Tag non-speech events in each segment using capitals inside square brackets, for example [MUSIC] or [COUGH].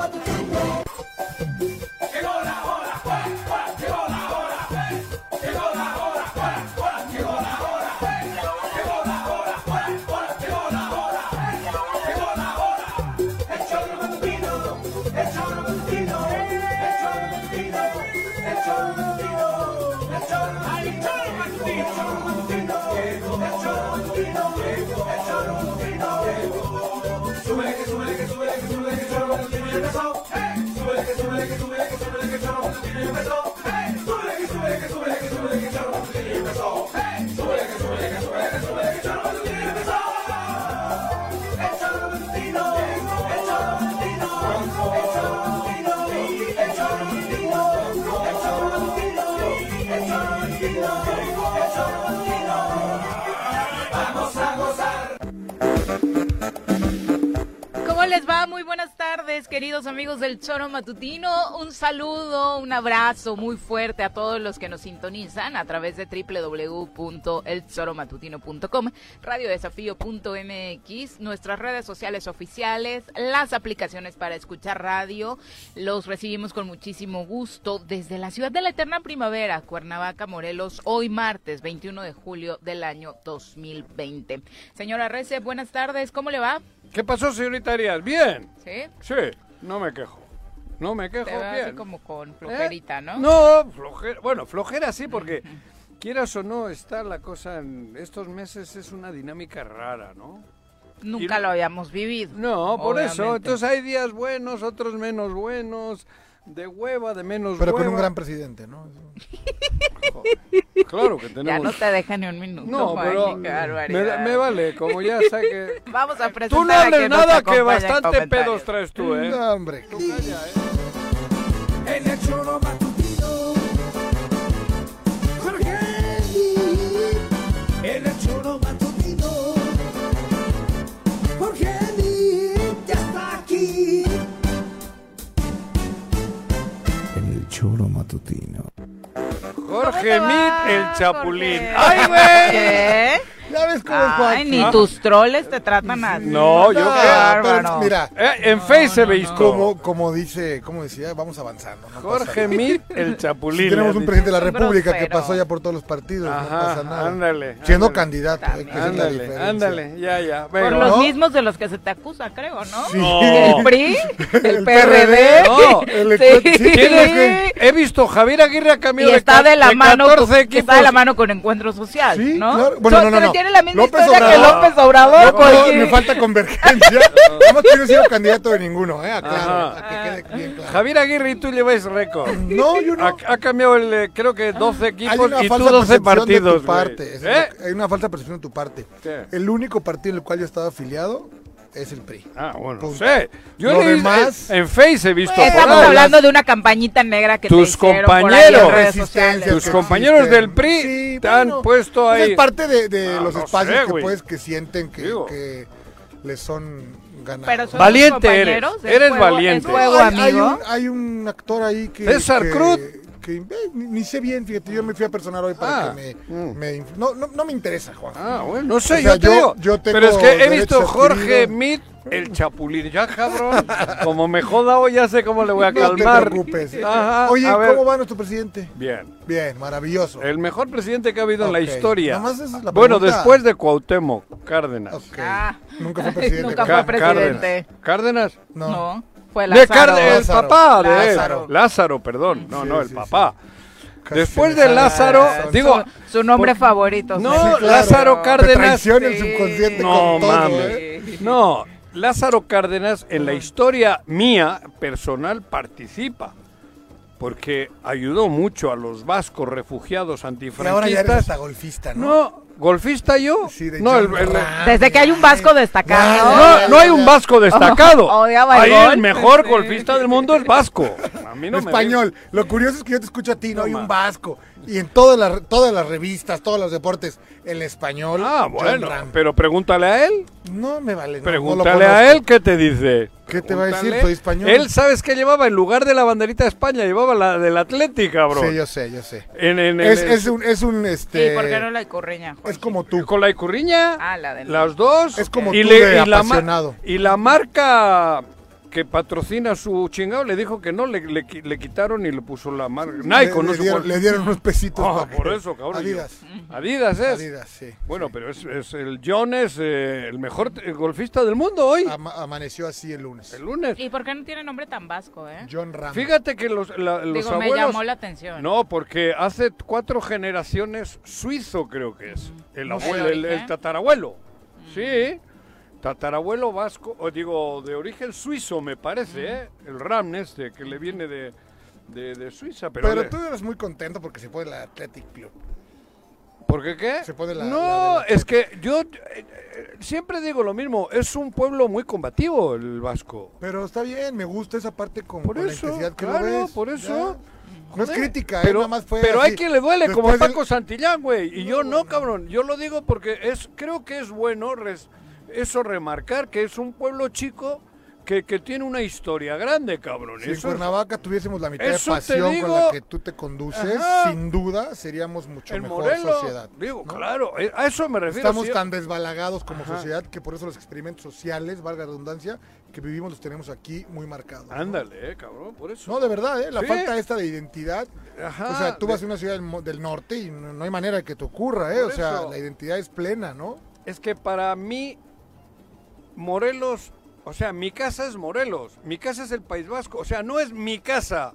what Baba Dunia. ¿Cómo tardes, queridos amigos del Choro Matutino. Un saludo, un abrazo muy fuerte a todos los que nos sintonizan a través de www.elchoromatutino.com, radiodesafío.mx, nuestras redes sociales oficiales, las aplicaciones para escuchar radio. Los recibimos con muchísimo gusto desde la ciudad de la eterna primavera, Cuernavaca, Morelos, hoy martes 21 de julio del año 2020. Señora Rece, buenas tardes, ¿cómo le va? ¿Qué pasó, señorita Arias? Bien. ¿Sí? Sí, no me quejo. No me quejo, Te veo bien. así como con flojerita, ¿Eh? ¿no? No, flojera. Bueno, flojera sí, porque [LAUGHS] quieras o no, está la cosa en estos meses es una dinámica rara, ¿no? Nunca Y- lo habíamos vivido. No, por eso. Entonces hay días buenos, otros menos buenos, de hueva, de menos Pero con un gran presidente, ¿no? Joder, [LAUGHS] Claro que Ya tenemos. no te deja ni un minuto. No, Juan, pero me, me vale, como ya sé que... [LAUGHS] Vamos a presentar Tú no hables nada, que bastante pedos traes tú, ¿eh? No, hombre. Tú calla, ¿eh? En el choro matutino. Jorge En el choro matutino. Jorge choro matutino. Jorge Mit, el chapulín. Jorge? ¡Ay, güey! Ya ves cómo es Ay, ni tus troles te tratan así. No, yo No, qué. pero mira, Eh, en Face se ve esto. como, como dice, como decía, vamos avanzando. no Jorge. Mit, el chapulín. Si tenemos un presidente de la República que pasó ya por todos los partidos, no pasa nada. ándale, Siendo ándale. candidato, eh, que esa es la Ándale, ándale, ya, ya. Por los ¿no? mismos de los que se te acusa, creo, ¿no? No. El PRI, [LAUGHS] el, El PRD. No, el sí. sí, He visto Javier Aguirre ha Y cambiado está de, de la mano 14 con, equipos. está de la mano con Encuentro Social, Sí, ¿no? claro. Bueno, no, no, no. Tiene la misma López historia que Obrador. López Obrador, No, me falta convergencia. [LAUGHS] No he sido candidato de ninguno, ¿eh? Aclaro, Ajá. a que quede bien claro. Javier Aguirre y tú lleváis récord. No, yo no. Ha, ha cambiado el, eh, creo que 12 Hay equipos una y tú falsa 12 percepción partidos. de tu parte. ¿Eh? Hay una falsa percepción de tu parte. ¿Qué? El único partido en el cual yo he estado afiliado es el PRI. Ah, bueno, no Punto. sé. Yo Lo le demás- en, en Face he visto por Estamos ahí. hablando de una campañita negra que Tus te hicieron compañeros. por ahí en redes Resistencia sociales. Tus que compañeros existen. del PRI Sí, te han bueno, puesto pues ahí. Es parte de, de Ah, los no espacios sé, que güey. pues que sienten que, Digo. que les son ganados. Pero son Valiente tus compañeros, eres, es eres juego- valiente. Juego, hay, hay amigo. un, hay un actor ahí que. César que- Cruz. Que, eh, ni, ni sé bien, fíjate, yo me fui a personar hoy para Ah, que me. mm. me inf- no, no, no me interesa, Juan. Ah, bueno, no sé, O sea, yo te yo- digo. yo tengo pero es que he visto Jorge. Mit, el chapulín. Ya, cabrón. como me joda hoy, ya sé cómo le voy a [LAUGHS] No te calmar. preocupes. Ajá, Oye. ¿cómo va nuestro presidente? Bien. Bien, maravilloso. El mejor presidente que ha habido en la historia. nomás esa es la bueno, después de Cuauhtémoc Cárdenas. Ok. Ah. Nunca fue presidente. [LAUGHS] Nunca fue presidente. Cárdenas. Cárdenas. No. No, fue De Lázaro. Cárdenas, el Lázaro. papá de él. Lázaro. Lázaro, perdón. No, Sí, no, el sí, papá. Después de Lázaro, sale. Su- digo, su, nombre por- favorito. No, sí. claro. Lázaro Cárdenas. el subconsciente No con todo, mames. ¿eh? No, Lázaro Cárdenas en la historia mía personal participa. Porque ayudó mucho a los vascos refugiados Y ahora ya eres antifranquistas. hasta golfista, ¿no? No, ¿Golfista yo? Sí, de no, el-. Desde que hay un vasco destacado. no, no hay un vasco [LAUGHS] destacado. [LAUGHS] Ahí el mejor golfista del mundo es vasco. A mí no [LAUGHS] me español. Lo curioso es que yo te escucho a ti, no, No hay un vasco. Y en todas las, todas las revistas, todos los deportes, el español. Ah, John bueno, Ram. pero pregúntale a él. No me vale. no, no lo Pregúntale a él qué te dice. ¿Qué te va a decir? Soy español. Él, ¿sabes qué llevaba? En lugar de la banderita de España, llevaba la del Atlético, cabrón. Sí, yo sé, yo sé. En, en- Es, en- es un, es un, Sí, este. ¿por qué no la icurreña? Es como tú. Con la Icurriña, Ah, la del- las dos. Es como y tú le- de y la, ma- apasionado. y la marca que patrocina su chingado le dijo que no, le, le le quitaron y le puso la marca. Nike, le, no le sé dieron, cuál. le dieron unos pesitos. Para por que- eso, cabrón. Adidas. Adidas es. Adidas, sí. Bueno, pero es, es el John es eh, el mejor eh, golfista del mundo hoy. Ama- amaneció así el lunes. El lunes. ¿Y por qué no tiene nombre tan vasco, eh? John Ram. Fíjate que los, la- los Digo, me abuelos... llamó la atención. No, porque hace cuatro generaciones suizo creo que es. El ¿El abuelo, el, el tatarabuelo. Sí. Tatarabuelo vasco, o digo, de origen suizo me parece, ¿eh? El Ram este, que le viene de, de, de Suiza. Pero, Pero tú eres muy contento porque se pone la Athletic Club. ¿Por qué qué? Se pone la- no, la de es que yo eh, eh, siempre digo lo mismo, es un pueblo muy combativo el vasco. Pero está bien, me gusta esa parte con, Por con eso, la intensidad que claro, lo ves. por eso. Ya. No es crítica, ¿eh? pero, nada más fue pero así. hay quien le duele, como Después del- Paco Santillán, güey. Y yo no, cabrón. Yo lo digo porque es, creo que es bueno res- eso remarcar que es un pueblo chico que, que tiene una historia grande, cabrón. Si en Eso Cuernavaca tuviésemos la mitad de pasión digo. con la que tú te conduces, Ajá. sin duda seríamos mucho mejor sociedad. Digo, ¿no? claro, eh, a eso me refiero. Estamos tan desbalagados como Ajá. sociedad que por eso los experimentos sociales, valga la redundancia, que vivimos los tenemos aquí muy marcados. ¿no? Ándale, eh, cabrón, por eso. No, de verdad, ¿eh? la Sí. falta esta de identidad. Ajá, o sea, tú de- vas a una ciudad del, norte y no, no hay manera de que te ocurra, ¿eh? Por O sea, eso. la identidad es plena, ¿no? Es que para mí, Morelos, o sea, mi casa es Morelos, mi casa es el País Vasco, o sea, no es mi casa,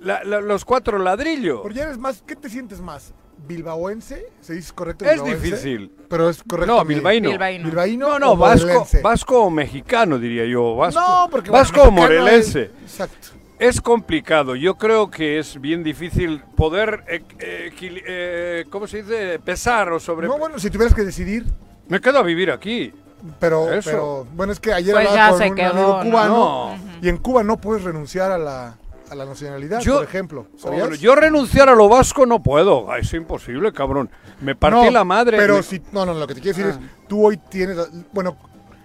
la- la- los cuatro ladrillos. Porque ya eres más, ¿qué te sientes más? ¿Bilbaoense? ¿Se dice correcto? Es difícil. Pero es correcto. No, bilbaíno. Bilbaíno. ¿Bilbaíno No, no, o vasco, vasco o mexicano, diría yo. Vasco, No, porque vasco bueno, o morelense. es- Exacto. Es complicado. Yo creo que es bien difícil poder, eh, eh, equili- eh, ¿cómo se dice? Pesar o sobre... No, bueno, si tuvieras que decidir, Me quedo a vivir aquí. pero, Eso. pero bueno, es que ayer Pues hablaba ya con se un quedó, amigo ¿no? cubano No. y en Cuba no puedes renunciar a la, a la nacionalidad, Yo- por ejemplo. ¿sabías? Yo renunciar a lo vasco no puedo. Ay, es imposible, cabrón. Me partí No, la madre. Pero Me- si, no, no, lo que te quiero decir Ah. es, tú hoy tienes, bueno,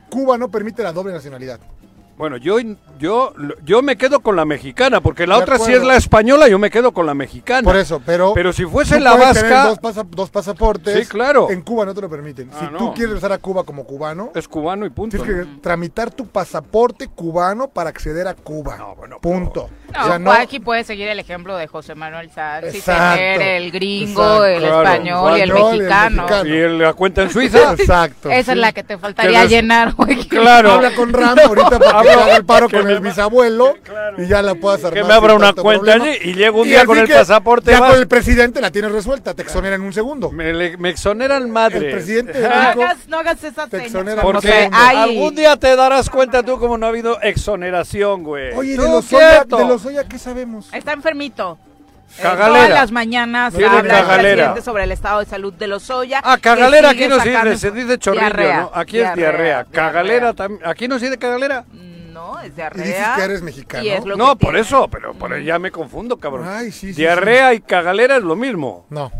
Cuba no permite la doble nacionalidad. Bueno, yo, yo, yo me quedo con la mexicana, porque la De otra si acuerdo. es la española, yo me quedo con la mexicana. Por eso, pero... Pero si fuese tú la puedes tener vasca, Dos, pasa- dos pasaportes. Sí, claro. En Cuba no te lo permiten. Ah, si no. tú quieres regresar a Cuba como cubano, es cubano y punto. tienes que tramitar tu pasaporte cubano para acceder a Cuba. No, bueno, Punto. No, o sea, no, aquí puede seguir el ejemplo de José Manuel Sanz y Exacto, tener el gringo, exacto. el Claro, español y el y mexicano. ¿Y el- la cuenta en Suiza? [LAUGHS] Exacto. Esa es la que te faltaría Que llenar, güey. claro. Habla con Ram ahorita [LAUGHS] para haga el paro con me el bisabuelo Claro. y ya la puedas armar. Que me abra una cuenta problema. allí y llego un Y día con el que pasaporte Ya vas- con el presidente la tienes resuelta, te exoneran en un segundo. Me, le- me exoneran madre. El presidente de No hagas, no hagas esas Te exoneran Porque algún día te darás cuenta tú como no ha habido exoneración, güey. Oye, de los Oya, de los Oya, ¿qué sabemos? Está enfermito. Eh, Cagalera. todas las mañanas habla el cagalera. presidente sobre el estado de salud de los Oya. Ah, cagalera aquí no se dice, se dice chorrillo, diarrea, ¿no? Aquí es diarrea. Cagalera también. ¿Aquí no se dice cagalera? No, es Y diarrea. dices que eres mexicano. y es lo No, que por tiene. eso, pero por ya me confundo, cabrón. Ay, sí, sí, diarrea y cagalera es lo mismo. No.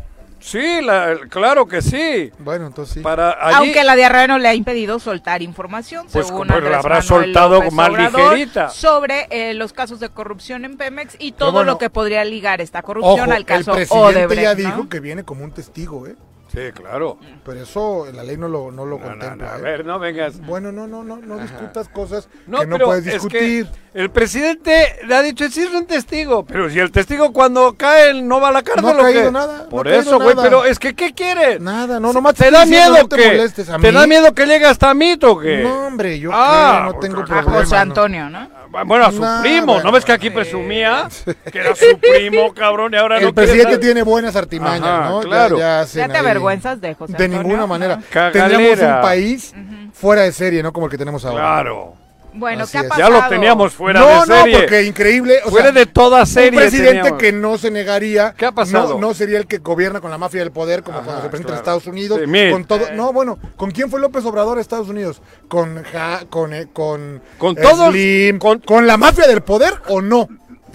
Sí, la- claro que sí. Bueno, entonces sí. Para allí, Aunque la diarrea no le ha impedido soltar información, Pues según como la habrá Manuel soltado López más Obrador, ligerita. sobre eh, los casos de corrupción en Pemex y todo bueno, lo que podría ligar esta corrupción Ojo, al caso el presidente Odebrecht. ya ¿no? dijo que viene como un testigo, ¿eh? Sí, claro. Pero eso la ley no lo, no lo No, contempla. no, a ¿eh? ver, no vengas. Bueno, no, no, no, no discutas cosas No, que no puedes es discutir. que el presidente le ha dicho, sí es un testigo, pero si el testigo cuando cae no va a la cárcel No ha caído nada, Por eso, güey, pero es que ¿qué quieres? Nada, no, nomás ¿Te estoy da miedo te que molestes a te da miedo que llegue hasta mí o qué? No, hombre, yo Ah, qué, no tengo porque- A problema. José. Antonio, ¿no? Bueno, a su Nah, primo, bueno, ¿no ves que aquí presumía que era su primo, [LAUGHS] cabrón, y ahora El no quiere presidente tiene buenas artimañas, Ajá, ¿no? Claro. Ya, ¿Ya te ahí- avergüenzas de José De Antonio? ninguna manera. Tendríamos un país fuera de serie, ¿no? Como el que tenemos ahora. Claro. Bueno, Así ¿qué ha es. pasado? Ya lo teníamos fuera no, de no, serie. porque increíble. O Fuera sea, de toda serie. Un presidente teníamos. que no se negaría. ¿Qué ha pasado? No, no sería el que gobierna con la mafia del poder, como Ajá, cuando se presenta en. Estados Unidos. Sí, con todo. No, bueno, ¿con quién fue López Obrador a Estados Unidos? ¿Con Ja- con, eh, con, Con todos, Slim, con- con, la mafia del poder o no?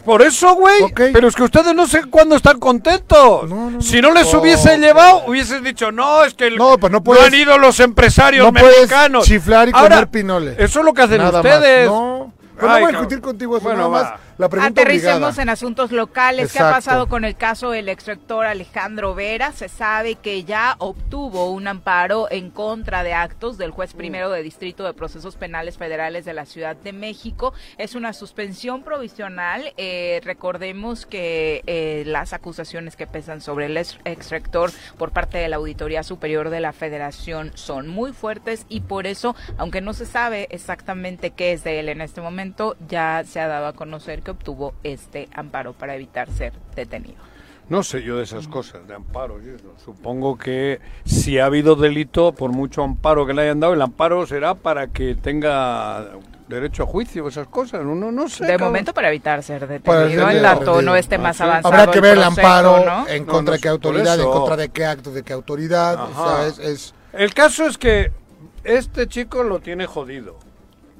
Por eso, güey. Pero es que ustedes no sé cuándo están contentos. No, no, no. si no les hubiese llevado, hubieses dicho, no, es que el- No, pues no puedes- han ido los empresarios mexicanos. chiflar y Ahora, comer pinole. Eso es lo que hacen Nada ustedes. Más. No, pero Ay, no voy a discutir contigo eso. Bueno, nada va. La pregunta Aterricemos obligada. en asuntos locales. ¿Qué ha pasado con el caso del exrector Alejandro Vera? Se sabe que ya obtuvo un amparo en contra de actos del juez primero de Distrito de Procesos Penales Federales de la Ciudad de México. Es una suspensión provisional. Eh, recordemos que eh, las acusaciones que pesan sobre el ex- exrector por parte de la Auditoría Superior de la Federación son muy fuertes y por eso, aunque no se sabe exactamente qué es de él en este momento, ya se ha dado a conocer que obtuvo este amparo para evitar ser detenido. No sé yo de esas cosas, de amparo. y eso. Supongo que si ha habido delito, por mucho amparo que le hayan dado, el amparo será para que tenga derecho a juicio, esas cosas. No, no, no sé. De cabrón. momento para evitar ser detenido en tanto no esté más avanzado Habrá que ver el proceso, amparo ¿no? en contra no, de qué autoridad, en contra de qué actos, de qué autoridad. ¿sabes? Es, El caso es que este chico lo tiene jodido.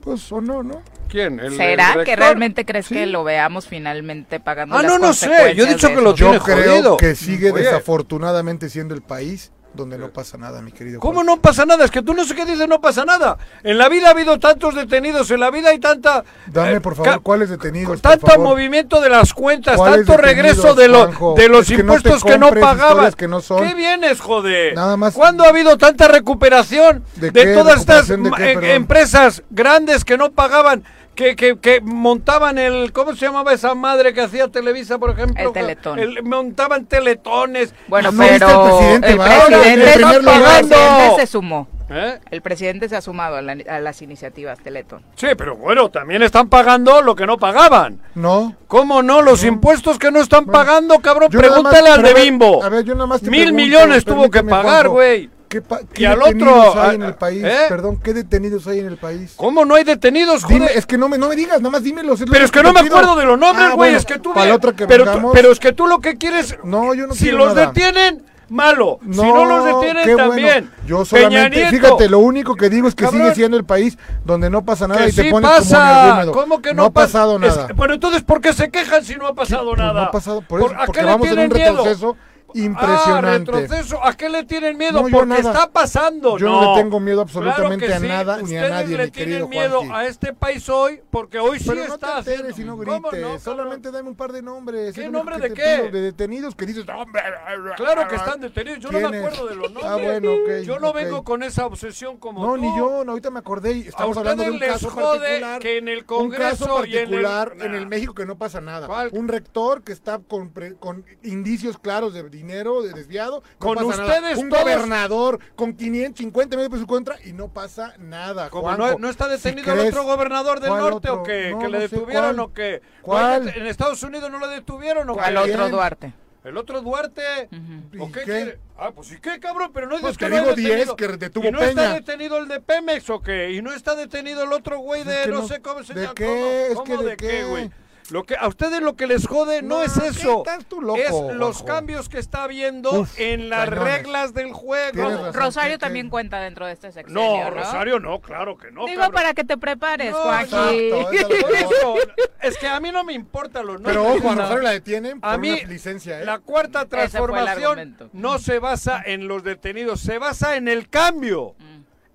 Pues o no, ¿no? ¿Quién? ¿El, ¿Será el que realmente crees Sí. que lo veamos finalmente pagando Ah, las no, no sé. Yo he dicho que lo tiene Yo creo jodido. que sigue Oye. desafortunadamente siendo el país donde no pasa nada, mi querido. ¿Cómo no pasa nada? Es que tú no sé qué dices, no pasa nada. En la vida ha habido tantos detenidos, en la vida hay tanta... Dame, eh, por favor, ¿cuáles detenidos? por tanto favor? movimiento de las cuentas, ¿Cuáles tanto regreso de, lo- Juanjo? de los Es no impuestos que no pagaban. historias que no son. ¿Qué vienes, joder? Nada más- ¿Cuándo ha habido tanta recuperación ¿De de, qué? todas estas ¿Recuperación de ma- qué, eh, empresas grandes que no pagaban? Que, que, que montaban el... ¿Cómo se llamaba esa madre que hacía Televisa, por ejemplo? El Teletón. El- montaban teletones. Bueno, ¿No viste pero al presidente el presidente, primer el lugar, presidente se sumó. ¿Eh? El presidente se ha sumado a, la- a las iniciativas Teletón. Sí, pero bueno, también están pagando lo que no pagaban. No. ¿Cómo no? Los impuestos que no están pagando, cabrón, pregúntale más- al de a ver, Bimbo. A ver, yo nada más te Mil pregunto, millones tuvo que pagar, güey. ¿Qué, Y al detenidos otro, hay a- en el país? ¿eh? Perdón, ¿qué detenidos hay en el país? ¿Cómo no hay detenidos? Dime, es que no me, no me digas, nada más dímelos. lo pero es que no me acuerdo de los nombres, Ah, güey. bueno, es que tú... para ve- la otra que pero, tú- pero es que tú lo que quieres... No, yo no si los nada. detienen, malo. si no los detienen, qué bueno. también. Yo solamente, Nieto. fíjate, lo único que digo es que Cabrón. sigue siendo el país donde no pasa nada Que y te sí pones pasa. como. ¿Cómo que no, no ha pasa? pasado Es- nada. bueno, entonces, ¿por qué se quejan si no ha pasado Pues nada? No ha pasado, por eso, ¿Por- ¿A porque qué le vamos en un tienen miedo? Ah, impresionante. retroceso. ¿A qué le tienen miedo? No, Porque nada. está pasando. Yo no le tengo miedo absolutamente Claro a nada sí. ni a Ustedes nadie, le mi querido tienen miedo a este país hoy porque hoy sí no te está haciendo. y no ¿Cómo grites, no, solamente dame un par de nombres. ¿Qué nombre de te qué? De detenidos que dices, hombre. Claro que están detenidos. Yo no me acuerdo de los nombres. Ah, bueno, Yo no vengo con esa obsesión como No, tú. ni yo, no, ahorita me acordé. y A Estamos hablando de un ustedes les caso jode particular. que en el un Congreso caso y en el- particular en el. México que no pasa nada. Un rector que está con, pre- con indicios claros de dinero de desviado. no Con pasa nada. ustedes Un todos- gobernador con 550 millones de pesos en contra y no pasa nada. Como no, no está Si detenido el crees- otro gobernador del ¿Cuál norte otro? o qué? No, que le detuvieron ¿cuál? o qué? ¿Cuál? ¿No hay- ¿En Estados Unidos no lo detuvieron o ¿Cuál qué? otro ¿Quién? Duarte? ¿El otro Duarte? ¿Y ¿O qué, qué? quiere? Ah, pues ¿y qué, cabrón? Pero no dices Pues que que no hay digo 10 detenido. que detuvo ¿Y no está detenido el de Pemex o qué? ¿Y no está detenido el otro güey Es de que no, no- sé cómo se ¿de llama? qué? ¿Cómo, Es que cómo ¿de de qué, güey? Lo que a ustedes lo que les jode no, No, es ¿qué eso. estás tú loco, es los Juanjo? cambios que está habiendo Uf, en las cañones. reglas del juego. Razón. Rosario también cuenta dentro de este sexenio, No, ¿no? Rosario no, claro que no. Digo cabrón. para que te prepares, No, Joaquín. exacto, es que a mí no me importan los nombres. Pero ojo, a. Rosario la detienen por A mí, una licencia, ¿eh? la cuarta transformación no se basa en los detenidos, se basa en el cambio.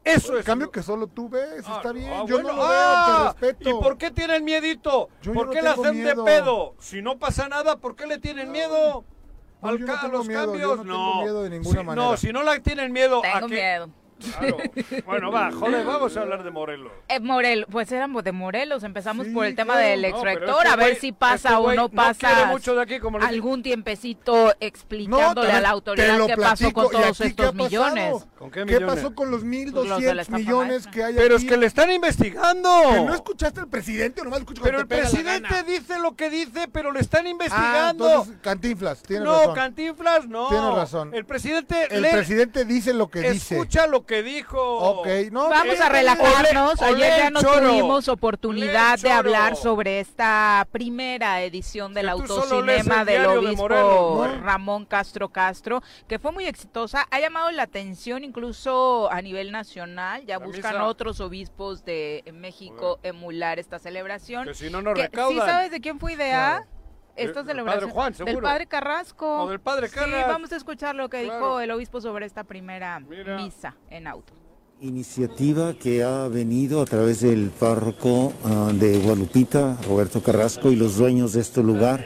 Eso El es. cambio que solo tú ves, Ah, está bien. ah, yo bueno, no lo ah, veo, te respeto. ¿Y por qué tienen miedito? Yo- yo ¿Por no qué le tengo hacen miedo. de pedo? Si no pasa nada, ¿por qué le tienen miedo? No, Al yo no a tengo los miedo, yo cambios, no tengo miedo de ninguna Si- manera. No, si no le tienen miedo a Tengo que... miedo. Claro. Bueno, va, joder, vamos a hablar de Morelos. Eh, Morel, pues éramos de Morelos, empezamos Sí, por el tema claro. del No, ex pero rector, este a ver si pasa este o no no pasa mucho de aquí, como algún tiempecito explicándole te- a la autoridad qué pasó con platico, ¿y todos estos millones. ¿Con qué pasó con los Los de la 1.200 estafa millones que hay Pero aquí? es que le están investigando. ¿Que no escuchaste al presidente o nomás escucho Pero el presidente dice lo que dice, pero le están Ah, investigando. entonces, Cantinflas, tienes no, razón. Cantinflas no. Tienes razón. El presidente el presidente dice lo que dice. escucha lo que dijo. Ok, no, Vamos eh, a relajarnos. Olé, olé Ayer ya no choro. tuvimos oportunidad Olé de hablar sobre esta primera edición del Que autocinema el del de obispo Morelos, ¿no? Ramón Castro Castro, que fue muy exitosa. Ha llamado la atención incluso a nivel nacional. Ya La buscan misa. otros obispos de México emular esta celebración. Que si no nos Que, recaudan. ¿Sí sabes de quién fue idea? Claro. Esta celebración padre Juan, del padre Carrasco. O del padre Sí, Carras. vamos a escuchar lo que dijo el obispo sobre esta primera Mira. misa en auto. Iniciativa que ha venido a través del párroco ah, de Guadalupita, Roberto Carrasco, y los dueños de este lugar,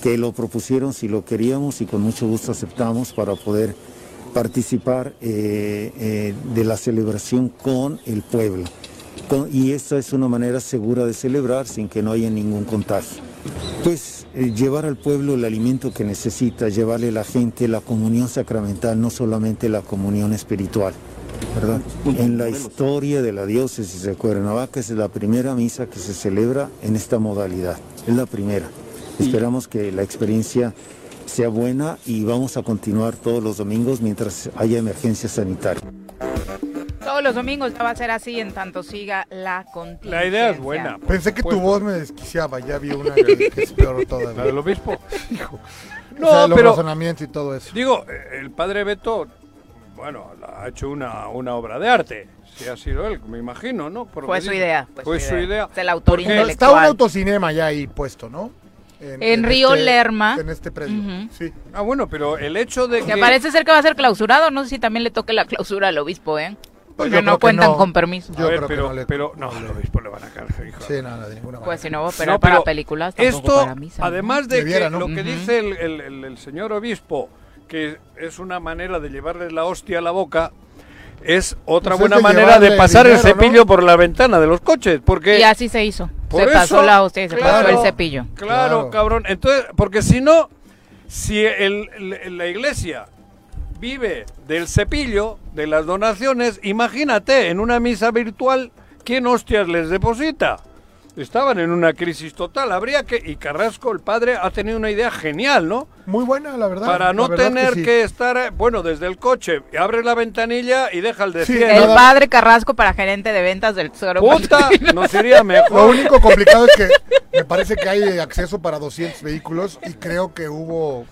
que lo propusieron si lo queríamos y con mucho gusto aceptamos para poder participar eh, eh, de la celebración con el pueblo. Con- y esta es una manera segura de celebrar sin que no haya ningún contagio. Pues eh, llevar al pueblo el alimento que necesita, llevarle a la gente la comunión sacramental, no solamente la comunión espiritual. ¿verdad? En la historia de la diócesis de Cuernavaca es la primera misa que se celebra en esta modalidad. Es la primera. Esperamos que la experiencia sea buena y vamos a continuar todos los domingos mientras haya emergencia sanitaria. Los domingos ya va a ser así en tanto siga la contingencia. La idea es buena. Pensé que tu voz me desquiciaba, ya vi una que, que es peor La todavía. del obispo. [LAUGHS] Hijo. O No, sea, los pero razonamientos y todo eso. digo, el padre Beto, bueno, ha hecho una, una obra de arte. Si ha sido él, me imagino, ¿no? Por Fue su idea. Fue su idea. Es el autor Está un autocinema ya ahí puesto, ¿no? En Río Lerma. En este predio, sí. Ah, bueno, pero el hecho de que... Que parece ser que va a ser clausurado. No sé si también le toque la clausura al obispo, ¿eh? Pues Porque yo no que cuentan no. con permiso. Yo ver, creo que pero, no le- pero no, no al le- obispo le van a cárcel, hijo. Sí, nada, de ninguna manera. Pues si no No, para pero películas, tampoco Esto, para misa. ¿no? además de Debiera, que ¿no? lo que Ujú. dice el, el- el- el señor obispo, que es una manera de llevarles la hostia a la boca, es otra Pues es buena manera de llevarle pasar el dinero, ¿no? cepillo por la ventana de los coches, porque... Y así se hizo. Por se pasó eso, la hostia y se claro, pasó el cepillo. Claro, Claro. cabrón. Entonces, porque si no, si el- el- la iglesia vive del cepillo, de las donaciones, imagínate, en una misa virtual, ¿quién hostias les deposita? Estaban en una crisis total. Habría que. Y Carrasco, el padre, ha tenido una idea genial, ¿no? Muy buena, la verdad. Para no verdad tener sí. que, estar, bueno, desde el coche, abre la ventanilla y deja el de Sí, 100. El Nada. padre Carrasco para gerente de ventas del Tesoro. Puta, nos iría Lo mejor. único complicado es que me parece que hay acceso para 200 vehículos y creo que hubo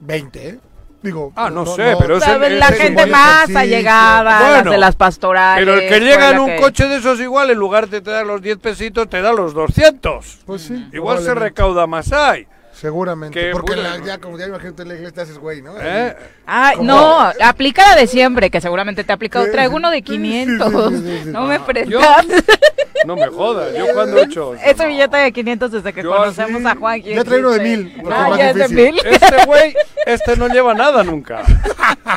20, ¿eh? Digo, Ah, no sé, pero es ¿Sabes? el- La es el gente buen más ejercicio. allegada, las Bueno, de las pastorales. Pero el que llega en un que- coche de esos igual, en lugar de te dar los 10 pesitos, te da los 200. Pues sí. Igual se recauda más ahí. Seguramente. Que porque la- ya, como ya imagínate en la iglesia, te haces güey, ¿no? ¿eh? ¿Cómo? no, [LAUGHS] aplica la de siempre, que seguramente te ha aplicado. Traigo uno de sí, sí, 500. sí, sí, sí. No me Yo- prestas. No me jodas, yo cuando he hecho... [LAUGHS] Ese billete de 500 desde que Yo conocemos así- a Juan. Ya trae uno de mil, porque Ah, es más ya es de difícil. mil. Este güey, este no lleva nada nunca. [LAUGHS]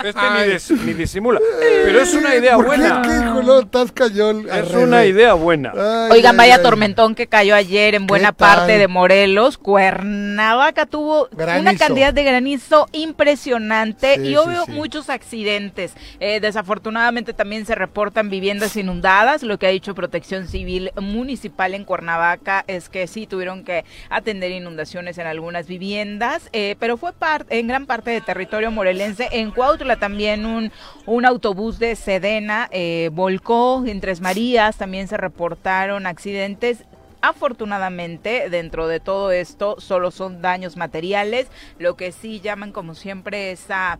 Este ni, dis- ni disimula. Pero es una idea buena. ¿Qué, hijo? No, estás cayón. Es una idea buena. Ay, Oigan, ay, vaya ay. tormentón que cayó ayer en buena tal? parte de Morelos. Cuernavaca tuvo una cantidad de granizo impresionante Sí, y obvio sí. muchos accidentes. Eh, desafortunadamente también se reportan viviendas inundadas. Lo que ha dicho Protección Civil Municipal en Cuernavaca es que sí tuvieron que atender inundaciones en algunas viviendas, eh, pero fue en gran parte de territorio morelense. En Cuautla también un, un autobús de Sedena eh, volcó. En Tres Marías también se reportaron accidentes. Afortunadamente, dentro de todo esto, solo son daños materiales. Lo que sí llaman, como siempre, es a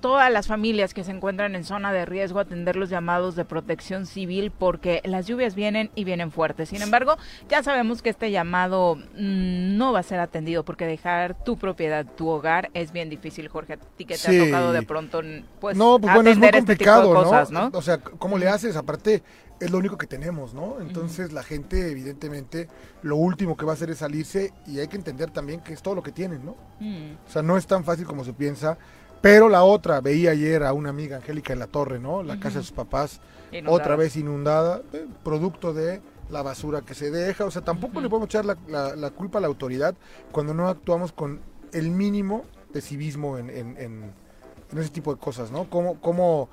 todas las familias que se encuentran en zona de riesgo atender los llamados de protección civil porque las lluvias vienen y vienen fuertes. Sin embargo, ya sabemos que este llamado mm, no va a ser atendido porque dejar tu propiedad, tu hogar es bien difícil, Jorge. A ti que te Sí. ha tocado de pronto pues no, pues bueno, es muy este complicado, cosas, ¿no? ¿no? O sea, ¿cómo le haces? Aparte, es lo único que tenemos, ¿no? Entonces la gente, evidentemente, lo último que va a hacer es salirse y hay que entender también que es todo lo que tienen, ¿no? Mm. O sea, no es tan fácil como se piensa. Pero la otra, veía ayer a una amiga Angélica en la torre, ¿no? La casa de sus papás, Inundada. otra vez inundada, eh, producto de la basura que se deja. O sea, tampoco le podemos echar la, la- la culpa a la autoridad cuando no actuamos con el mínimo de civismo en, en- en- en ese tipo de cosas, ¿no? Como, como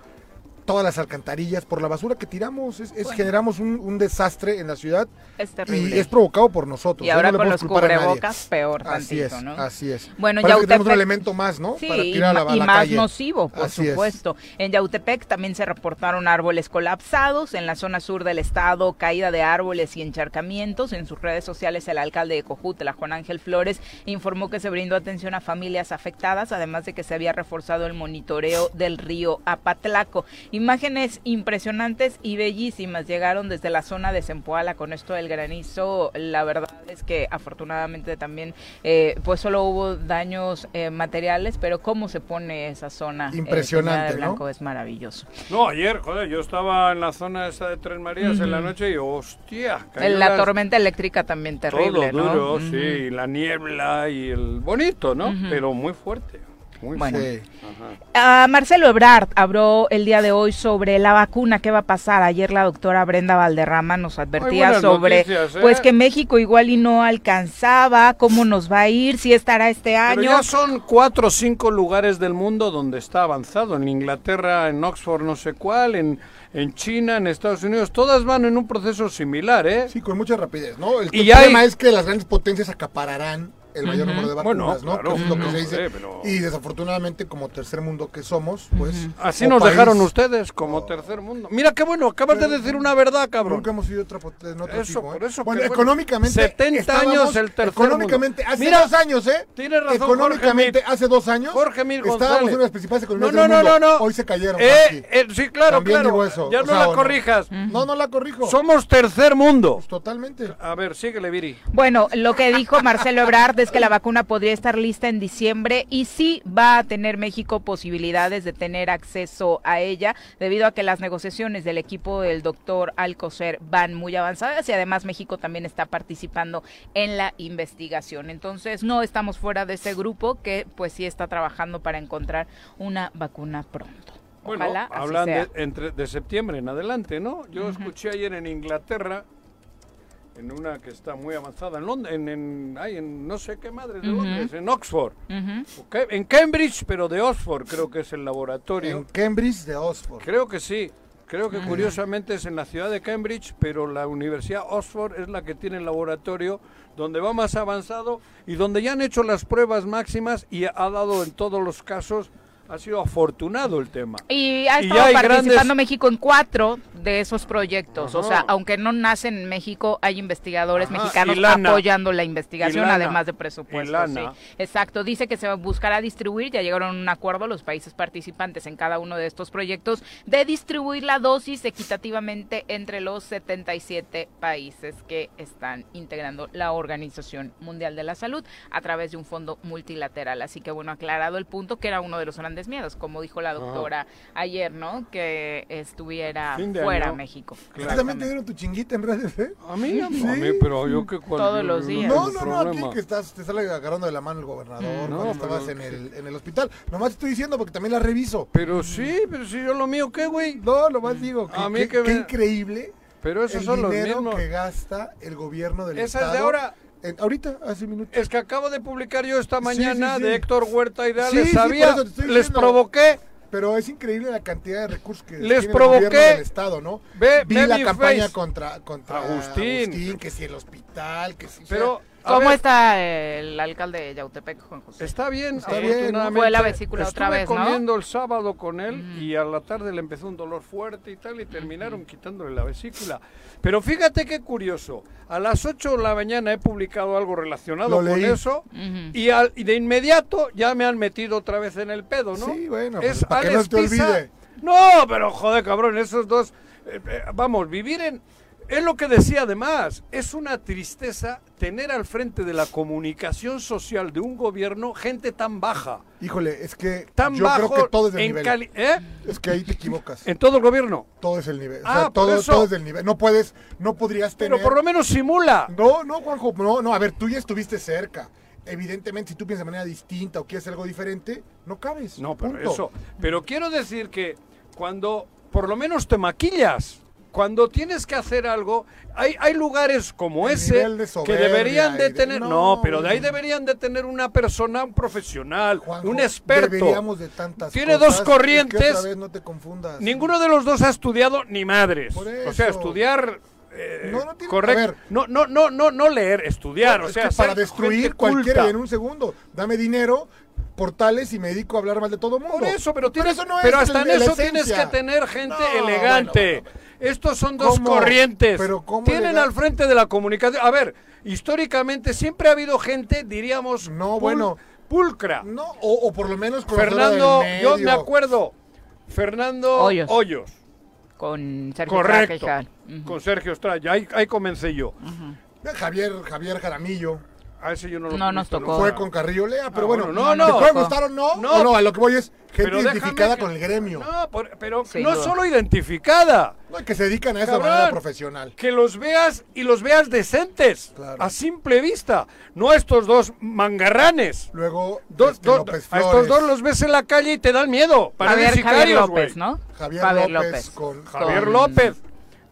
todas las alcantarillas, por la basura que tiramos. Es, es- generamos un, un desastre en la ciudad Es y terrible. es provocado por nosotros. Y ahora No con los cubrebocas, peor Así tantito, es, ¿no? así es. Bueno, Parece que tenemos un Yautepec- elemento más, ¿no? Sí, Para y, tirar a la, y la más calle. nocivo, por Así es. supuesto. En Yautepec también se reportaron árboles colapsados, en la zona sur del estado, caída de árboles y encharcamientos. En sus redes sociales, el alcalde de Cojutla, Juan Ángel Flores, informó que se brindó atención a familias afectadas, además de que se había reforzado el monitoreo del río Apatlaco. Imágenes impresionantes y bellísimas llegaron desde la zona de Zempoala con esto del granizo. La verdad es que afortunadamente también eh, pues solo hubo daños eh, materiales, pero cómo se pone esa zona eh, Impresionante, Peñada de ¿no? Blanco es maravilloso. No, ayer, joder, yo estaba en la zona esa de Tres Marías en la noche y hostia. cayó La las- tormenta eléctrica también terrible, Todo ¿no? duro, Ujú. sí, la niebla y el bonito, ¿no? Pero muy fuerte. Muy Bueno. fuerte. Sí. Ajá. Ah, Marcelo Ebrard habló el día de hoy sobre la vacuna, qué va a pasar. Ayer la doctora Brenda Valderrama nos advertía sobre noticias, ¿eh? pues que México igual y no alcanzaba, cómo nos va a ir, si estará este Pero año. ya son cuatro o cinco lugares del mundo donde está avanzado. En Inglaterra, en Oxford, no sé cuál, en, en China, en Estados Unidos. Todas van en un proceso similar, ¿eh? Sí, con mucha rapidez, ¿no? El, Y el hay- problema es que las grandes potencias acapararán el mayor número de Bueno, vacunas, ¿no? claro, que es lo que se dice. Pero- Y desafortunadamente, como tercer mundo que somos, pues... Así nos país, dejaron ustedes como tercer mundo. Mira qué bueno, acabas de decir una verdad, cabrón. Nunca hemos sido otra pot- en otro Eso, tipo, ¿eh? por eso Bueno, que, bueno, económicamente 70 estábamos- años el tercer Económicamente, mundo. hace Mira, dos años, ¿eh? tienes razón, Económicamente, Jorge hace dos años, Jorge Mir estábamos González. en las principales economías No, del no, mundo. no, no. Hoy se cayeron, Eh, eh, sí, claro, También claro. digo eso, Ya no la corrijas. No, no la corrijo. Somos tercer mundo. Totalmente. A ver, síguele, Viri. Bueno, lo que dijo Marcelo Ebrard es que la vacuna podría estar lista en diciembre y sí va a tener México posibilidades de tener acceso a ella debido a que las negociaciones del equipo del doctor Alcocer van muy avanzadas y además México también está participando en la investigación. Entonces no estamos fuera de ese grupo que pues sí está trabajando para encontrar una vacuna pronto. Bueno, Ojalá hablan de, entre, de septiembre en adelante, ¿no? Yo escuché ayer en Inglaterra, en una que está muy avanzada, en Londres, en, en, ay, en no sé qué madre de. Londres, en Oxford. En Cambridge, pero de Oxford, creo que es el laboratorio. En Cambridge de Oxford. Creo que sí. Creo que curiosamente es en la ciudad de Cambridge, pero la Universidad Oxford es la que tiene el laboratorio donde va más avanzado y donde ya han hecho las pruebas máximas y ha dado en todos los casos, ha sido afortunado el tema. Y ha estado participando grandes- México en cuatro de esos proyectos. O sea, aunque no nacen en México, hay investigadores Ajá, mexicanos lana. apoyando la investigación, lana. además de presupuesto. Sí. Exacto. Dice que se buscará distribuir, ya llegaron a un acuerdo los países participantes en cada uno de estos proyectos, de distribuir la dosis equitativamente entre los 77 países que están integrando la Organización Mundial de la Salud a través de un fondo multilateral. Así que, bueno, aclarado el punto que era uno de los grandes miedos, como dijo la doctora ayer, ¿no? Que estuviera fuera año. México. ¿A ti también te dieron tu chinguita en redes, eh? A mí, a mí, pero yo que cuando- Todos los días. No, no, no, aquí que estás, te sale agarrando de la mano el gobernador No, cuando pero estabas en el, en el hospital. Nomás te estoy diciendo porque también la reviso. Pero sí, pero si yo lo mío, ¿qué, güey? No, nomás digo que, A mí que- que qué increíble Pero esos el son los dinero mismos. que gasta el gobierno del Esa es estado. de ahora. En- ahorita, hace minutos. Es que acabo de publicar yo esta mañana sí, sí. de Héctor Huerta y les sabía, les provoqué. Pero es increíble la cantidad de recursos que Les tiene provoqué. el del estado, ¿no? Ve- Vi ve la campaña face. contra, contra Agustín. que si el hospital, que si... o sea, Pero, ¿Cómo ver, está el alcalde de Yautepec, Juan José? Está bien, Está bien, afortunadamente. Fue la vesícula otra vez, ¿no? comiendo el sábado con él y a la tarde le empezó un dolor fuerte y tal y terminaron quitándole la vesícula. Pero fíjate qué curioso, a las 8 de la mañana he publicado algo relacionado Lo con leí. eso y, al- y de inmediato ya me han metido otra vez en el pedo, ¿no? Sí, bueno, es pues, para que no te Pisa- olvide. No, pero joder, cabrón, esos dos... eh, eh, vamos, vivir en... Es lo que decía además, es una tristeza tener al frente de la comunicación social de un gobierno gente tan baja, Híjole, es que tan yo bajo creo que todo es del en nivel. ¿eh? Es que ahí te equivocas. En todo el gobierno. Todo es el nivel. O Ah, por todo, eso. todo es del nivel. No puedes, no podrías tener... Pero por lo menos simula. No, no, Juanjo, no, no, a ver, tú ya estuviste cerca. Evidentemente, si tú piensas de manera distinta o quieres algo diferente, no cabes. No, pero punto. eso. Pero quiero decir que cuando por lo menos te maquillas, cuando tienes que hacer algo, hay, hay lugares como El ese que deberían de tener, no, no, pero de ahí deberían de tener una persona, un profesional, Juanjo, un experto. Deberíamos de tantas Tiene cosas dos corrientes. otra vez no te confundas. Ninguno de los dos ha estudiado ni madres. O sea, estudiar eh, No, no tiene- correcto. ver. no, no, no, no, no leer, estudiar. O sea, para destruir cualquiera en un segundo. Dame dinero, portales y me dedico a hablar mal de todo mundo. Por eso, pero, tienes, eso no pero es hasta el- en eso tienes que tener gente No, elegante. bueno, bueno, Estos son dos ¿Cómo? corrientes. Pero ¿cómo Tienen elegante? al frente de la comunicación. A ver, históricamente siempre ha habido gente, diríamos, No, pul- bueno. pulcra. No, o, o por lo menos conocedora Fernando, del yo me medio. acuerdo, Fernando Hoyos. Hoyos. Con Sergio Correcto. Con Sergio Estrella. Ahí, ahí comencé yo. Javier, Javier Jaramillo. A ese yo no lo No nos tocó. Fue con Carrillo Lea, pero Ah, bueno, bueno, no, ¿te no. puede gustar o no? No. No, a lo que voy es gente Pero déjame identificada que- con el gremio. No, por- pero Sin no duda. solo identificada. No, que se dedican a eso de Cabrón. manera profesional. Que los veas y los veas decentes. Claro. A simple vista. No a estos dos mangarranes. Luego, Dos- este, dos- López a estos Flores, dos los ves en la calle y te dan miedo. Parecen Javier, Javier sicarios, López. ¿no? Javier, Javier López, López. con Javier Con- López.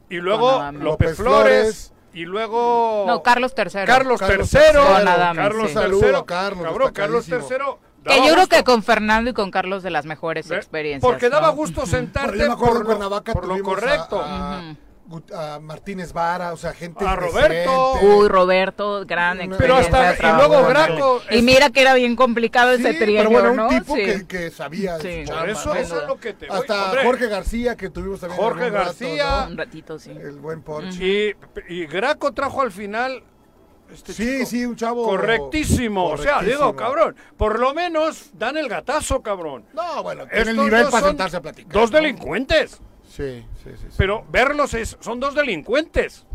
Y luego López Flores. Y luego. No, Carlos III. Carlos, Carlos III. III. Carlos sí. III. Carlos, Cabrón, Carlos destacadísimo. III. Que yo creo gusto. que con Fernando y con Carlos de las mejores ¿Ve? experiencias. Porque daba ¿no? gusto sentarte Bueno, yo me acuerdo por lo- Cuernavaca por lo tuvimos a- correcto. A, Ujú. Gut- a Martínez Vara, o sea, gente A Roberto. Uy, Roberto, gran Pero hasta- y luego Graco. Y es- mira que era bien complicado Sí, ese trienio, pero bueno, un ¿no? tipo Sí. que, que sabía Sí. Por eso, eso es lo que te voy- Hasta hombre, Jorge García, que tuvimos también Jorge rato, García. Un ratito, sí. El buen Porsche. Y, y Graco trajo al final. Este Sí, chico sí, un chavo. Correctísimo. O sea, digo, cabrón. Por lo menos dan el gatazo, cabrón. No, bueno, tiene el nivel para sentarse a platicar. Dos ¿no? Sí, sí, sí. sí. Pero verlos es, son dos delincuentes.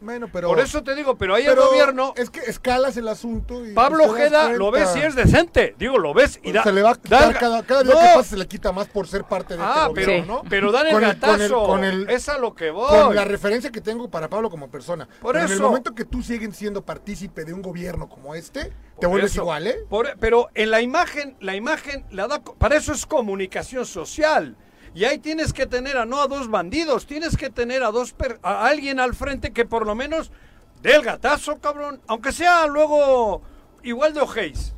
bueno, pero. Por eso te digo, pero ahí pero el gobierno. Es que escalas el asunto. Y Pablo Ojeda lo ves y es decente. Digo, lo ves y da. se le va a quitar cada, cada día No, que pasa se le quita más por ser parte de Ah, este pero, gobierno, ¿no? pero dan el Con el- con el- gatazo. con el- es a lo que voy. Con la referencia que tengo para Pablo como persona. Por Pero En el eso. momento que tú sigues siendo partícipe de un gobierno como este, te vuelves eso. igual, ¿eh? Por- pero en la imagen, la imagen la da, para eso es comunicación social. Y ahí tienes que tener a no a dos bandidos, tienes que tener a dos per- a alguien al frente que por lo menos dé el gatazo, cabrón, aunque sea luego igual de ojéis.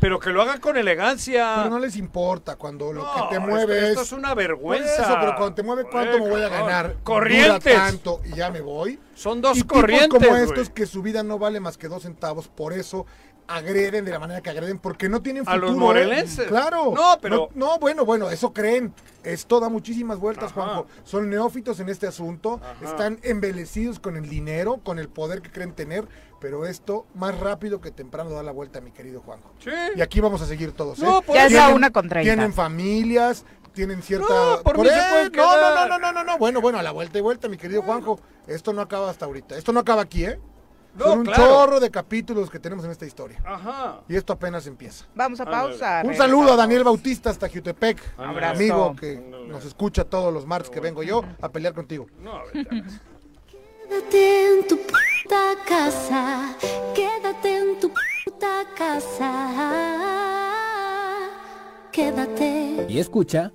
Pero que lo hagan con elegancia. Pues, Pero no les importa cuando lo No, que te mueve esto es... es una vergüenza. eso, pero cuando te mueve cuánto me voy a ganar. Corrientes. Dura tanto y ya me voy. Son dos y tipos corrientes. como estos que su vida no vale más que dos centavos, por eso agreden de la manera que agreden, porque no tienen A futuro. los ¿eh? morelenses. Claro. No, pero- No, no, bueno, bueno, eso creen. Esto da muchísimas vueltas, Ajá. Juanjo. Son neófitos en este asunto, Ajá. están embelecidos con el dinero, con el poder que creen tener, pero esto más rápido que temprano da la vuelta, mi querido Juanjo. Sí. Y aquí vamos a seguir todos. No, ¿eh? por Ya sea una con treinta. Tienen familias, tienen cierta. No, por mí se no, no, quedar. no, no, no, no, Bueno, bueno, a la vuelta y vuelta, mi querido Juanjo. Esto no acaba hasta ahorita. Esto no acaba aquí, ¿eh? No, Son un claro. chorro de capítulos que tenemos en esta historia. Ajá. Y esto apenas empieza. Vamos a pausa. Un saludo a Daniel Bautista hasta Jutepec, Abrazo. amigo que nos escucha todos los martes que vengo yo a pelear contigo. No, a- Quédate en tu puta casa, quédate en tu puta casa, quédate. Y escucha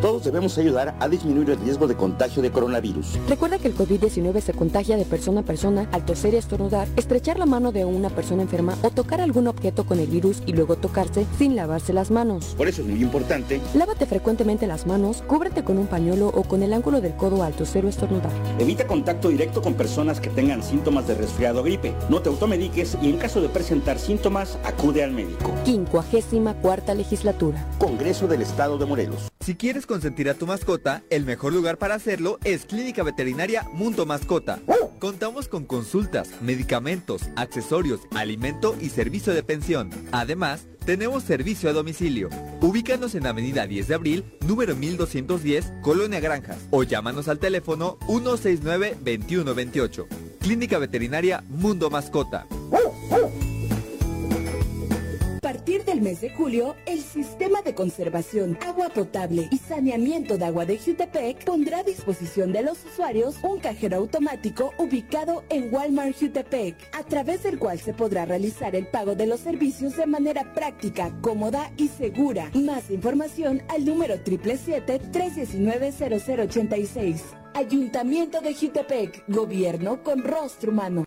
Todos debemos ayudar a disminuir el riesgo de contagio de coronavirus. Recuerda que el COVID-19 se contagia de persona a persona al toser y estornudar, estrechar la mano de una persona enferma o tocar algún objeto con el virus y luego tocarse sin lavarse las manos. Por eso es muy importante, Lávate frecuentemente las manos, cúbrete con un pañuelo o con el ángulo del codo al toser o estornudar. evita contacto directo con personas que tengan síntomas de resfriado o gripe. No te automediques y en caso de presentar síntomas, acude al médico. 54 legislatura. Congreso del Estado de Morelos. Si quieres consentir a tu mascota, el mejor lugar para hacerlo es Clínica Veterinaria Mundo Mascota. Contamos con consultas, medicamentos, accesorios, alimento y servicio de pensión. Además, tenemos servicio a domicilio. Ubícanos en Avenida 10 de Abril, número 1210, Colonia Granjas, o llámanos al teléfono 169-2128. Clínica Veterinaria Mundo Mascota. A partir del el mes de julio, el Sistema de Conservación, Agua Potable y Saneamiento de Agua de Jutepec pondrá a disposición de los usuarios un cajero automático ubicado en Walmart Jutepec, a través del cual se podrá realizar el pago de los servicios de manera práctica, cómoda y segura. Más información al número 777-319-0086. Ayuntamiento de Jutepec, Gobierno con rostro humano.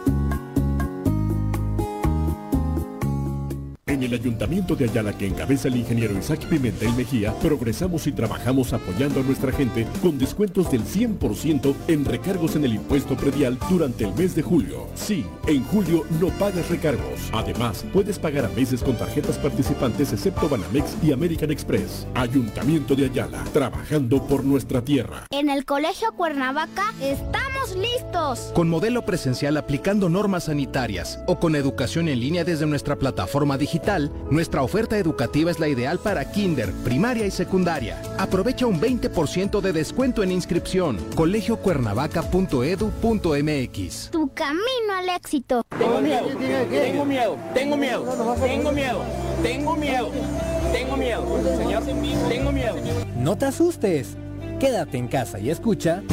En el Ayuntamiento de Ayala que encabeza el ingeniero Isaac Pimentel Mejía, progresamos y trabajamos apoyando a nuestra gente con descuentos del 100% en recargos en el impuesto predial durante el mes de julio. Sí, en julio no pagas recargos. Además, puedes pagar a meses con tarjetas participantes excepto Banamex y American Express. Ayuntamiento de Ayala, trabajando por nuestra tierra. En el Colegio Cuernavaca estamos listos. Con modelo presencial aplicando normas sanitarias o con educación en línea desde nuestra plataforma digital, nuestra oferta educativa es la ideal para kinder, primaria y secundaria. Aprovecha un 20% de descuento en inscripción. colegiocuernavaca.edu.mx. Tu camino al éxito. Tengo miedo, tengo miedo, tengo miedo, tengo miedo, tengo miedo, tengo miedo, señor, tengo miedo. No te asustes. Quédate en casa y escucha.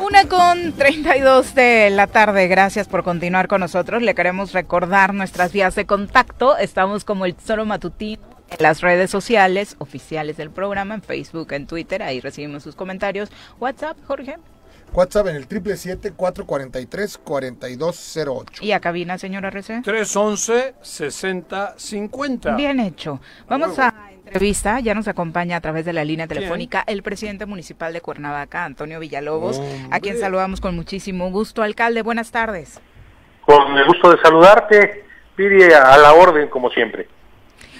Una con 32 de la tarde. Gracias por continuar con nosotros. Le queremos recordar nuestras vías de contacto. Estamos como el Tesoro Matutino en las redes sociales oficiales del programa, en Facebook, en Twitter. Ahí recibimos sus comentarios. WhatsApp, Jorge. WhatsApp en el 777-443-4208. Y a cabina, señora RC. 311-6050. Bien hecho. Vamos a entrevista. Ya nos acompaña a través de la línea telefónica el presidente municipal de Cuernavaca, Antonio Villalobos, a quien saludamos con muchísimo gusto. Alcalde, buenas tardes. Con el gusto de saludarte, Piri, a la orden como siempre.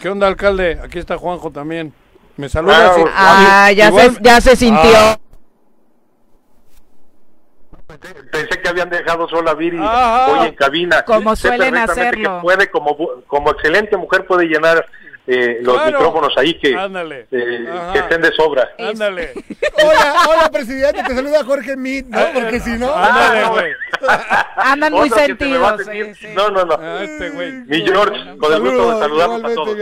¿Qué onda, alcalde? Aquí está Juanjo también. Me saluda. Ah, ah ya, se, ya se sintió. Ah. Pensé que habían dejado sola a Viri hoy en cabina. Como suelen hacerlo. Que puede, como, como excelente mujer, puede llenar eh, los micrófonos ahí que, eh, que estén de sobra. Ándale. hola, hola, presidente, te saluda Jorge Mit, ¿no? Porque si no... Ándale, güey. Andan muy sentidos. No, no, no. Ah, este güey. Mi George, con el gusto de saludarlos a todos.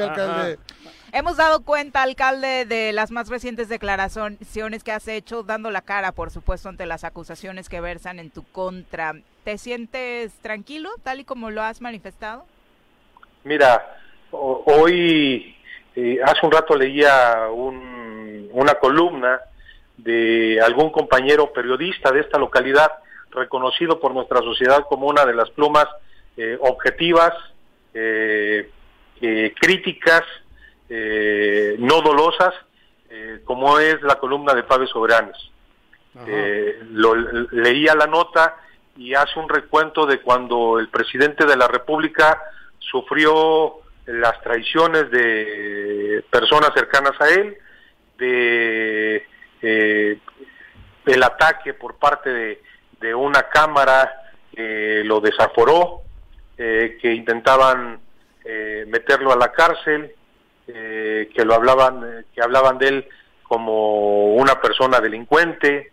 Hemos dado cuenta, alcalde, de las más recientes declaraciones que has hecho, dando la cara, por supuesto, ante las acusaciones que versan en tu contra. ¿Te sientes tranquilo, tal y como lo has manifestado? Mira, hoy, eh, hace un rato leía un, una columna de algún compañero periodista de esta localidad, reconocido por nuestra sociedad como una de las plumas eh, objetivas, eh, críticas, eh, no dolosas, eh, como es la columna de Pablo Soberanes. Eh, lo, leía la nota y hace un recuento de cuando el presidente de la República sufrió las traiciones de personas cercanas a él, de el ataque por parte de, de una cámara que lo desaforó, que intentaban meterlo a la cárcel, eh, que lo hablaban, eh, que hablaban de él como una persona delincuente,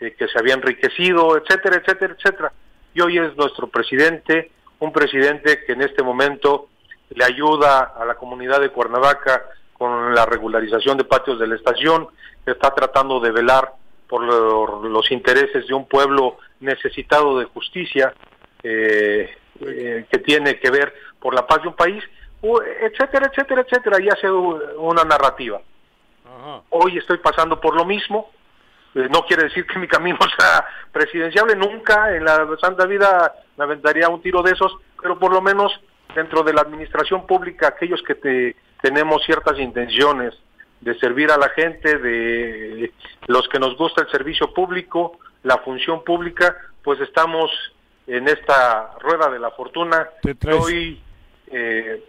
eh, que se había enriquecido, etcétera, etcétera, etcétera. Y hoy es nuestro presidente, un presidente que en este momento le ayuda a la comunidad de Cuernavaca con la regularización de patios de la estación, está tratando de velar por los intereses de un pueblo necesitado de justicia, que tiene que ver por la paz de un país etcétera, etcétera, etcétera, y hace una narrativa. Hoy estoy pasando por lo mismo, eh, no quiere decir que mi camino [LAUGHS] sea presidenciable, nunca en la santa vida me aventaría un tiro de esos, pero por lo menos dentro de la administración pública, aquellos que te, tenemos ciertas intenciones de servir a la gente, de los que nos gusta el servicio público, la función pública, pues estamos en esta rueda de la fortuna. Que hoy eh,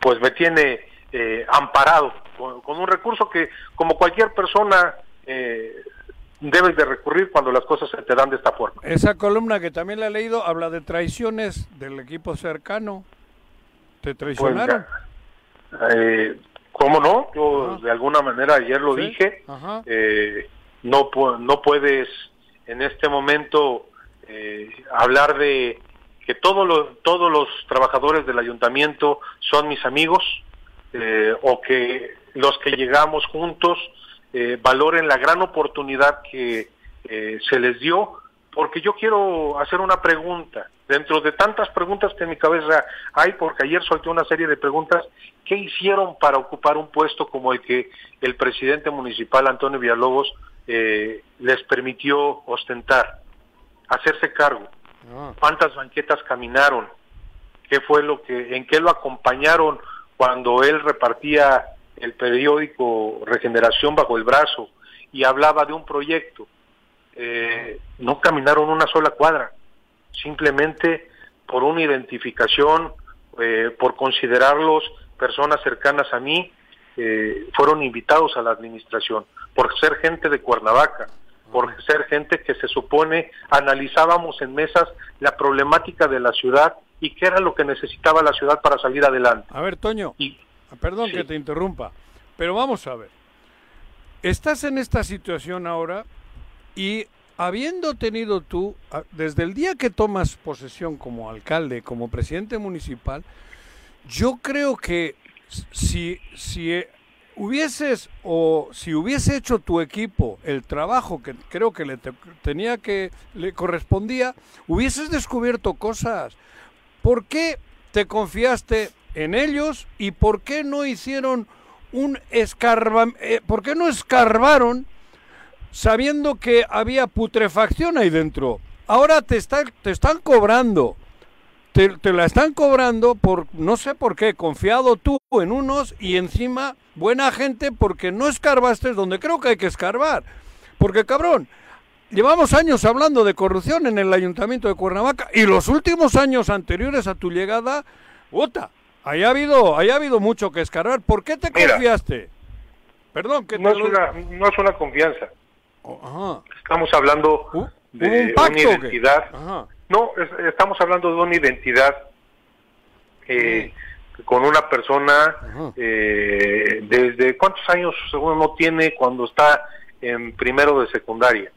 pues me tiene eh, amparado con, con un recurso que como cualquier persona eh, debes de recurrir cuando las cosas se te dan de esta forma. Esa columna que también la he leído habla de traiciones del equipo cercano. ¿Te traicionaron? Pues, eh, ¿Cómo no? Yo de alguna manera ayer lo Sí, dije. Eh, no, no puedes en este momento eh, hablar de que todos los, todos los trabajadores del ayuntamiento son mis amigos eh, o que los que llegamos juntos eh, valoren la gran oportunidad que eh, se les dio, porque yo quiero hacer una pregunta. Dentro de tantas preguntas que en mi cabeza hay, porque ayer solté una serie de preguntas, ¿qué hicieron para ocupar un puesto como el que el presidente municipal Antonio Villalobos les permitió ostentar, hacerse cargo? ¿Cuántas banquetas caminaron? ¿Qué fue lo que, en qué lo acompañaron cuando él repartía el periódico Regeneración bajo el brazo y hablaba de un proyecto? Eh, no caminaron una sola cuadra, simplemente por una identificación, eh, por considerarlos personas cercanas a mí, eh, fueron invitados a la administración, por ser gente de Cuernavaca, por ser gente que se supone analizábamos en mesas la problemática de la ciudad y qué era lo que necesitaba la ciudad para salir adelante. A ver, Toño, perdón que te interrumpa, pero vamos a ver. Estás en esta situación ahora y habiendo tenido tú, a- desde el día que tomas posesión como alcalde, como presidente municipal, yo creo que si, si eh, hubieses o si hubiese hecho tu equipo el trabajo que creo que le te- tenía que le correspondía, hubieses descubierto cosas. ¿Por qué te confiaste en ellos y por qué no hicieron un escarba, eh, por qué no escarbaron sabiendo que había putrefacción ahí dentro? Ahora te, está- te están cobrando. Te, te la están cobrando por no sé por qué, confiado tú en unos y encima buena gente porque no escarbaste donde creo que hay que escarbar. Porque cabrón, llevamos años hablando de corrupción en el ayuntamiento de Cuernavaca y los últimos años anteriores a tu llegada, puta, ahí ha habido, ahí ha habido mucho que escarbar. ¿Por qué te Mira. confiaste? Perdón, que no, te es una, no es una confianza. Ajá. Estamos hablando de ¿Hubo un pacto una identidad. Ajá. No, es- estamos hablando de una identidad eh, con una persona eh, desde cuántos años según no tiene cuando está en primero de secundaria.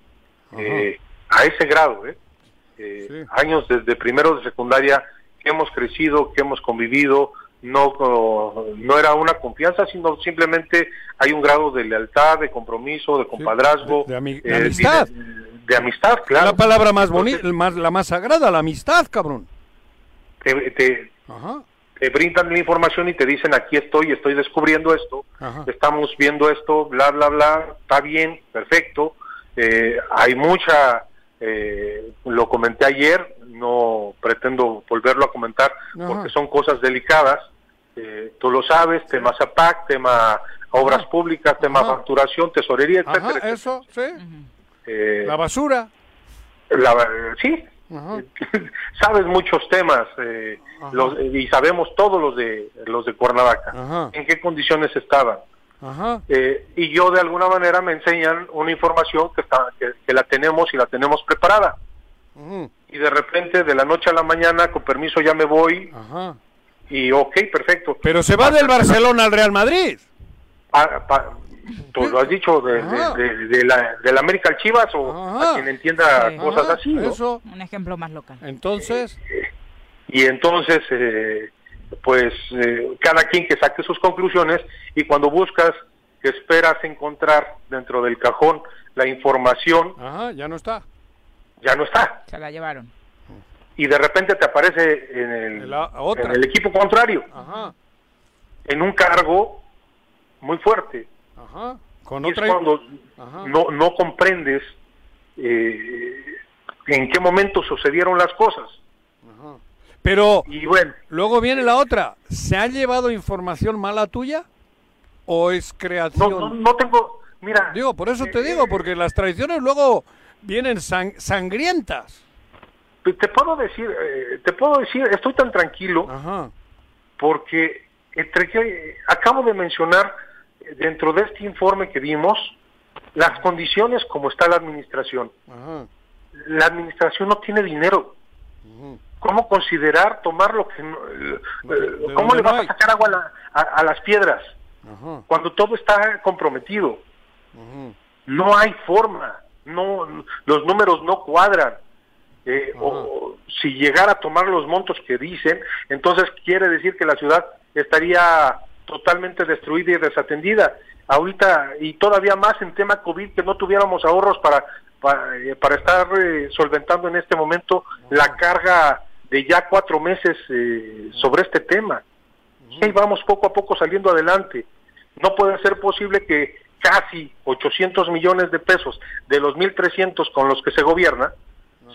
Eh, a ese grado, ¿eh? Eh, años desde primero de secundaria que hemos crecido, que hemos convivido, no, no era una confianza, sino simplemente hay un grado de lealtad, de compromiso, de compadrazgo, de eh, amistad. De, de amistad, claro. La palabra más bonita, más, la más sagrada, la amistad, cabrón. Te, te, te brindan la información y te dicen aquí estoy, estoy descubriendo esto, Ajá. estamos viendo esto, bla, bla, bla, está bien, perfecto. Eh, hay mucha, eh, lo comenté ayer, no pretendo volverlo a comentar Ajá. porque son cosas delicadas. Eh, tú lo sabes, tema ZAPAC, tema obras públicas, tema facturación, tesorería, etcétera. Ajá, etcétera. eso, sí. Eh, La basura. la- sí, [LAUGHS] sabes muchos temas eh, los- y sabemos todos los de los de Cuernavaca, en qué condiciones estaban. Ajá. Eh, y yo de alguna manera me enseñan una información que, está, que, que la tenemos y la tenemos preparada. Y de repente, de la noche a la mañana, con permiso ya me voy y ok, perfecto. Pero se va del Barcelona al Real Madrid. Pa- pa- tú lo has dicho, de, Ajá. de, de, de la, del América al Chivas o a quien entienda Sí. cosas Ajá, así. ¿no? Eso. Un ejemplo más local. Entonces, y entonces eh, pues eh, cada quien que saque sus conclusiones y cuando buscas que esperas encontrar dentro del cajón la información ajá, ya no está. ya no está Se la llevaron. y de repente te aparece en el, otra. en el equipo contrario Ajá. en un cargo muy fuerte Ajá. Con y otra. es cuando Ajá. no, no comprendes eh, en qué momento sucedieron las cosas Pero y bueno luego viene la otra. ¿Se ha llevado información mala tuya? ¿O es creación? no, no, no tengo mira Digo, por eso te digo, porque las traiciones luego vienen sang- sangrientas. te puedo decir, eh, te puedo decir, estoy tan tranquilo porque entre que acabo de mencionar eh, dentro de este informe que vimos las condiciones como está la administración. La administración no tiene dinero. ¿Cómo considerar tomar lo que no, eh, eh, ¿Cómo le vas a sacar agua a, la- a- a las piedras cuando todo está comprometido? No hay forma, no los números no cuadran. Eh, o si llegara a tomar los montos que dicen, entonces quiere decir que la ciudad estaría totalmente destruida y desatendida. Ahorita, y todavía más en tema COVID, que no tuviéramos ahorros para, para, eh, para estar eh, solventando en este momento la carga de ya cuatro meses eh, sobre este tema. Y ahí vamos poco a poco saliendo adelante. No puede ser posible que casi 800 millones de pesos de los 1.300 con los que se gobierna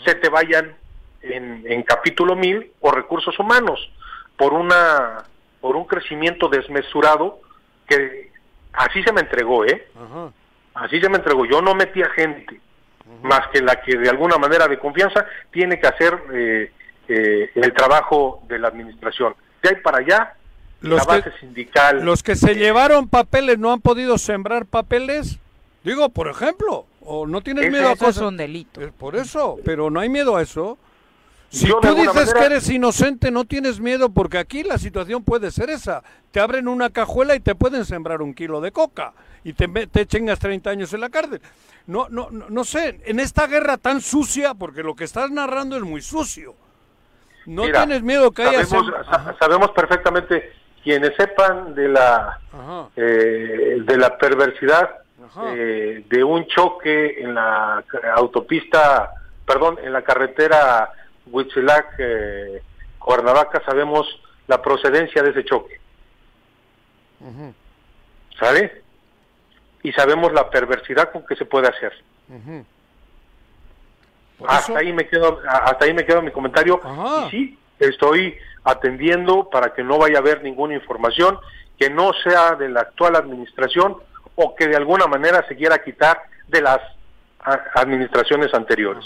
se te vayan en, en capítulo 1000 o recursos humanos por una por un crecimiento desmesurado que así se me entregó, ¿eh? Así se me entregó. Yo no metí a gente más que la que de alguna manera de confianza tiene que hacer eh, eh, el trabajo de la administración. De ahí para allá, Los la base que- sindical. Los que se llevaron papeles no han podido sembrar papeles. Digo, por ejemplo, o no tienes Eso- miedo a eso es cosas. un delito. Es por eso, pero no hay miedo a eso. Si Yo, tú dices manera- que eres inocente, no tienes miedo, porque aquí la situación puede ser esa. Te abren una cajuela y te pueden sembrar un kilo de coca y te, te chingas 30 años en la cárcel. No, no, no, no sé, en esta guerra tan sucia, porque lo que estás narrando es muy sucio. No Mira, tienes miedo que haya... sabemos, sabemos perfectamente quienes sepan de la eh, de la perversidad eh, de un choque en la autopista, perdón, en la carretera Huitzilac eh, Cuernavaca, sabemos la procedencia de ese choque, Ujú, ¿sale? Y sabemos la perversidad con que se puede hacer. Hasta ahí me quedo, hasta ahí me quedo mi comentario. Y sí, estoy atendiendo para que no vaya a haber ninguna información que no sea de la actual administración o que de alguna manera se quiera quitar de las administraciones anteriores.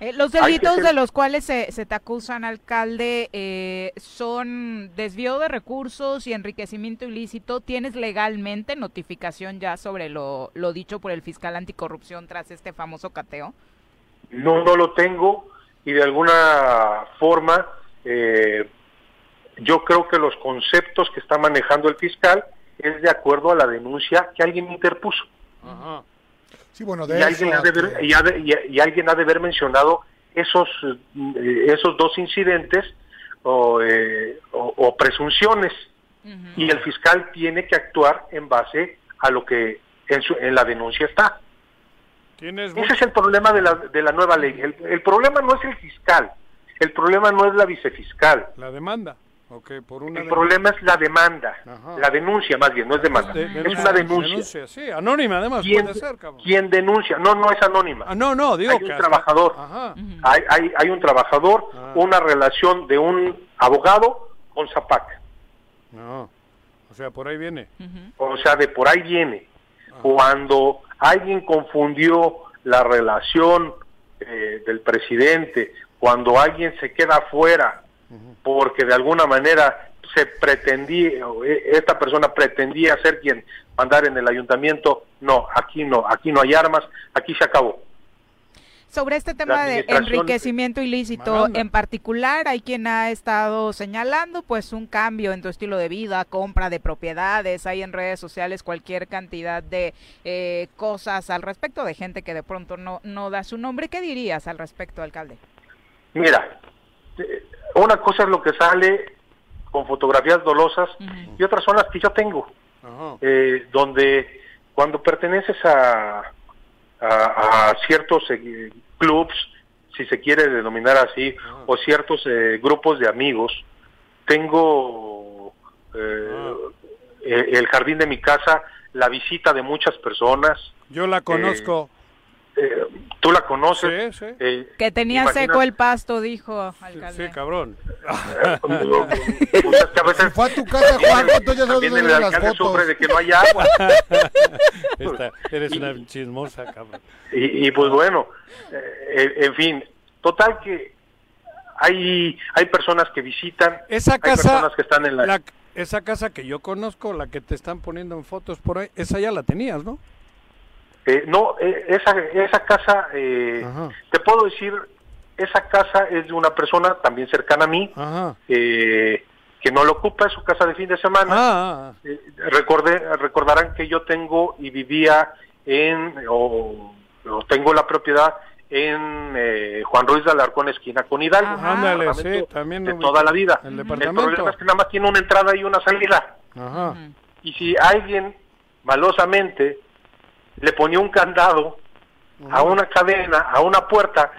Eh, los delitos ser- de los cuales se, se te acusan, alcalde, eh, son desvío de recursos y enriquecimiento ilícito. ¿Tienes legalmente notificación ya sobre lo, lo dicho por el fiscal anticorrupción tras este famoso cateo? No, no lo tengo y de alguna forma eh, yo creo que los conceptos que está manejando el fiscal es de acuerdo a la denuncia que alguien interpuso. Sí, bueno, y de alguien, eso ha de y ha de- y- y alguien ha de haber mencionado esos eh, esos dos incidentes o, eh, o- o presunciones y el fiscal tiene que actuar en base a lo que en, su- en la denuncia está. Tienes Ese es el problema de la, de la nueva ley. El, el problema no es el fiscal, el problema no es la vicefiscal, La demanda. Ok, por una el problema es la demanda, la denuncia más bien, no es demanda, De- es una denuncia. denuncia, sí, anónima además ¿Quién, puede ser, cabrón. quién denuncia? No, no es anónima. Ah, no, no, digo hay que un hasta- trabajador. Ajá. Hay, hay, hay un trabajador, una relación de un abogado con Zapac. No, o sea, por ahí viene. O sea, de por ahí viene. Cuando alguien confundió la relación eh, del presidente, cuando alguien se queda fuera porque de alguna manera se pretendía, eh, esta persona pretendía ser quien mandar en el ayuntamiento, no, aquí no, aquí no hay armas, aquí se acabó. Sobre este tema de enriquecimiento ilícito en particular, hay quien ha estado señalando pues un cambio en tu estilo de vida, compra de propiedades, hay en redes sociales cualquier cantidad de eh, cosas al respecto de gente que de pronto no, no da su nombre. ¿Qué dirías al respecto, alcalde? Mira, eh, una cosa es lo que sale con fotografías dolosas y otras son las que yo tengo, eh, donde cuando perteneces a, a, a ciertos eh, clubs, si se quiere denominar así, o ciertos eh, grupos de amigos, tengo eh, eh, el jardín de mi casa, la visita de muchas personas. Yo la conozco. Eh, Tú la conoces. Sí, sí. eh, Que tenía imagina- seco el pasto, dijo alcalde. Sí, cabrón. Fue a tu casa, Juan, [LAUGHS] entonces ya sabes el ven las alcalde fotos. de que no hay agua. [LAUGHS] Esta- eres una chismosa, cabrón. Y, y, pues bueno, eh, en fin, total que hay hay personas que visitan, Esa hay casa, personas que están en la, la- esa casa que yo conozco, la que te están poniendo en fotos por ahí, esa ya la tenías, ¿no? Eh, no, eh, esa, esa casa, eh, te puedo decir, esa casa es de una persona también cercana a mí, eh, que no lo ocupa, es su casa de fin de semana. Ah, Eh, recordé, recordarán que yo tengo y vivía en, o, o tengo la propiedad en eh, Juan Ruiz de Alarcón, esquina con Hidalgo. Ajá. Ándale, sí, también de toda la vida. El El problema es que nada más tiene una entrada y una salida. Ajá. Y si alguien malosamente le ponía un candado a una cadena, a una puerta,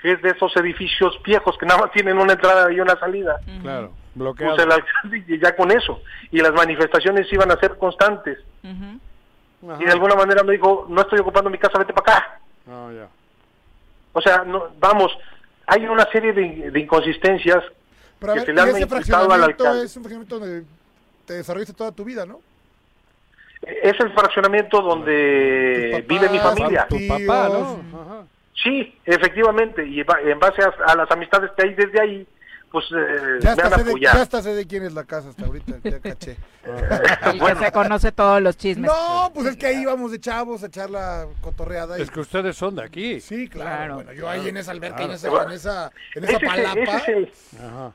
que es de esos edificios viejos que nada más tienen una entrada y una salida, Claro, bloqueado. pues el alcalde y ya con eso. Y las manifestaciones iban a ser constantes. Y de alguna manera me dijo, no estoy ocupando mi casa, vete para acá. Ah. O sea, no, vamos, hay una serie de, de inconsistencias Pero que ver, se le han manifestado al alcalde. es un fraccionamiento donde te desarrollaste toda tu vida, ¿no? Es el fraccionamiento donde vive mi familia. tu papá, ¿no? Sí, efectivamente, y en base a, a las amistades que hay desde ahí, pues eh, Ya me han sé de, apoyado. ya hasta sé de quién es la casa hasta ahorita, ya [LAUGHS] caché. El que se conoce todos los chismes. No, pues es que ahí íbamos de chavos a echar la cotorreada. y- Es que ustedes son de aquí. Sí, claro. Claro. Bueno, yo ahí en esa alberca, en, esa, Claro. en esa, en Ese esa es el- palapa, ese es el- Ajá.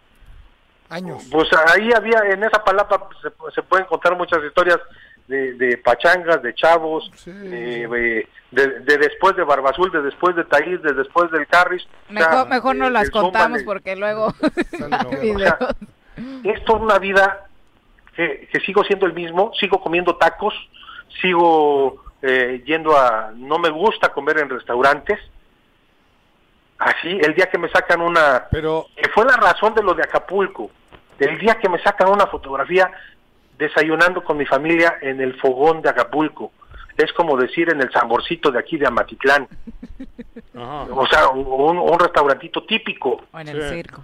años. Pues ahí había, en esa palapa se, se pueden contar muchas historias de, de pachangas, de chavos, eh, de, de- de después de Barbazul, de después de Taís, de después del Carris. O sea, Mejor, mejor no eh, las contamos porque luego... [LAUGHS] [LAUGHS] O sea, es toda una vida que, que sigo siendo el mismo, sigo comiendo tacos, sigo eh, yendo a... No me gusta comer en restaurantes. Así, el día que me sacan una... Pero... Que fue la razón de lo de Acapulco. El día que me sacan una fotografía desayunando con mi familia en el fogón de Acapulco. Es como decir en el zamborcito de aquí de Amatitlán. O sea, un, un restaurantito típico. O en el circo.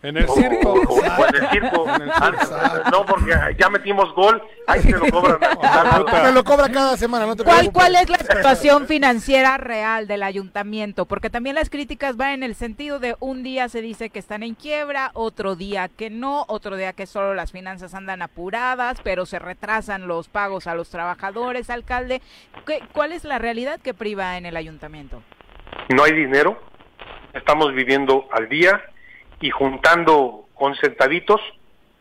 En el O- circo. o- o en el circo. Ah, no, porque ya metimos gol, ahí se lo cobran. [LAUGHS] Me lo cobra cada semana, no te ¿Cuál. ¿Cuál es la situación financiera real del ayuntamiento? Porque también las críticas van en el sentido de un día se dice que están en quiebra, otro día que no, otro día que solo las finanzas andan apuradas, pero se retrasan los pagos a los trabajadores, alcalde. ¿Qué- ¿Cuál es la realidad que priva en el ayuntamiento? no hay dinero, estamos viviendo al día y juntando con centavitos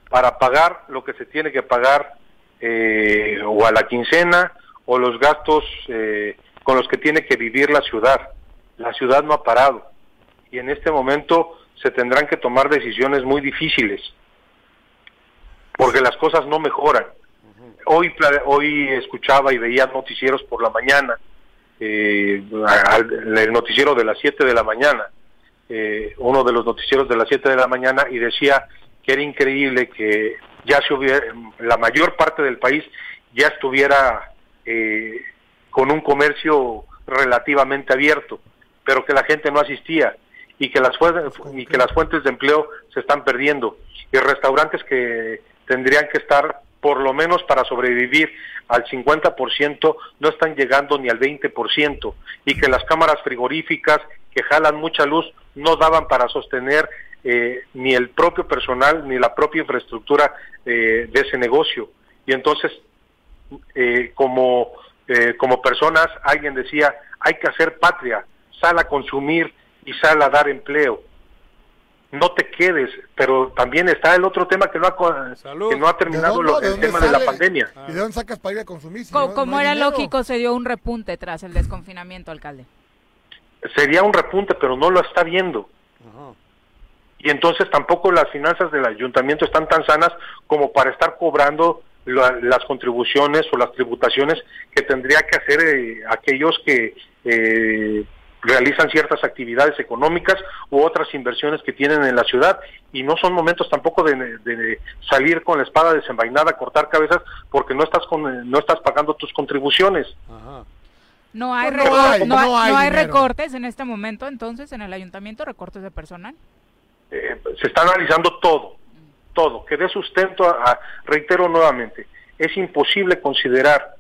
para pagar lo que se tiene que pagar eh, o a la quincena o los gastos eh, con los que tiene que vivir la ciudad. La ciudad no ha parado y en este momento se tendrán que tomar decisiones muy difíciles porque las cosas no mejoran. Hoy, hoy escuchaba y veía noticieros por la mañana eh, el noticiero de las 7 de la mañana, eh, uno de los noticieros de las 7 de la mañana, y decía que era increíble que ya se hubiera, la mayor parte del país ya estuviera eh, con un comercio relativamente abierto, pero que la gente no asistía y que las fuentes, y que las fuentes de empleo se están perdiendo y restaurantes que tendrían que estar por lo menos para sobrevivir al 50% no están llegando ni al 20% y que las cámaras frigoríficas que jalan mucha luz no daban para sostener eh, ni el propio personal ni la propia infraestructura eh, de ese negocio y entonces eh, como eh, como personas alguien decía hay que hacer patria sal a consumir y sal a dar empleo no te quedes, pero también está el otro tema que no ha, que no ha terminado ¿De lo- el tema de la pandemia. ¿Y de dónde sacas para ir a consumir? si Co- no- no como era dinero? lógico, se dio un repunte tras el desconfinamiento, alcalde. Sería un repunte, pero no lo está viendo. Y entonces tampoco las finanzas del ayuntamiento están tan sanas como para estar cobrando la- las contribuciones o las tributaciones que tendría que hacer eh, aquellos que eh, realizan ciertas actividades económicas u otras inversiones que tienen en la ciudad y no son momentos tampoco de, de salir con la espada desenvainada cortar cabezas porque no estás con, no estás pagando tus contribuciones. No hay, No recor- hay, no no hay- no hay recortes en este momento, entonces, en el ayuntamiento, recortes de personal. Eh, se está analizando todo, todo, que dé sustento a, a- reitero nuevamente, es imposible considerar,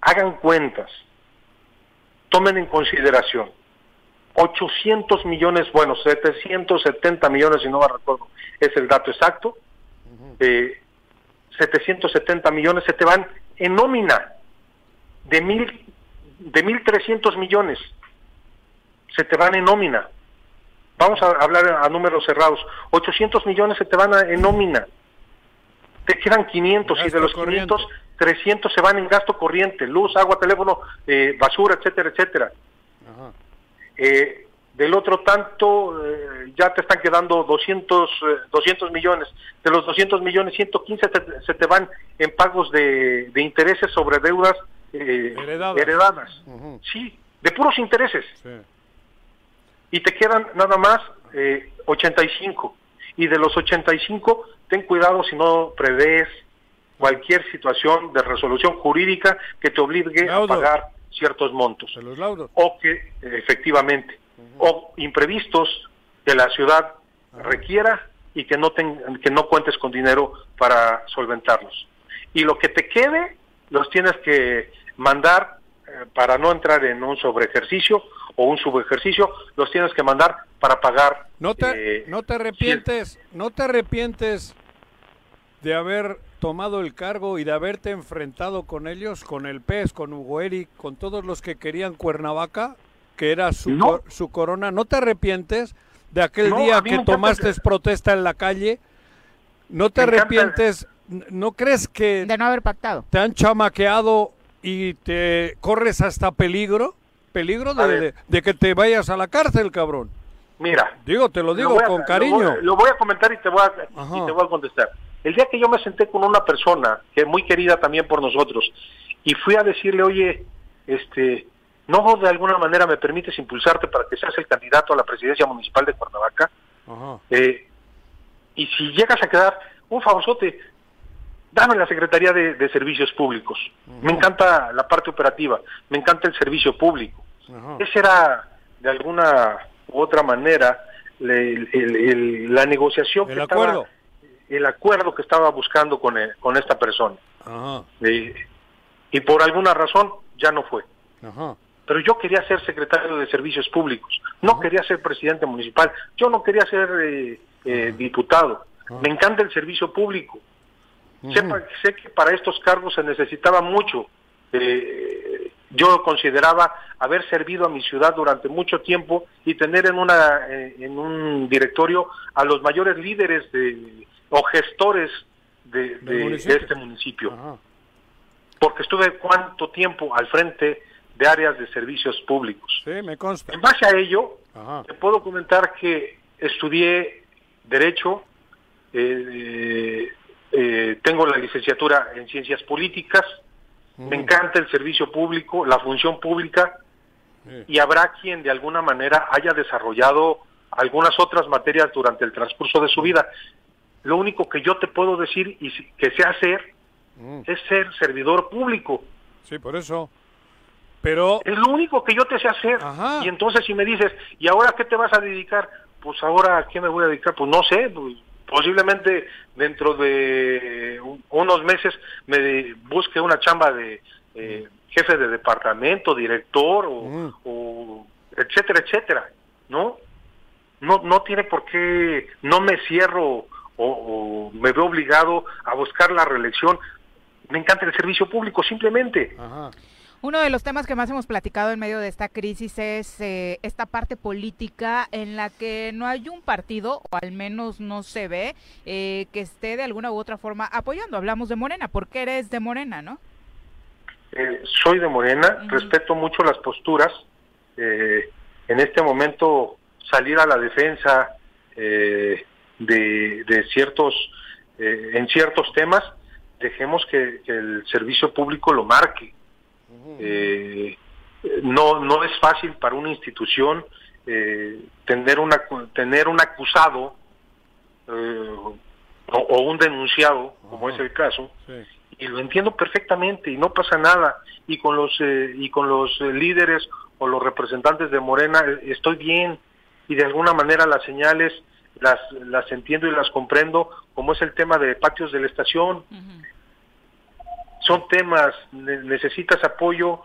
hagan cuentas, tomen en consideración 800 millones, bueno, 770 millones, si no me recuerdo, es el dato exacto. Eh, 770 millones se te van en nómina de mil de 1.300 millones se te van en nómina. Vamos a hablar a números cerrados. 800 millones se te van a- en nómina. Te quedan 500 y de los 500, 300 se van en gasto corriente, luz, agua, teléfono, eh, basura, etcétera, etcétera. Eh, del otro tanto, eh, ya te están quedando 200, eh, 200 millones. De los 200 millones, 115 te- se te van en pagos de, de intereses sobre deudas eh, Heredadas. heredadas. Sí, de puros intereses. Y te quedan nada más eh, 85. Y de los 85, ten cuidado si no prevés cualquier situación de resolución jurídica que te obligue a pagar ciertos montos. O que, efectivamente, o imprevistos que la ciudad requiera y que no, ten- que no cuentes con dinero para solventarlos. Y lo que te quede, los tienes que mandar eh, para no entrar en un sobreejercicio o un subejercicio, los tienes que mandar para pagar. No te, eh, no te arrepientes, no te arrepientes de haber tomado el cargo y de haberte enfrentado con ellos, con el PES, con Hugo Eric, con todos los que querían Cuernavaca, que era su, cor- su corona. ¿No te arrepientes de aquel No, día que encanta tomaste protesta en la calle? ¿No te Me arrepientes? ¿No crees que de no haber pactado? te han chamaqueado y te corres hasta peligro? ¿Peligro de, que te vayas a la cárcel, cabrón? Mira. Digo, te lo digo a- con lo cariño. voy Lo voy, a comentar y te voy a, y te voy a contestar. El día que yo me senté con una persona que es muy querida también por nosotros y fui a decirle, oye, este, no de alguna manera me permites impulsarte para que seas el candidato a la presidencia municipal de Cuernavaca, Eh, y si llegas a quedar un favorzote, dame la Secretaría de, de Servicios Públicos. Me encanta la parte operativa, me encanta el servicio público. Esa era, de alguna u otra manera, le- el- el- el- la negociación El que estaba- acuerdo. el acuerdo que estaba buscando con, el- con esta persona. Ajá, Eh, y por alguna razón ya no fue. ajá. Pero yo quería ser secretario de Servicios Públicos, no quería ser presidente municipal, yo no quería ser eh, eh, diputado. Me encanta el servicio público. Sepa- sé que para estos cargos se necesitaba mucho. Eh, yo consideraba haber servido a mi ciudad durante mucho tiempo y tener en una eh, en un directorio a los mayores líderes de, o gestores de, de- de municipio. este municipio. Porque estuve cuánto tiempo al frente de áreas de servicios públicos. Sí, me consta. En base a ello, Ajá. te puedo comentar que estudié Derecho, eh, eh, tengo la licenciatura en Ciencias Políticas, me encanta el servicio público, la función pública, y habrá quien de alguna manera haya desarrollado algunas otras materias durante el transcurso de su vida. Lo único que yo te puedo decir y que sé hacer es ser servidor público. Sí, por eso. Pero es lo único que yo te sé hacer. Y entonces si me dices, ¿y ahora qué te vas a dedicar? Pues ahora a qué me voy a dedicar? Pues no sé, pues, posiblemente dentro de un- unos meses me busque una chamba de eh, jefe de departamento, director o, o etcétera, etcétera, ¿no? No no tiene por qué, no me cierro o, o me veo obligado a buscar la reelección. Me encanta el servicio público, simplemente. Uno de los temas que más hemos platicado en medio de esta crisis es eh, esta parte política en la que no hay un partido, o al menos no se ve, eh, que esté de alguna u otra forma apoyando. Hablamos de Morena, porque eres de Morena, ¿no? Eh, soy de Morena, respeto mucho las posturas. eh, en este momento salir a la defensa eh, de, de ciertos, en ciertos temas, dejemos que, que el servicio público lo marque. Eh, no, no es fácil para una institución eh, tener, una, tener un acusado eh, o, o un denunciado, como es el caso, y lo entiendo perfectamente y no pasa nada. Y con los eh, y con los eh, líderes o los representantes de Morena estoy bien. Y de alguna manera las señales las las entiendo y las comprendo como es el tema de patios de la estación son temas ne- necesitas apoyo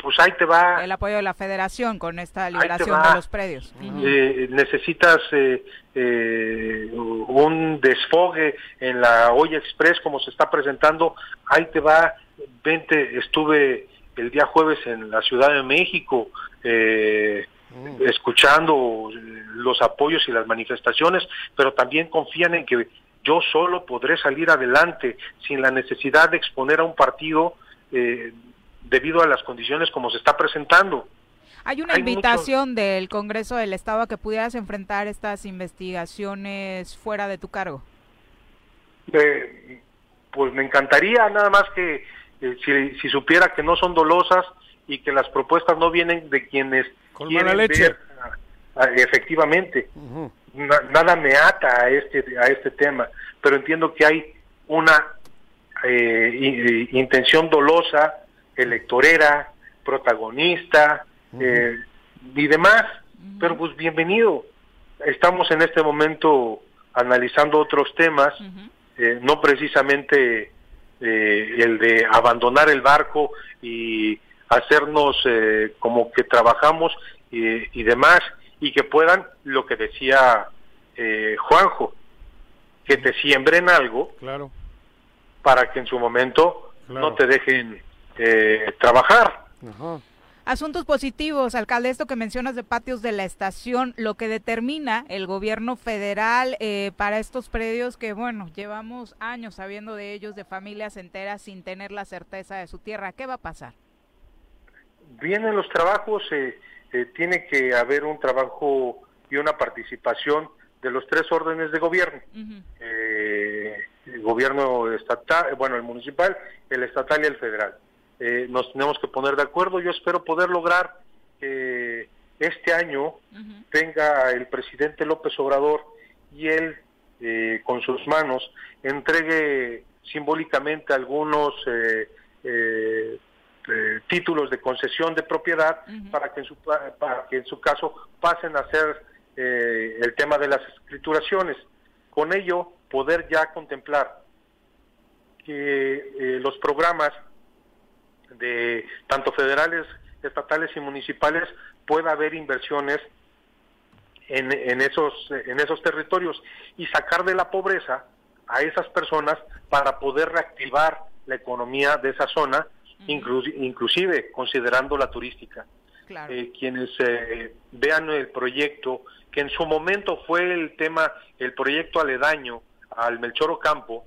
pues ahí te va. El apoyo de la federación con esta liberación de los predios. Eh, necesitas eh, eh, un desfogue en la olla express como se está presentando, ahí te va, vente, estuve el día jueves en la Ciudad de México eh, escuchando eh, los apoyos y las manifestaciones, pero también confían en que yo solo podré salir adelante sin la necesidad de exponer a un partido eh, debido a las condiciones como se está presentando. Hay una Hay invitación del Congreso del Estado a que pudieras enfrentar estas investigaciones fuera de tu cargo. Eh, pues me encantaría nada más que eh, si, si supiera que no son dolosas y que las propuestas no vienen de quienes Con quieren mala leche. ver, efectivamente Na- nada me ata a este a este tema pero entiendo que hay una eh, i- intención dolosa electorera protagonista eh, y demás. Pero pues bienvenido. Estamos en este momento analizando otros temas eh, no precisamente eh, el de abandonar el barco y hacernos eh, como que trabajamos y, y demás y que puedan lo que decía eh, Juanjo que te siembren algo Claro. para que en su momento Claro. no te dejen eh, trabajar Ajá. Asuntos positivos, alcalde, esto que mencionas de patios de la estación, lo que determina el gobierno federal eh, para estos predios que, bueno, llevamos años sabiendo de ellos, de familias enteras sin tener la certeza de su tierra. ¿Qué va a pasar? vienen los trabajos, eh, eh, tiene que haber un trabajo y una participación de los tres órdenes de gobierno. Eh, el gobierno estatal, bueno, el municipal, el estatal y el federal. Eh, nos tenemos que poner de acuerdo. Yo espero poder lograr que este año tenga el presidente López Obrador y él eh, con sus manos entregue simbólicamente algunos eh, títulos de concesión de propiedad para que en su pa- para que en su caso pasen a ser eh, el tema de las escrituraciones. Con ello poder ya contemplar que eh, los programas de tanto federales estatales y municipales pueda haber inversiones en, en esos en esos territorios y sacar de la pobreza a esas personas para poder reactivar la economía de esa zona inclu- inclusive considerando la turística. Eh, quienes eh, vean el proyecto, que en su momento fue el tema, el proyecto aledaño al Melchor Ocampo,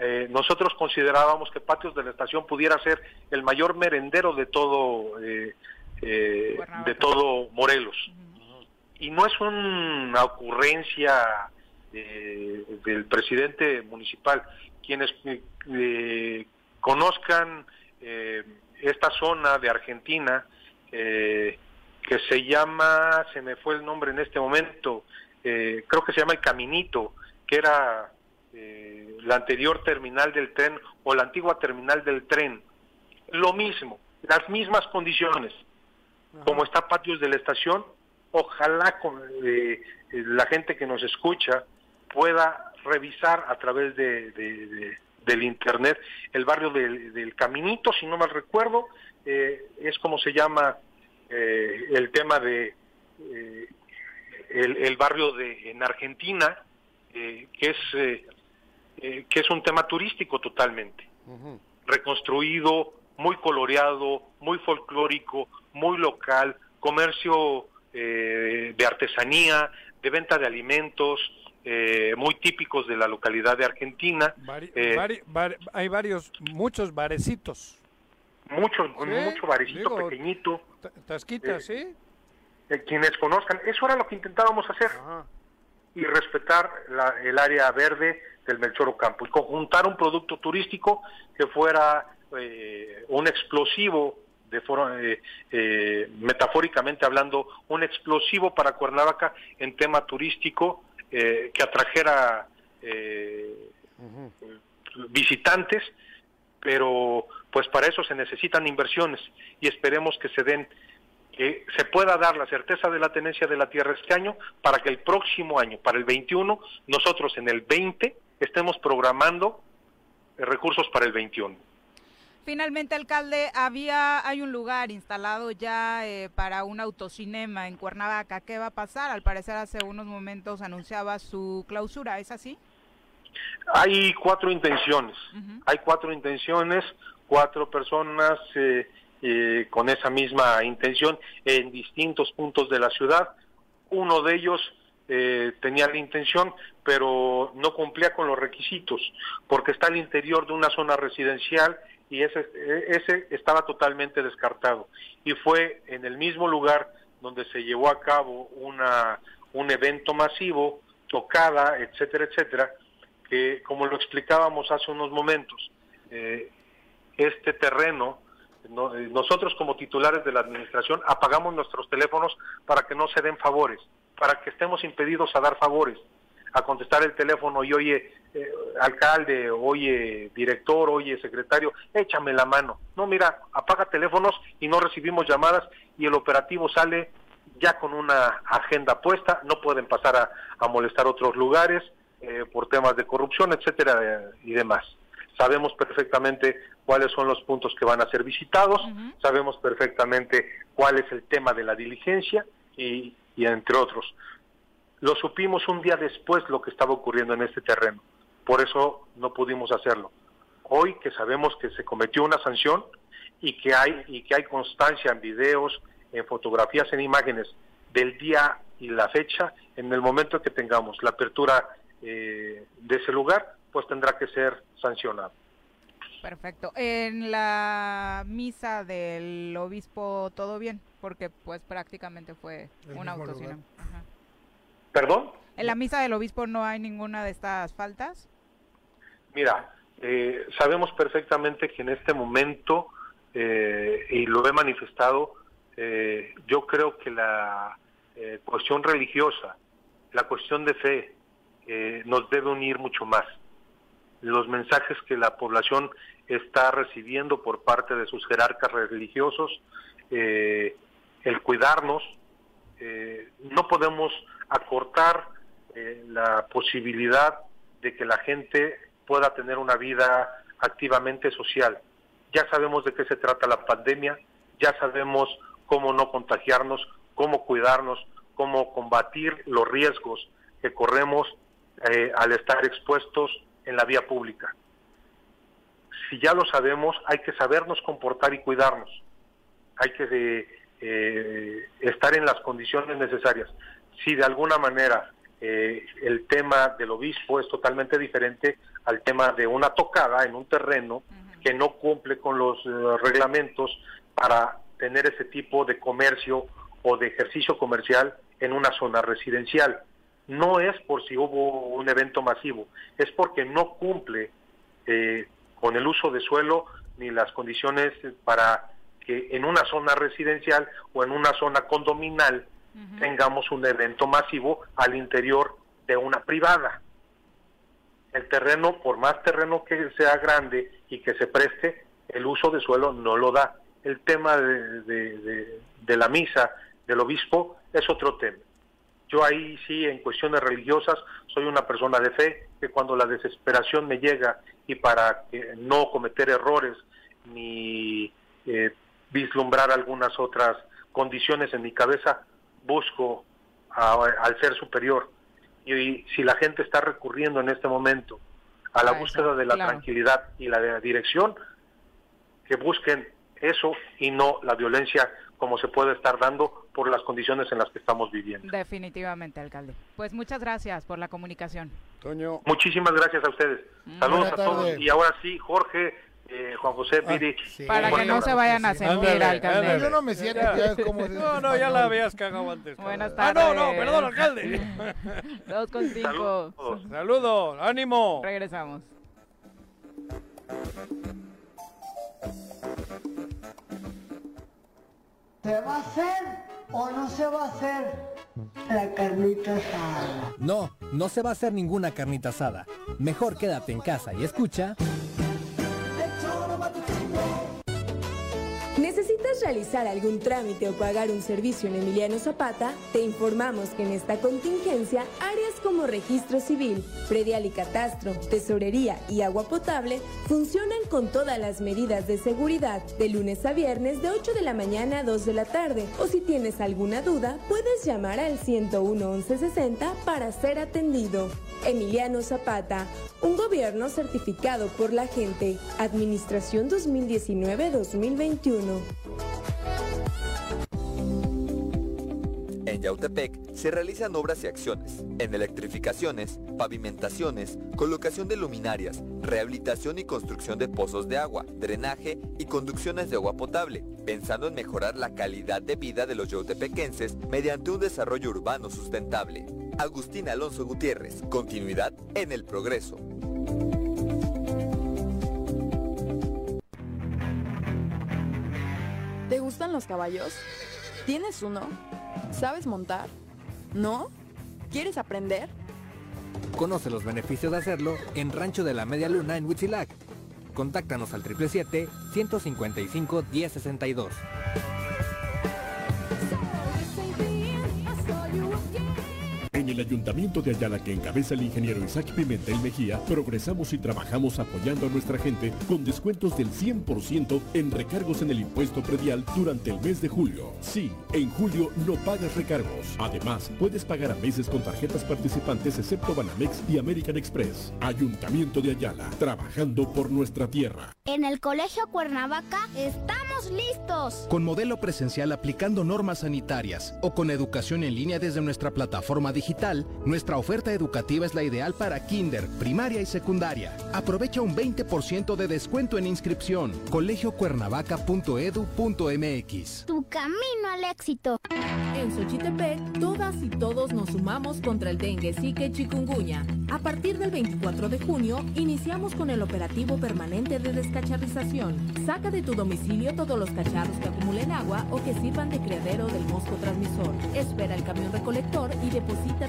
eh, nosotros considerábamos que Patios de la Estación pudiera ser el mayor merendero de todo, eh, eh, de todo Morelos. Y no es una ocurrencia del presidente municipal. Quienes conozcan eh, esta zona de Argentina, eh, que se llama, se me fue el nombre en este momento, eh, creo que se llama El Caminito, que era eh, la anterior terminal del tren o la antigua terminal del tren. Lo mismo, las mismas condiciones. Como está Patios de la Estación, ojalá con, eh, la gente que nos escucha pueda revisar a través de, de- de- del internet el barrio del, del Caminito, si no mal recuerdo, eh, es como se llama eh, el tema de eh, el, el barrio de en Argentina, eh, que es eh, que es un tema turístico totalmente. Reconstruido, muy coloreado, muy folclórico, muy local, comercio de artesanía, de venta de alimentos, eh, muy típicos de la localidad de Argentina. Vari- Eh, vari- vari- hay varios, muchos barecitos. mucho, Sí, mucho barecito digo, pequeñito. Ta- Tasquitas, Eh, ¿sí? eh, quienes conozcan, eso era lo que intentábamos hacer. Y respetar la- el área verde del Melchor Ocampo y conjuntar un producto turístico que fuera eh, un explosivo, de forma, eh, eh, metafóricamente hablando, un explosivo para Cuernavaca en tema turístico eh, que atrajera eh, visitantes, pero pues para eso se necesitan inversiones y esperemos que se den que se pueda dar la certeza de la tenencia de la tierra este año para que el próximo año, para el 21, nosotros en el 20 estemos programando eh, recursos para el 21. Finalmente, alcalde, había hay un lugar instalado ya eh, para un autocinema en Cuernavaca. ¿Qué va a pasar? Al parecer hace unos momentos anunciaba su clausura, ¿es así? Hay cuatro intenciones, hay cuatro intenciones, cuatro personas eh, eh, con esa misma intención en distintos puntos de la ciudad. Uno de ellos eh, tenía la intención, pero no cumplía con los requisitos, porque está al interior de una zona residencial y ese, ese estaba totalmente descartado. Y fue en el mismo lugar donde se llevó a cabo una, un evento masivo, tocada, etcétera, etcétera, que como lo explicábamos hace unos momentos, eh, este terreno, no- eh, nosotros como titulares de la administración apagamos nuestros teléfonos para que no se den favores, para que estemos impedidos a dar favores, a contestar el teléfono y oye, eh, alcalde, oye, director, oye, secretario, échame la mano. No, mira, apaga teléfonos y no recibimos llamadas y el operativo sale ya con una agenda puesta, no pueden pasar a, a molestar otros lugares eh, por temas de corrupción, etcétera, eh, y demás. Sabemos perfectamente cuáles son los puntos que van a ser visitados, sabemos perfectamente cuál es el tema de la diligencia y, y entre otros. Lo supimos un día después lo que estaba ocurriendo en este terreno, por eso no pudimos hacerlo. Hoy que sabemos que se cometió una sanción y que hay y que hay constancia en videos, en fotografías, en imágenes del día y la fecha, en el momento que tengamos la apertura eh, de ese lugar, pues tendrá que ser sancionado. Perfecto. En la misa del obispo, ¿todo bien? Porque pues prácticamente fue El un autocinema. ¿Perdón? En la misa del obispo no hay ninguna de estas faltas. Mira, eh, sabemos perfectamente que en este momento, eh, y lo he manifestado, eh, yo creo que la eh, cuestión religiosa, la cuestión de fe, eh, nos debe unir mucho más. Los mensajes que la población está recibiendo por parte de sus jerarcas religiosos, el cuidarnos, eh, no podemos acortar eh, la posibilidad de que la gente pueda tener una vida activamente social. Ya sabemos de qué se trata la pandemia, ya sabemos cómo no contagiarnos, cómo cuidarnos, cómo combatir los riesgos que corremos eh, al estar expuestos en la vía pública. Si ya lo sabemos, hay que sabernos comportar y cuidarnos. Hay que eh, estar en las condiciones necesarias. Si de alguna manera eh, el tema del obispo es totalmente diferente al tema de una tocada en un terreno que no cumple con los eh, reglamentos para tener ese tipo de comercio o de ejercicio comercial en una zona residencial. No es por si hubo un evento masivo, es porque no cumple eh, con el uso de suelo ni las condiciones para que en una zona residencial o en una zona condominal tengamos un evento masivo al interior de una privada. El terreno, por más terreno que sea grande y que se preste, el uso de suelo no lo da. El tema de, de- de- de la misa del obispo es otro tema. Yo ahí sí, en cuestiones religiosas, soy una persona de fe que cuando la desesperación me llega y para que no cometer errores ni eh, vislumbrar algunas otras condiciones en mi cabeza, busco a- al ser superior. Y, si la gente está recurriendo en este momento a la eso, búsqueda de la claro. tranquilidad y la de la dirección, que busquen eso y no la violencia como se puede estar dando por las condiciones en las que estamos viviendo. Definitivamente, alcalde. Pues muchas gracias por la comunicación. Toño. Muchas gracias a ustedes. Saludos Buena a todos. Y ahora sí, Jorge, eh, Juan José, Viri. Para un que no se vayan a sentir, alcalde. Yo no me siento, Ya. ya es como- [LAUGHS] No, no, ya la habías cagado antes. Buenas Ah, no, no, tardes. perdón, alcalde. [LAUGHS] Dos con cinco. Saludos, ánimo. Regresamos. ¿Se va a hacer o no se va a hacer la carnita asada? No, no se va a hacer ninguna carnita asada. Mejor quédate en casa y escucha. Realizar algún trámite o pagar un servicio en Emiliano Zapata? Te informamos que en esta contingencia, Áreas como registro civil, predial y catastro, tesorería y agua potable funcionan con todas las medidas de seguridad de lunes a viernes de 8 de la mañana a 2 de la tarde. O si tienes alguna duda, puedes llamar al 101 1160 para ser atendido. Emiliano Zapata, un gobierno certificado por la gente. Administración 2019-2021. Yautepec se realizan obras y acciones en electrificaciones, pavimentaciones, colocación de luminarias, rehabilitación y construcción de pozos de agua, drenaje y conducciones de agua potable, pensando en mejorar la calidad de vida de los yautepequenses mediante un desarrollo urbano sustentable. Agustín Alonso Gutiérrez, continuidad en el progreso. ¿Te gustan los caballos? ¿Tienes uno? ¿Sabes montar? ¿No? ¿Quieres aprender? Conoce los beneficios de hacerlo en Rancho de la Media Luna en Huitzilac. Contáctanos al 777-155-1062. El Ayuntamiento de Ayala que encabeza el ingeniero Isaac Pimentel Mejía, progresamos y trabajamos apoyando a nuestra gente con descuentos del 100% en recargos en el impuesto predial durante el mes de julio. Sí, en julio no pagas recargos. Además, puedes pagar a meses con tarjetas participantes excepto Banamex y American Express. Ayuntamiento de Ayala, trabajando por nuestra tierra. En el Colegio Cuernavaca estamos listos. Con modelo presencial aplicando normas sanitarias o con educación en línea desde nuestra plataforma digital, nuestra oferta educativa es la ideal para kinder, primaria y secundaria. Aprovecha un 20% de descuento en inscripción. colegiocuernavaca.edu.mx. Tu camino al éxito. En Xochitepec, todas y todos nos sumamos contra el dengue, zika y chikungunya. A partir del 24 de junio, iniciamos con el operativo permanente de descacharrización. Saca de tu domicilio todos los cacharros que acumulen agua o que sirvan de criadero del mosco transmisor. Espera el camión recolector y deposita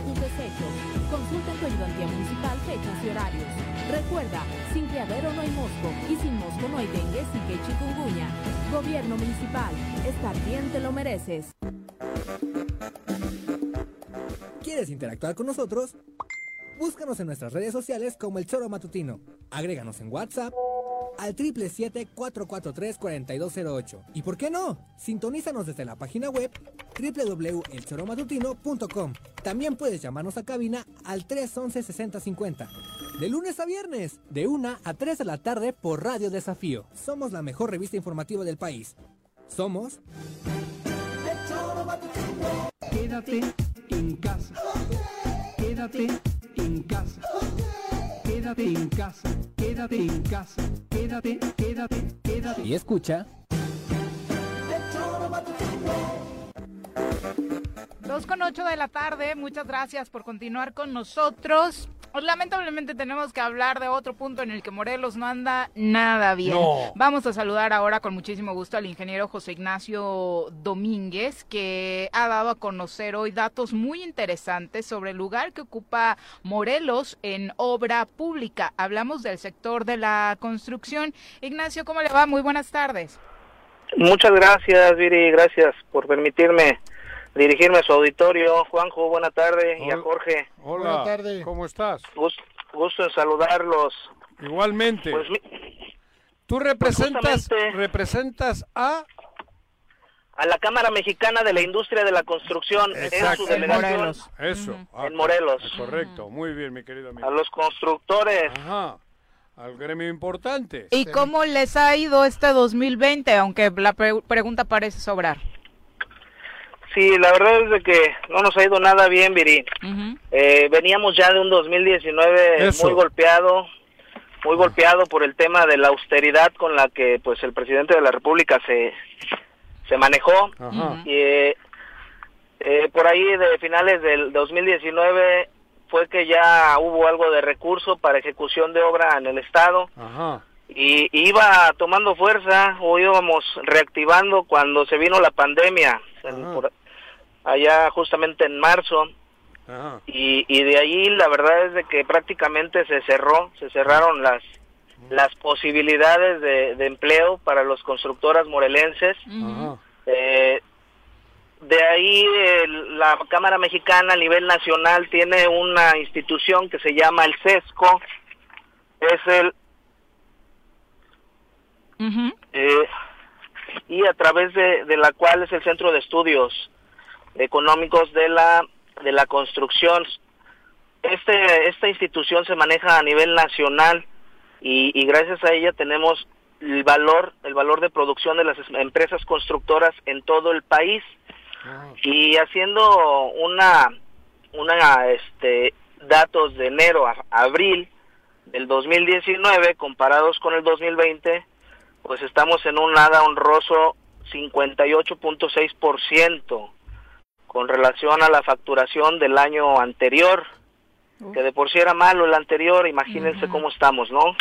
Consulta tu ayudantía municipal fechas y horarios. Recuerda, sin criadero no hay mosco y sin mosco no hay dengue, zika y chikungunya. Gobierno municipal, estar bien te lo mereces. ¿Quieres interactuar con nosotros? Búscanos en nuestras redes sociales como El Choro Matutino. Agréganos en WhatsApp al 777-443-4208. ¿Y por qué no? Sintonízanos desde la página web www.elchoromatutino.com. También puedes llamarnos a cabina al 311-6050. De lunes a viernes, de 1 a 3 de la tarde por Radio Desafío. Somos la mejor revista informativa del país. Somos... Quédate en casa. Quédate en casa. Quédate en casa. Quédate en casa. Quédate, quédate, quédate. Y escucha... Dos con ocho de la tarde, muchas gracias por continuar con nosotros. Pues, lamentablemente tenemos que hablar de otro punto en el que Morelos no anda nada bien. No. Vamos a saludar ahora con muchísimo gusto al ingeniero José Ignacio Domínguez, que ha dado a conocer hoy datos muy interesantes sobre el lugar que ocupa Morelos en obra pública. Hablamos del sector de la construcción. Ignacio, ¿cómo le va? Muy buenas tardes. Muchas gracias, Viri, gracias por permitirme dirigirme a su auditorio. Juanjo, buena tarde, y a Jorge. Hola, ¿cómo estás? Gusto, gusto en saludarlos. Igualmente. Pues mi- Tú representas, justamente- representas a... a la Cámara Mexicana de la Industria de la Construcción en su Exacto. delegación Eso. ah, en Morelos. Correcto, muy bien, mi querido amigo. A los constructores. Ajá, al gremio importante. ¿Y cómo les ha ido este 2020? Aunque la pre- pregunta parece sobrar. Sí, la verdad es de que no nos ha ido nada bien, Viri. Eh, veníamos ya de un 2019 Eso. muy golpeado, muy golpeado por el tema de la austeridad con la que pues el presidente de la República se, se manejó. Y, eh, eh, por ahí de finales del 2019 fue que ya hubo algo de recurso para ejecución de obra en el estado. Y, y iba tomando fuerza o íbamos reactivando cuando se vino la pandemia. En- por- allá justamente en marzo Ajá. y, y de ahí la verdad es de que prácticamente se cerró, se cerraron las las posibilidades de, de empleo para los constructoras morelenses. Ajá. Eh, De ahí el- la Cámara Mexicana a nivel nacional tiene una institución que se llama el CESCO. Es el eh, y a través de, de la cual es el Centro de Estudios Económicos de la de la Construcción. Este esta institución se maneja a nivel nacional y, y gracias a ella tenemos el valor el valor de producción de las es- empresas constructoras en todo el país. Y haciendo una una este datos de enero a abril del 2019 comparados con el 2020 pues estamos en un nada honroso 58.6% con relación a la facturación del año anterior, que de por sí era malo el anterior, imagínense cómo estamos, ¿no?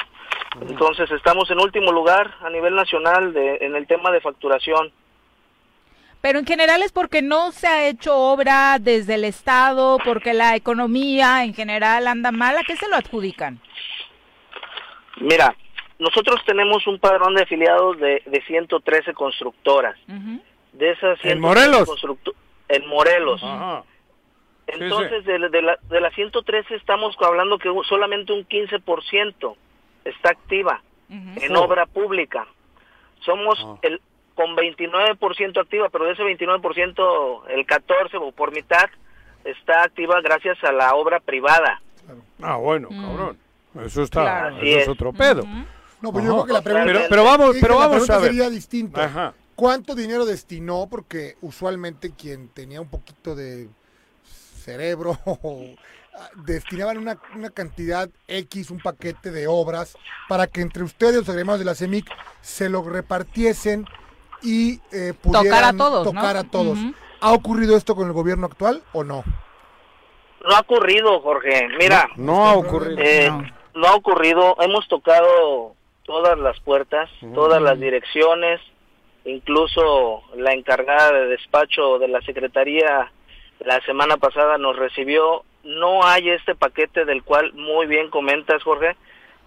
Entonces estamos en último lugar a nivel nacional de, en el tema de facturación. Pero en general es porque no se ha hecho obra desde el Estado, porque la economía en general anda mal. ¿A qué se lo adjudican? Mira, nosotros tenemos un padrón de afiliados de, de 113 constructoras. De esas 113 Morelos? En Morelos. Entonces, De, de, la, de las 113 estamos hablando que un- solamente un 15% está activa en Oh. obra pública. Somos el con 29% activa, pero de ese 29%, el 14 o por mitad está activa gracias a la obra privada. Ah, bueno, cabrón. Eso está, Claro. eso es es. otro pedo. No, pues yo Ajá. creo que la pregunta, Pero, pero vamos, sí, pero la vamos pregunta a ver. sería distinta. Ajá. ¿Cuánto dinero destinó? Porque usualmente quien tenía un poquito de cerebro [LAUGHS] destinaban una, una cantidad X, un paquete de obras, para que entre ustedes, los agremados de la CEMIC, se lo repartiesen y eh, pudieran Tocar a todos, ¿no? tocar a todos. ¿Ha ocurrido esto con el gobierno actual o no? No ha ocurrido, Jorge. Mira. No, no ha ocurrido. eh, no. ha ocurrido. Hemos tocado todas las puertas, todas las direcciones, incluso la encargada de despacho de la Secretaría la semana pasada nos recibió. No hay este paquete del cual muy bien comentas, Jorge.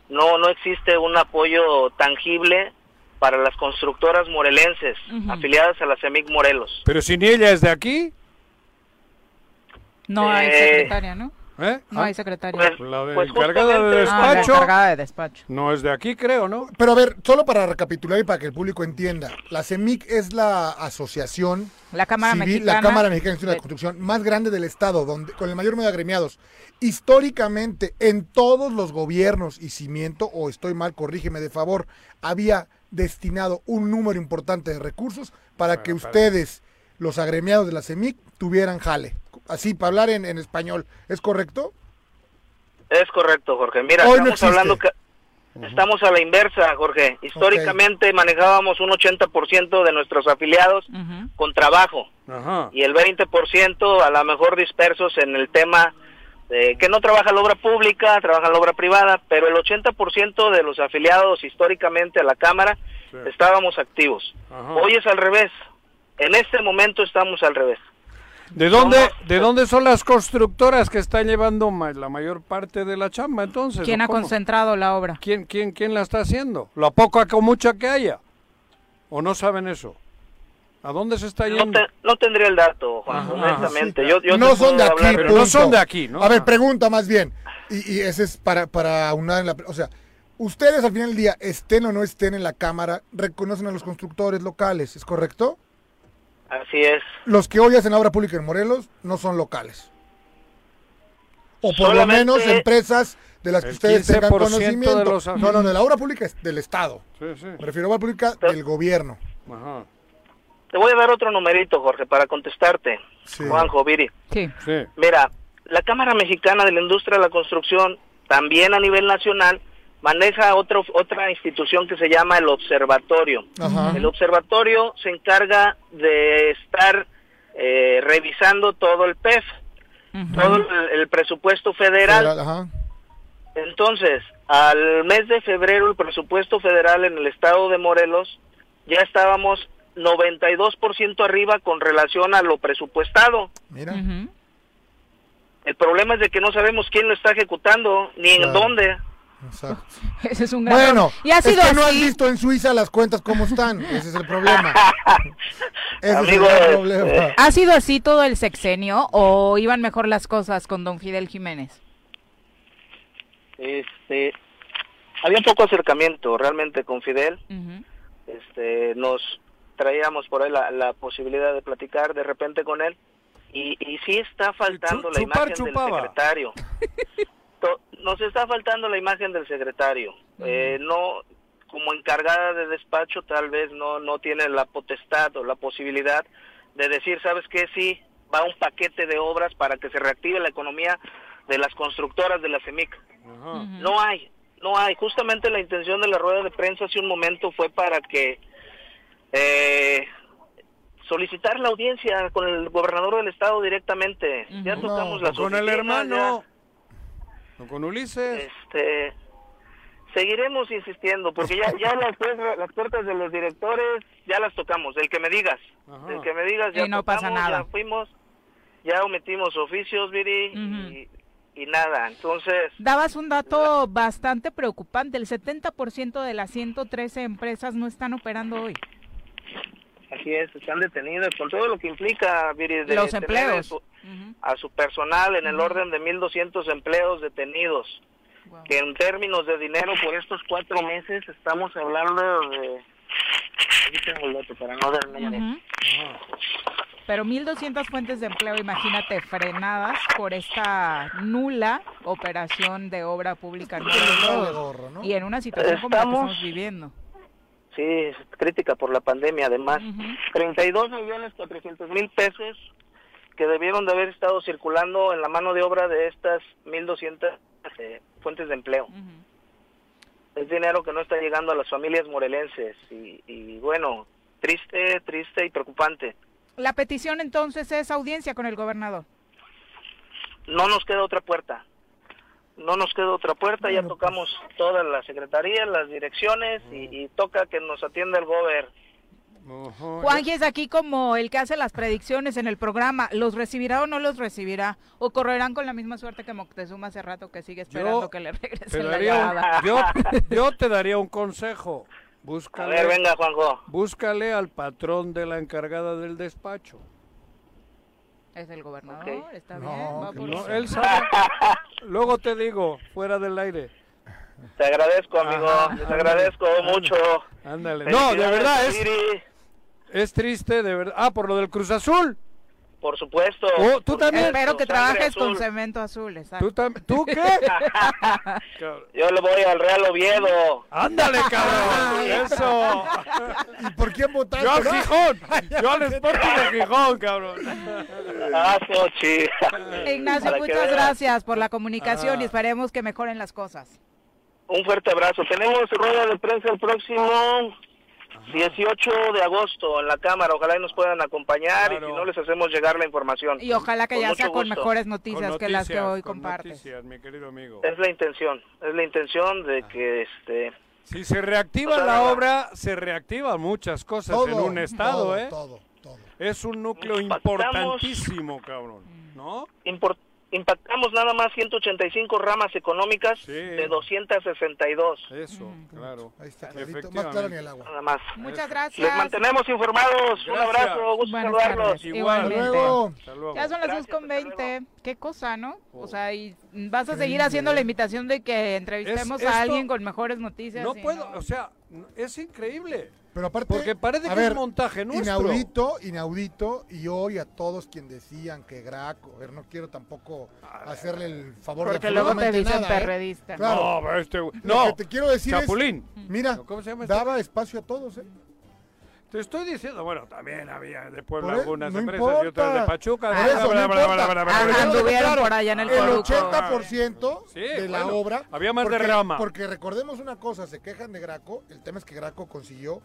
No, no existe un apoyo tangible para las constructoras morelenses afiliadas a la CEMIC Morelos. Pero si ni ella es de aquí, No hay Eh, secretaria, ¿no? ¿Eh? No hay secretaria. Pues- La de pues encargada de Ah, la despacho encargada de despacho. no es de aquí, creo, ¿no? Pero a ver, solo para recapitular y para que el público entienda, la CEMIC es la asociación La Cámara civil, Mexicana. la Cámara Mexicana de la Construcción más grande del estado, donde con el mayor número de agremiados. Históricamente, en todos los gobiernos y cimiento, o estoy mal, corrígeme de favor, había destinado un número importante de recursos para que para- ustedes, los agremiados de la CEMIC, tuvieran jale. Así, para hablar en, en español, ¿es correcto? Es correcto, Jorge. Mira, Hoy no estamos existe. hablando que estamos a la inversa, Jorge. Históricamente manejábamos un 80% de nuestros afiliados con trabajo Ajá. y el 20% a lo mejor dispersos en el tema de que no trabaja la obra pública, trabaja la obra privada, pero el 80% de los afiliados históricamente a la Cámara Sí. estábamos activos. Hoy es al revés. En este momento estamos al revés. ¿De dónde, ¿De dónde son las constructoras que están llevando la mayor parte de la chamba entonces? ¿Quién ha cómo? concentrado la obra? ¿Quién, quién, ¿Quién la está haciendo? ¿La poca o mucha que haya? ¿O no saben eso? ¿A dónde se está No, yendo? te- no tendría el dato, Juan, Ajá. honestamente. Sí, yo, yo no son de aquí, hablar- Pero no son de aquí, ¿no? A ver, Ah. pregunta más bien. Y, y ese es para, para unar en la... O sea, ustedes al final del día, estén o no estén en la Cámara, reconocen a los constructores locales, ¿es correcto? Así es. Los que hoy hacen la obra pública en Morelos no son locales. O por lo menos empresas de las que El ustedes tengan 15% de conocimiento. los No, no, de la obra pública es del Estado. Sí, sí. Me refiero a obra pública del gobierno. Ajá. Te voy a dar otro numerito, Jorge, para contestarte. Sí. Juanjo, Viri. Sí. Sí. Mira, la Cámara Mexicana de la Industria de la Construcción, también a nivel nacional, maneja otro, otra institución que se llama el Observatorio. Ajá. El Observatorio se encarga de estar eh, revisando todo el PEF, todo el, el presupuesto federal. Federal, ajá. Entonces, al mes de febrero el presupuesto federal en el estado de Morelos ya estábamos 92% arriba con relación a lo presupuestado. Mira. El problema es de que no sabemos quién lo está ejecutando ni en dónde. Exacto. [LAUGHS] Ese es un gran Bueno, Y ha es sido que no has visto en Suiza las cuentas cómo están. Ese es el problema. [LAUGHS] Ese Amigo, es el eh, problema. ¿Ha sido así todo el sexenio o iban mejor las cosas con don Fidel Jiménez? Este, había poco acercamiento realmente con Fidel. Este, nos traíamos por ahí la, la posibilidad de platicar de repente con él y, y sí está faltando la chupar, imagen chupaba. del secretario. [LAUGHS] Nos está faltando la imagen del secretario. Eh, no, como encargada de despacho, tal vez no no tiene la potestad o la posibilidad de decir, sabes qué, sí va un paquete de obras para que se reactive la economía de las constructoras de la CEMIC. No hay, no hay. Justamente la intención de la rueda de prensa hace un momento fue para que eh, solicitar la audiencia con el gobernador del estado directamente. Ya tocamos las con el hermano. No con Ulises. Este, seguiremos insistiendo porque ya ya las, puertas- las puertas de los directores ya las tocamos. El que me digas, el que me digas ya Y no pasa nada. Ya fuimos, ya omitimos oficios, Viri, y, y nada. Entonces Dabas un dato bastante preocupante, el 70% de las 113 empresas no están operando hoy. Así es, están detenidos con todo lo que implica, Viri, de Los empleos. a su- a su personal en el orden de 1.200 empleos detenidos. Que en términos de dinero por estos cuatro meses estamos hablando de... Aquí tengo el dato para no dar números. Ujú. Pero 1.200 fuentes de empleo, imagínate, frenadas por esta nula operación de obra pública. Y en una situación como la que estamos viviendo. Sí, es crítica por la pandemia además. 32 millones 400 mil pesos que debieron de haber estado circulando en la mano de obra de estas 1.200 eh, fuentes de empleo. Es dinero que no está llegando a las familias morelenses y, y bueno, triste, triste y preocupante. La petición entonces es audiencia con el gobernador. No nos queda otra puerta. No nos queda otra puerta, ya tocamos todas las secretarías, las direcciones y, y toca que nos atienda el gober. Juanji es aquí como el que hace las predicciones en el programa. ¿Los recibirá o no los recibirá? ¿O correrán con la misma suerte que Moctezuma hace rato que sigue esperando Yo que le la llamada? [LAUGHS] yo, [LAUGHS] yo te daría un consejo. Búscale, A ver, venga, Juanjo. Búscale al patrón de la encargada del despacho. Es el gobernador, está bien. va por No, él sabe. [LAUGHS] Luego te digo, fuera del aire. Te agradezco, amigo. Ajá, ándale, agradezco ándale, mucho. Ándale. No, de verdad, es, es triste, de verdad. Ah, por lo del Cruz Azul. Por supuesto. Oh, tú también. Espero que trabajes con cemento azul, exacto. ¿Tú, tam- ¿Tú qué? [LAUGHS] Yo le voy al Real Oviedo. Ándale, cabrón. [LAUGHS] Eso. ¿Y por quién votaste? Yo al no? Gijón. [LAUGHS] Yo al Sporting de Gijón, cabrón. Ah. Ignacio, Para muchas gracias por la comunicación Ah. y esperemos que mejoren las cosas. Un fuerte abrazo. Tenemos rueda de prensa el próximo 18 de agosto en la Cámara. Ojalá y nos puedan acompañar y si no les hacemos llegar la información. Y ojalá que Con ya sea con gusto. mejores noticias que las que noticias, hoy con compartes. noticias, mi querido amigo. Es la intención, es la intención de que este Si se reactiva O sea, la obra, se reactivan muchas cosas Todo, en un estado, todo, ¿eh? todo, todo. Es un núcleo Impactamos. importantísimo, cabrón. ¿No? import- impactamos nada más 185 ramas económicas de 262. Eso, claro. Ahí está clarito, más claro ni el agua. Nada más. Muchas gracias. Les mantenemos informados. Un Gracias. abrazo, gusto Buenas saludarlos. tardes. Igualmente. Hasta luego. Hasta luego. Ya son las dos con 20. Qué cosa, ¿no? O sea, y vas a seguir haciendo la invitación de que entrevistemos Es- a alguien con mejores noticias. No puedo, o sea, es increíble. Pero aparte, Porque parece que ver, es montaje nuestro. Inaudito, inaudito, y hoy a todos quien decían que Graco, a ver, no quiero tampoco hacerle el favor Porque de luego te dicen nada, ¿eh? perredista. Claro. No, pero este güey- Lo no. que te quiero decir Chapulín. es, mira, ¿Cómo se llama este? daba espacio a todos, ¿eh? Te estoy diciendo, bueno, también había de Puebla algunas no empresas y otras de Pachuca. Por eso, no Bla, bla, bla, importa. bla, bla, bla, Ah, bla, bla. anduvieron Claro, por allá en el el Coruco. 80% Sí, de la bueno, obra. había más porque, derrama. Porque recordemos una cosa, se quejan de Graco, el tema es que Graco consiguió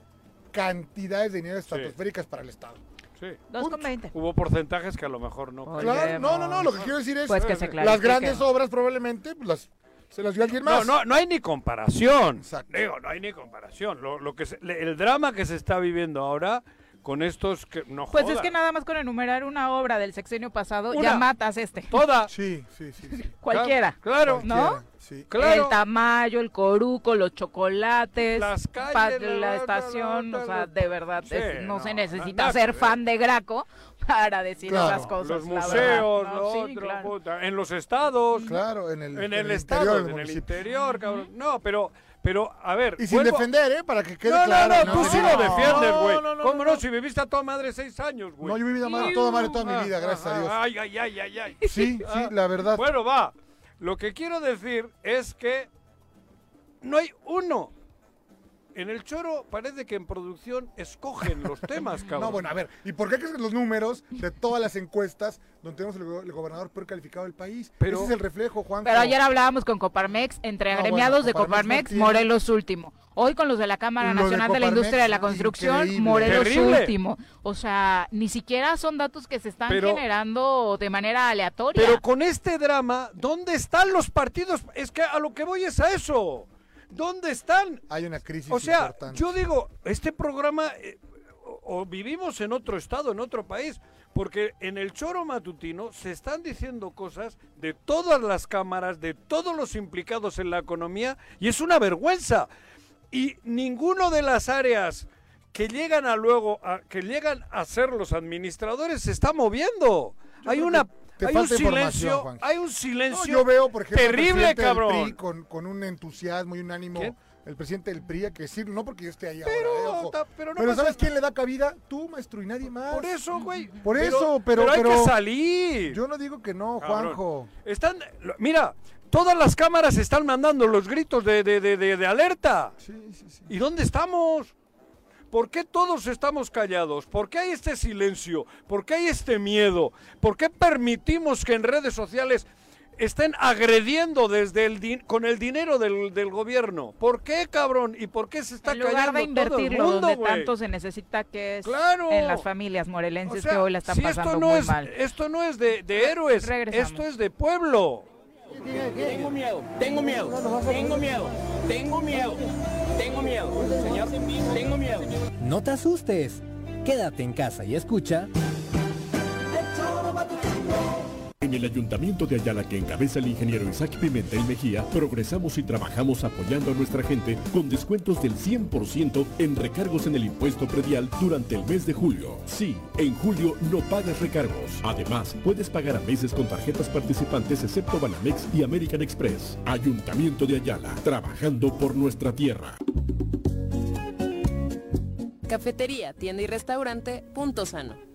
cantidades de dinero estratosféricas para el Estado. Sí. Dos con 20. Hubo porcentajes que a lo mejor no. Oye, Claro, no, no, no, lo que quiero decir es, Pues que se las grandes obras probablemente pues, las, se las dio alguien No, más. no, no hay ni comparación. Exacto. Digo, no hay ni comparación. Lo, lo que se- le- el drama que se está viviendo ahora con estos que no Pues es que nada más con enumerar una obra del sexenio pasado Una. ya matas este. Toda. Sí, sí, sí. sí. [LAUGHS] Cualquiera. Claro. ¿No? Sí. Claro. El tamayo, el coruco, los chocolates, Las calles, pa- la- la, la- estación, la- o sea, de verdad, Sí, es- no, no, se necesita nada ser fan de Graco [LAUGHS] para decir Claro. esas cosas. Los museos, lo No, sí, otro, claro. puta, en los estados, Claro, en el, en el, el estado, interior en el interior, cabrón. No, pero, pero, a ver. Y sin defender, ¿eh? Para que quede No, claro. no, no, tú sí lo no, defiendes, güey. no, no, no, ¿Cómo no. no? Si viviste a toda madre seis años, güey. No, yo he vivido madre, toda madre toda mi vida, gracias a Dios. Ay, ay, ay, ay, ay. Sí, sí, Ah, la verdad. Bueno, va. Lo que quiero decir es que no hay uno. En el choro parece que en producción escogen los temas, [LAUGHS] cabrón. No, bueno, a ver, ¿y por qué crees que los números de todas las encuestas donde tenemos el, go- el gobernador peor calificado del país? Pero- Ese es el reflejo, Juan. Pero ayer hablábamos con Coparmex, entre No, agremiados bueno, de Coparmex no Morelos último. Hoy con los de la Cámara Lo Nacional de, la Industria de la Construcción, increíble. Morelos Terrible. último. O sea, ni siquiera son datos que se están Pero- generando de manera aleatoria. Pero con este drama, ¿dónde están los partidos? Es que a lo que voy es a eso. ¿Dónde están? Hay una crisis O sea, importante. yo digo, este programa eh, o, o vivimos en otro estado, en otro país, porque en el choro matutino se están diciendo cosas de todas las cámaras, de todos los implicados en la economía, y es una vergüenza. Y ninguno de las áreas que llegan a luego, a, que llegan a ser los administradores se está moviendo. Yo hay una, que te hay un falta silencio, Juan. hay un No, silencio yo veo, por ejemplo, al terrible, presidente del cabrón. PRI con, con un entusiasmo y un ánimo. ¿Quién? El presidente del PRI, hay que decir, no porque yo esté ahí Pero, ahora, eh, ta- pero no Pero ¿sabes quién le da cabida? Tú, maestro, y nadie más. Por eso, güey. Por eso, pero... hay pero que salir. Yo no digo que no, Cabrón. Juanjo. Están, mira, todas las cámaras están mandando los gritos de, de- de- de- de alerta. Sí, sí, sí. ¿Y dónde estamos? ¿Por qué todos estamos callados? ¿Por qué hay este silencio? ¿Por qué hay este miedo? ¿Por qué permitimos que en redes sociales estén agrediendo desde el con el dinero del, del gobierno? ¿Por qué, cabrón? ¿Y por qué se está en lugar callando de todo el mundo, donde tanto se necesita que es Claro. en las familias O morelenses sea, que hoy la están si pasando esto no muy es, mal. Esto no es de, de héroes, Regresamos. esto es de pueblo. Tengo miedo, tengo miedo, tengo miedo, tengo miedo, tengo miedo, señor, tengo miedo. No te asustes. Quédate en casa y escucha. En el Ayuntamiento de Ayala que encabeza el ingeniero Isaac Pimentel Mejía, progresamos y trabajamos apoyando a nuestra gente con descuentos del 100% en recargos en el impuesto predial durante el mes de julio. Sí, en julio no pagas recargos. Además, puedes pagar a meses con tarjetas participantes excepto Banamex y American Express. Ayuntamiento de Ayala, trabajando por nuestra tierra. Cafetería, tienda y restaurante Punto Sano.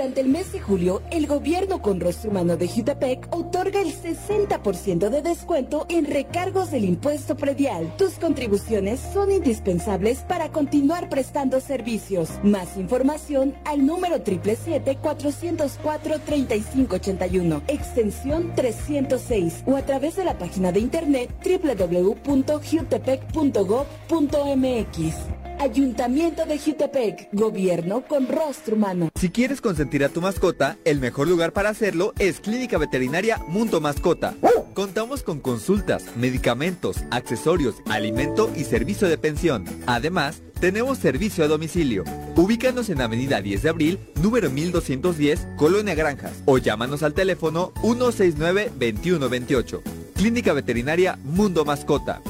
Durante el mes de julio, el gobierno con rostro humano de Jutepec otorga el 60% de descuento en recargos del impuesto predial. Tus contribuciones son indispensables para continuar prestando servicios. Más información al número 777-404-3581, extensión 306 o a través de la página de internet www.jutepec.gov.mx. Ayuntamiento de Jutepec, gobierno con rostro humano. Si quieres consentir a tu mascota, el mejor lugar para hacerlo es Clínica Veterinaria Mundo Mascota. Contamos con consultas, medicamentos, accesorios, alimento y servicio de pensión. Además, tenemos servicio a domicilio. Ubícanos en Avenida 10 de Abril, número 1210, Colonia Granjas, o llámanos al teléfono 169-2128. Clínica Veterinaria Mundo Mascota.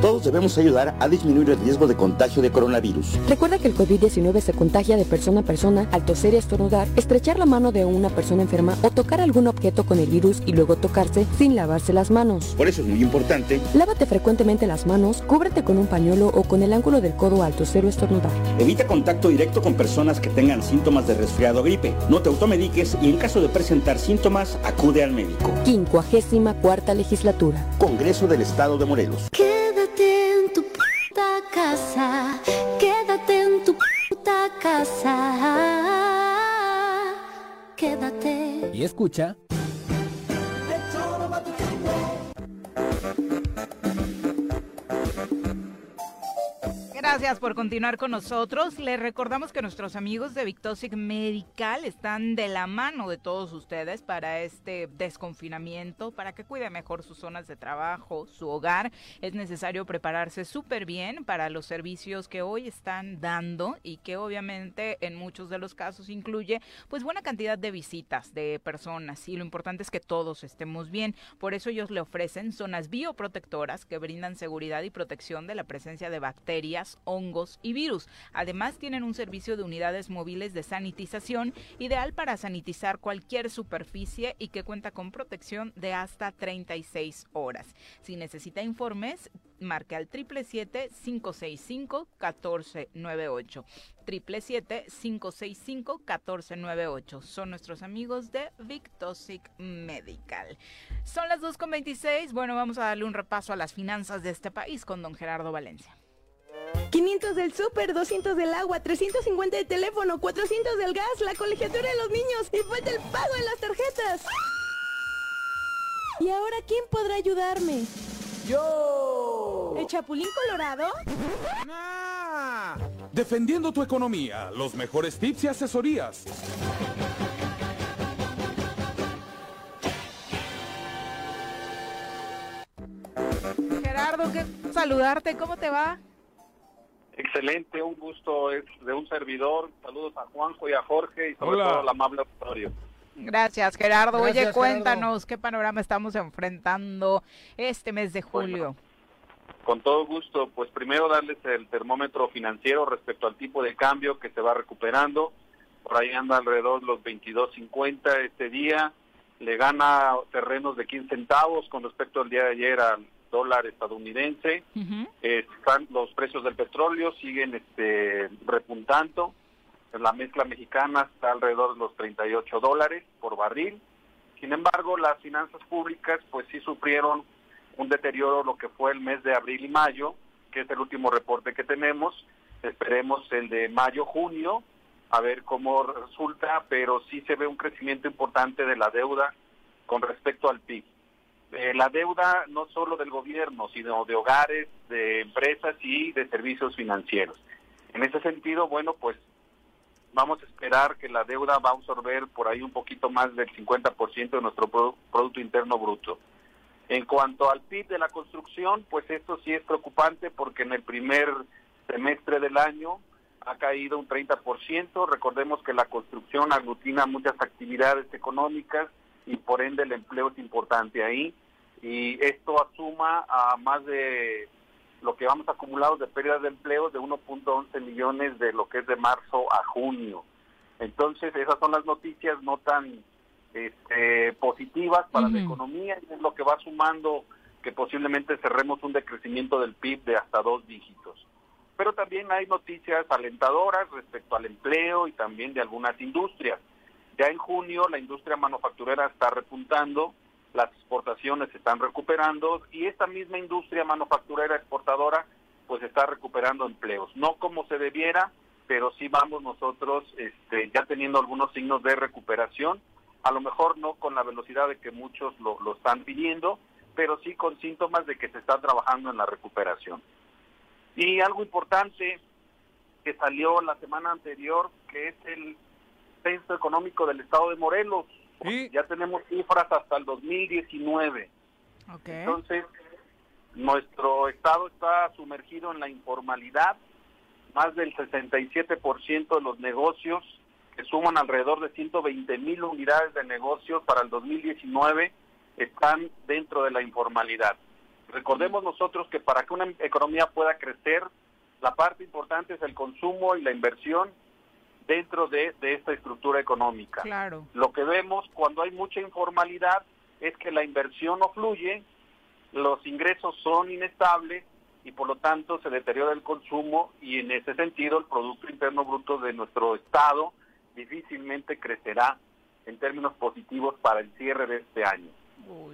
Todos debemos ayudar a disminuir el riesgo de contagio de coronavirus. Recuerda que el COVID-19 se contagia de persona a persona al toser y estornudar, estrechar la mano de una persona enferma o tocar algún objeto con el virus y luego tocarse sin lavarse las manos. Por eso es muy importante Lávate frecuentemente las manos, cúbrete con un pañuelo o con el ángulo del codo al toser o estornudar. Evita contacto directo con personas que tengan síntomas de resfriado o gripe. No te automediques y en caso de presentar síntomas, acude al médico. Quincuagésima cuarta legislatura. Congreso del Estado de Morelos. Puta quédate en tu puta casa, quédate. y escucha. Gracias por continuar con nosotros. Les recordamos que nuestros amigos de Victosic Medical están de la mano de todos ustedes para este desconfinamiento, para que cuide mejor sus zonas de trabajo, su hogar. Es necesario prepararse súper bien para los servicios que hoy están dando y que obviamente en muchos de los casos incluye pues buena cantidad de visitas de personas y lo importante es que todos estemos bien. Por eso ellos le ofrecen zonas bioprotectoras que brindan seguridad y protección de la presencia de bacterias hongos y virus. Además, tienen un servicio de unidades móviles de sanitización ideal para sanitizar cualquier superficie y que cuenta con protección de hasta 36 horas. Si necesita informes, marque al 777-565-1498. 777-565-1498. Son nuestros amigos de Victosic Medical. Son las 2.26. Bueno, vamos a darle un repaso a las finanzas de este país con don Gerardo Valencia. 500 del súper, 200 del agua, 350 de teléfono, 400 del gas, la colegiatura de los niños y falta el pago de las tarjetas. ¿Y ahora quién podrá ayudarme? ¡Yo! ¿El Chapulín Colorado? Defendiendo tu economía, los mejores tips y asesorías. Gerardo, qué saludarte, ¿cómo te va? Excelente, un gusto es de un servidor. Saludos a Juanjo y a Jorge y sobre Hola. todo al amable auditorio. Gracias, Gerardo. Oye, cuéntanos qué panorama estamos enfrentando este mes de julio. Con todo gusto, pues primero darles el termómetro financiero respecto al tipo de cambio que se va recuperando. Por ahí anda alrededor de los 22.50 este día. Le gana terrenos de 15 centavos con respecto al día de ayer al dólar estadounidense. Están los precios del petróleo siguen este repuntando. La mezcla mexicana está alrededor de los 38 dólares por barril. Sin embargo, las finanzas públicas pues sí sufrieron un deterioro lo que fue el mes de abril y mayo, que es el último reporte que tenemos. Esperemos el de mayo-junio, a ver cómo resulta, pero sí se ve un crecimiento importante de la deuda con respecto al PIB. Eh, la deuda no solo del gobierno, sino de hogares, de empresas y de servicios financieros. En ese sentido, bueno, pues vamos a esperar que la deuda va a absorber por ahí un poquito más del 50% de nuestro Produ- Producto Interno Bruto. En cuanto al PIB de la construcción, pues esto sí es preocupante porque en el primer semestre del año ha caído un 30%. Recordemos que la construcción aglutina muchas actividades económicas y por ende el empleo es importante ahí. Y esto asuma a más de lo que vamos acumulados de pérdidas de empleo de 1.11 millones de lo que es de marzo a junio. Entonces esas son las noticias no tan este, positivas para la economía y es lo que va sumando que posiblemente cerremos un decrecimiento del PIB de hasta dos dígitos. Pero también hay noticias alentadoras respecto al empleo y también de algunas industrias. Ya en junio la industria manufacturera está repuntando, las exportaciones se están recuperando y esta misma industria manufacturera exportadora pues está recuperando empleos. No como se debiera, pero sí vamos nosotros este, ya teniendo algunos signos de recuperación, a lo mejor no con la velocidad de que muchos lo, lo están pidiendo, pero sí con síntomas de que se está trabajando en la recuperación. Y algo importante que salió la semana anterior, que es el económico del estado de Morelos. Ya tenemos cifras hasta el 2019. Entonces, nuestro estado está sumergido en la informalidad. Más del 67% de los negocios, que suman alrededor de 120 mil unidades de negocios para el 2019, están dentro de la informalidad. Recordemos nosotros que para que una economía pueda crecer, la parte importante es el consumo y la inversión dentro de, de esta estructura económica. Claro. Lo que vemos cuando hay mucha informalidad es que la inversión no fluye, los ingresos son inestables y por lo tanto se deteriora el consumo y en ese sentido el Producto Interno Bruto de nuestro Estado difícilmente crecerá en términos positivos para el cierre de este año.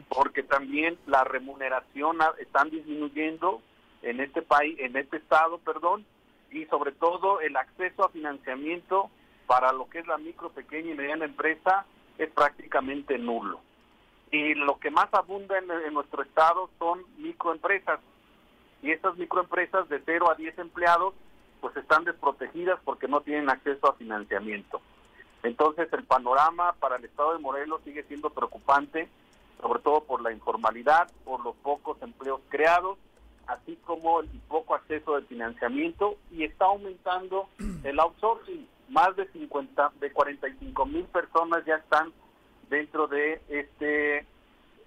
Porque también la remuneración están disminuyendo en este país, en este estado, perdón, y sobre todo el acceso a financiamiento para lo que es la micro, pequeña y mediana empresa es prácticamente nulo. Y lo que más abunda en, nuestro estado son microempresas. Y esas microempresas de 0 a 10 empleados pues están desprotegidas porque no tienen acceso a financiamiento. Entonces el panorama para el estado de Morelos sigue siendo preocupante, sobre todo por la informalidad, por los pocos empleos creados, así como el poco acceso al financiamiento y está aumentando [CLEARS THROAT] el outsourcing. Más de 50, de 45 mil personas ya están dentro de este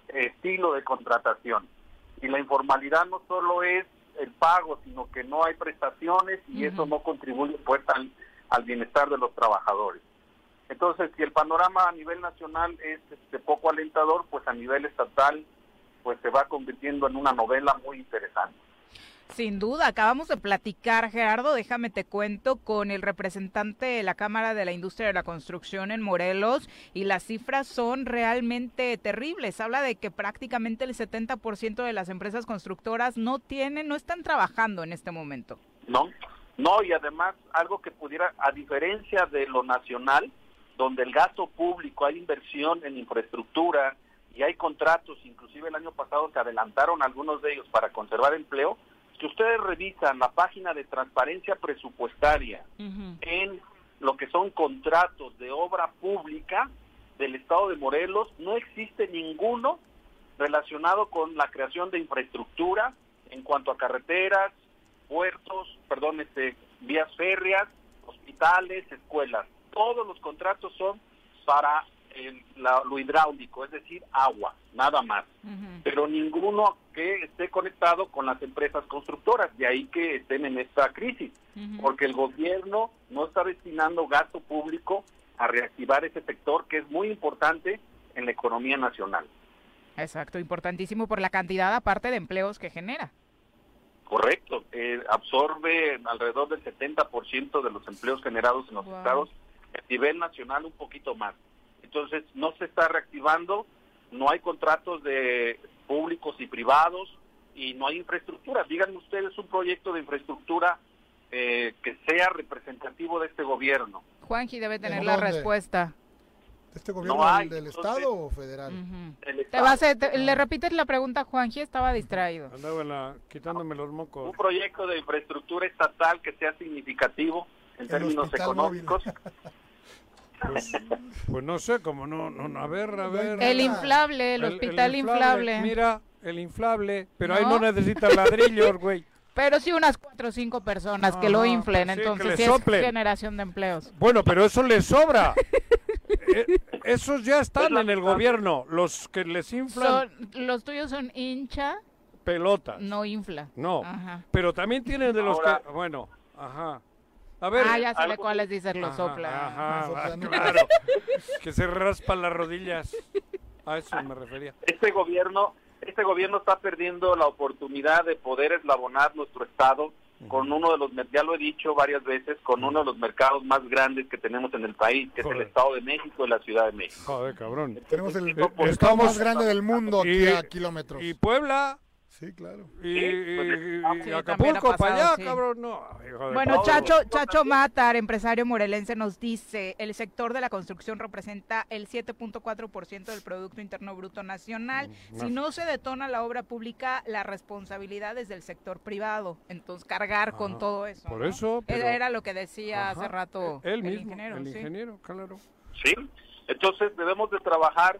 estilo de contratación. Y la informalidad no solo es el pago, sino que no hay prestaciones y eso no contribuye pues al, al bienestar de los trabajadores. Entonces, si el panorama a nivel nacional es este, poco alentador, pues a nivel estatal pues se va convirtiendo en una novela muy interesante. Sin duda, acabamos de platicar, Gerardo, déjame te cuento, con el representante de la Cámara de la Industria de la Construcción en Morelos y las cifras son realmente terribles. Habla de que prácticamente el 70% de las empresas constructoras no tienen, no están trabajando en este momento. No, no, y además algo que pudiera, a diferencia de lo nacional, donde el gasto público, hay inversión en infraestructura y hay contratos, inclusive el año pasado se adelantaron algunos de ellos para conservar empleo, si ustedes revisan la página de transparencia presupuestaria en lo que son contratos de obra pública del Estado de Morelos, no existe ninguno relacionado con la creación de infraestructura en cuanto a carreteras, puertos, perdón, este, vías férreas, hospitales, escuelas. Todos los contratos son para el, la, lo hidráulico, es decir, agua, nada más. Pero ninguno que esté conectado con las empresas constructoras, de ahí que estén en esta crisis, porque el gobierno no está destinando gasto público a reactivar ese sector que es muy importante en la economía nacional. Exacto, importantísimo por la cantidad aparte de empleos que genera. Correcto, eh, absorbe alrededor del 70% de los empleos generados en los Wow. estados, a nivel nacional un poquito más. Entonces no se está reactivando, no hay contratos de públicos y privados y no hay infraestructura. Díganme ustedes un proyecto de infraestructura eh, que sea representativo de este gobierno. Juanji debe tener ¿En la respuesta. ¿Este gobierno No hay, del entonces- Estado o federal? El Te Estado. vas a- te- le repites la pregunta a Juanji, estaba distraído. Andaba la- quitándome los mocos. un proyecto de infraestructura estatal que sea significativo en El términos económicos. Pues, pues no sé, como no, no, no, a ver, a ver. El inflable, el hospital inflable. Mira, el inflable, pero ahí ¿No? necesitas ladrillos, güey. [LAUGHS] Pero sí unas cuatro o cinco personas que lo inflen, sí, entonces sí es generación de empleos. Bueno, pero eso les sobra. Eh, esos ya están Es la en el gobierno, los que les inflan Son, los tuyos son hincha, pelotas. no infla. No, Ajá. pero también tienen de los Ahora- que, bueno, ajá. A ver, ah, ya sé de algo- cuáles dices, los sopla. ajá, claro. [LAUGHS] que se raspan las rodillas. A eso me refería. Este gobierno, este gobierno está perdiendo la oportunidad de poder eslabonar nuestro estado con uno de los, ya lo he dicho varias veces, con uno de los mercados más grandes que tenemos en el país, que es el Estado de México y la Ciudad de México. Joder, cabrón. Tenemos el Eh, mercado estamos- más grande del mundo aquí a kilómetros. Y Puebla Sí, claro. y, Sí, y- pues, y sí, Acapulco para allá, sí. cabrón. No, hijo de Bueno, Chacho, Chacho Matar, empresario morelense, nos dice, el sector de la construcción representa el 7.4% del Producto Interno Bruto Nacional. Mm, Si no se detona la obra pública, la responsabilidad es del sector privado. Entonces, cargar con todo eso. por ¿no? eso, pero- Era- lo que decía Ajá, hace rato él el mismo, ingeniero. el sí. ingeniero, claro. ¿sí? Entonces debemos de trabajar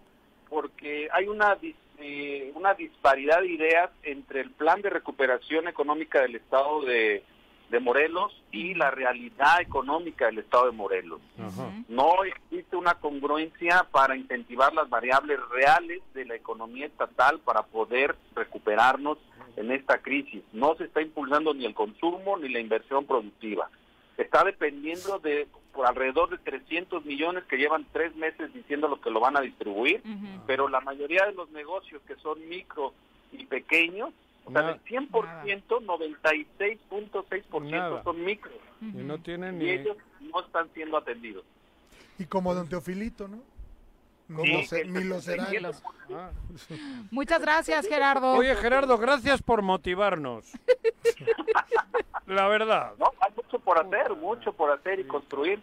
porque hay una dis- eh, una disparidad de ideas entre el plan de recuperación económica del Estado de, de Morelos y la realidad económica del Estado de Morelos. Ajá. No existe una congruencia para incentivar las variables reales de la economía estatal para poder recuperarnos en esta crisis. No se está impulsando ni el consumo ni la inversión productiva. Está dependiendo de por alrededor de 300 millones que llevan tres meses diciendo lo que lo van a distribuir, Ujú. pero la mayoría de los negocios que son micro y pequeños, o sea, del 100%, 96.6% Nada. son micros Y no tienen y ni... ellos no están siendo atendidos. Y como don Teofilito, ¿no? Ni Sí, lo, se- ni lo será. 67%. Ah. [LAUGHS] Muchas gracias, Gerardo. Oye, Gerardo, gracias por motivarnos. [LAUGHS] La verdad. No, hay mucho por hacer, mucho por hacer y construir.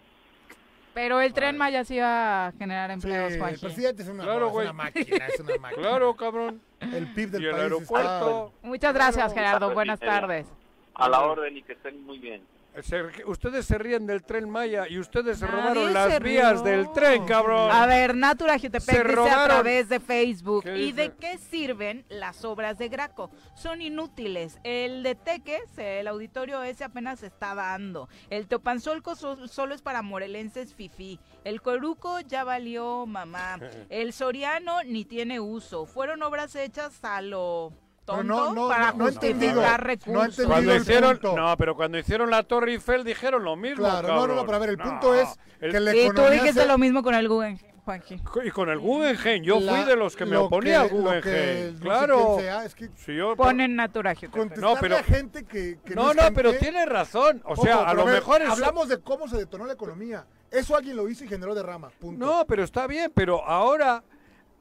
Pero el tren Maya sí va a generar empleos, Sí, el presidente es una, Claro, es una máquina, es una máquina. Claro, cabrón. El PIB del Y el país aeropuerto. Muchas gracias, Gerardo. Buenas tardes. A la orden y que estén muy bien. Se- ustedes se ríen del tren Maya y ustedes se Nadie robaron se las rió. vías del tren, cabrón. A ver, Natura Jutepec Se dice a través de Facebook. ¿Qué ¿Y dice? de qué sirven las obras de Graco? Son inútiles. El de Teques, el auditorio ese apenas se está dando. El Teopanzolco so- solo es para morelenses fifí. El Coruco ya valió mamá. [LAUGHS] El Soriano ni tiene uso. Fueron obras hechas a lo tonto no, no, para no, no justificar No recursos. entendido. Cuando el hicieron, no, pero cuando hicieron la Torre Eiffel dijeron lo mismo, Claro, no, no, no, pero a ver, el No, punto es el- que la Y tú economía dijiste se- lo mismo con el Guggenheim, Juanji. Y con el Guggenheim, yo La- fui de los que me lo oponía al que- Guggenheim. no claro. sea, es que Si yo- Ponen Natura No, pero- a gente que, que no, es no, pero tiene razón. O Ojo, sea, a lo mejor es... Hablamos de cómo se detonó la economía. Eso alguien lo hizo y generó derrama. Punto. No, pero está bien, pero ahora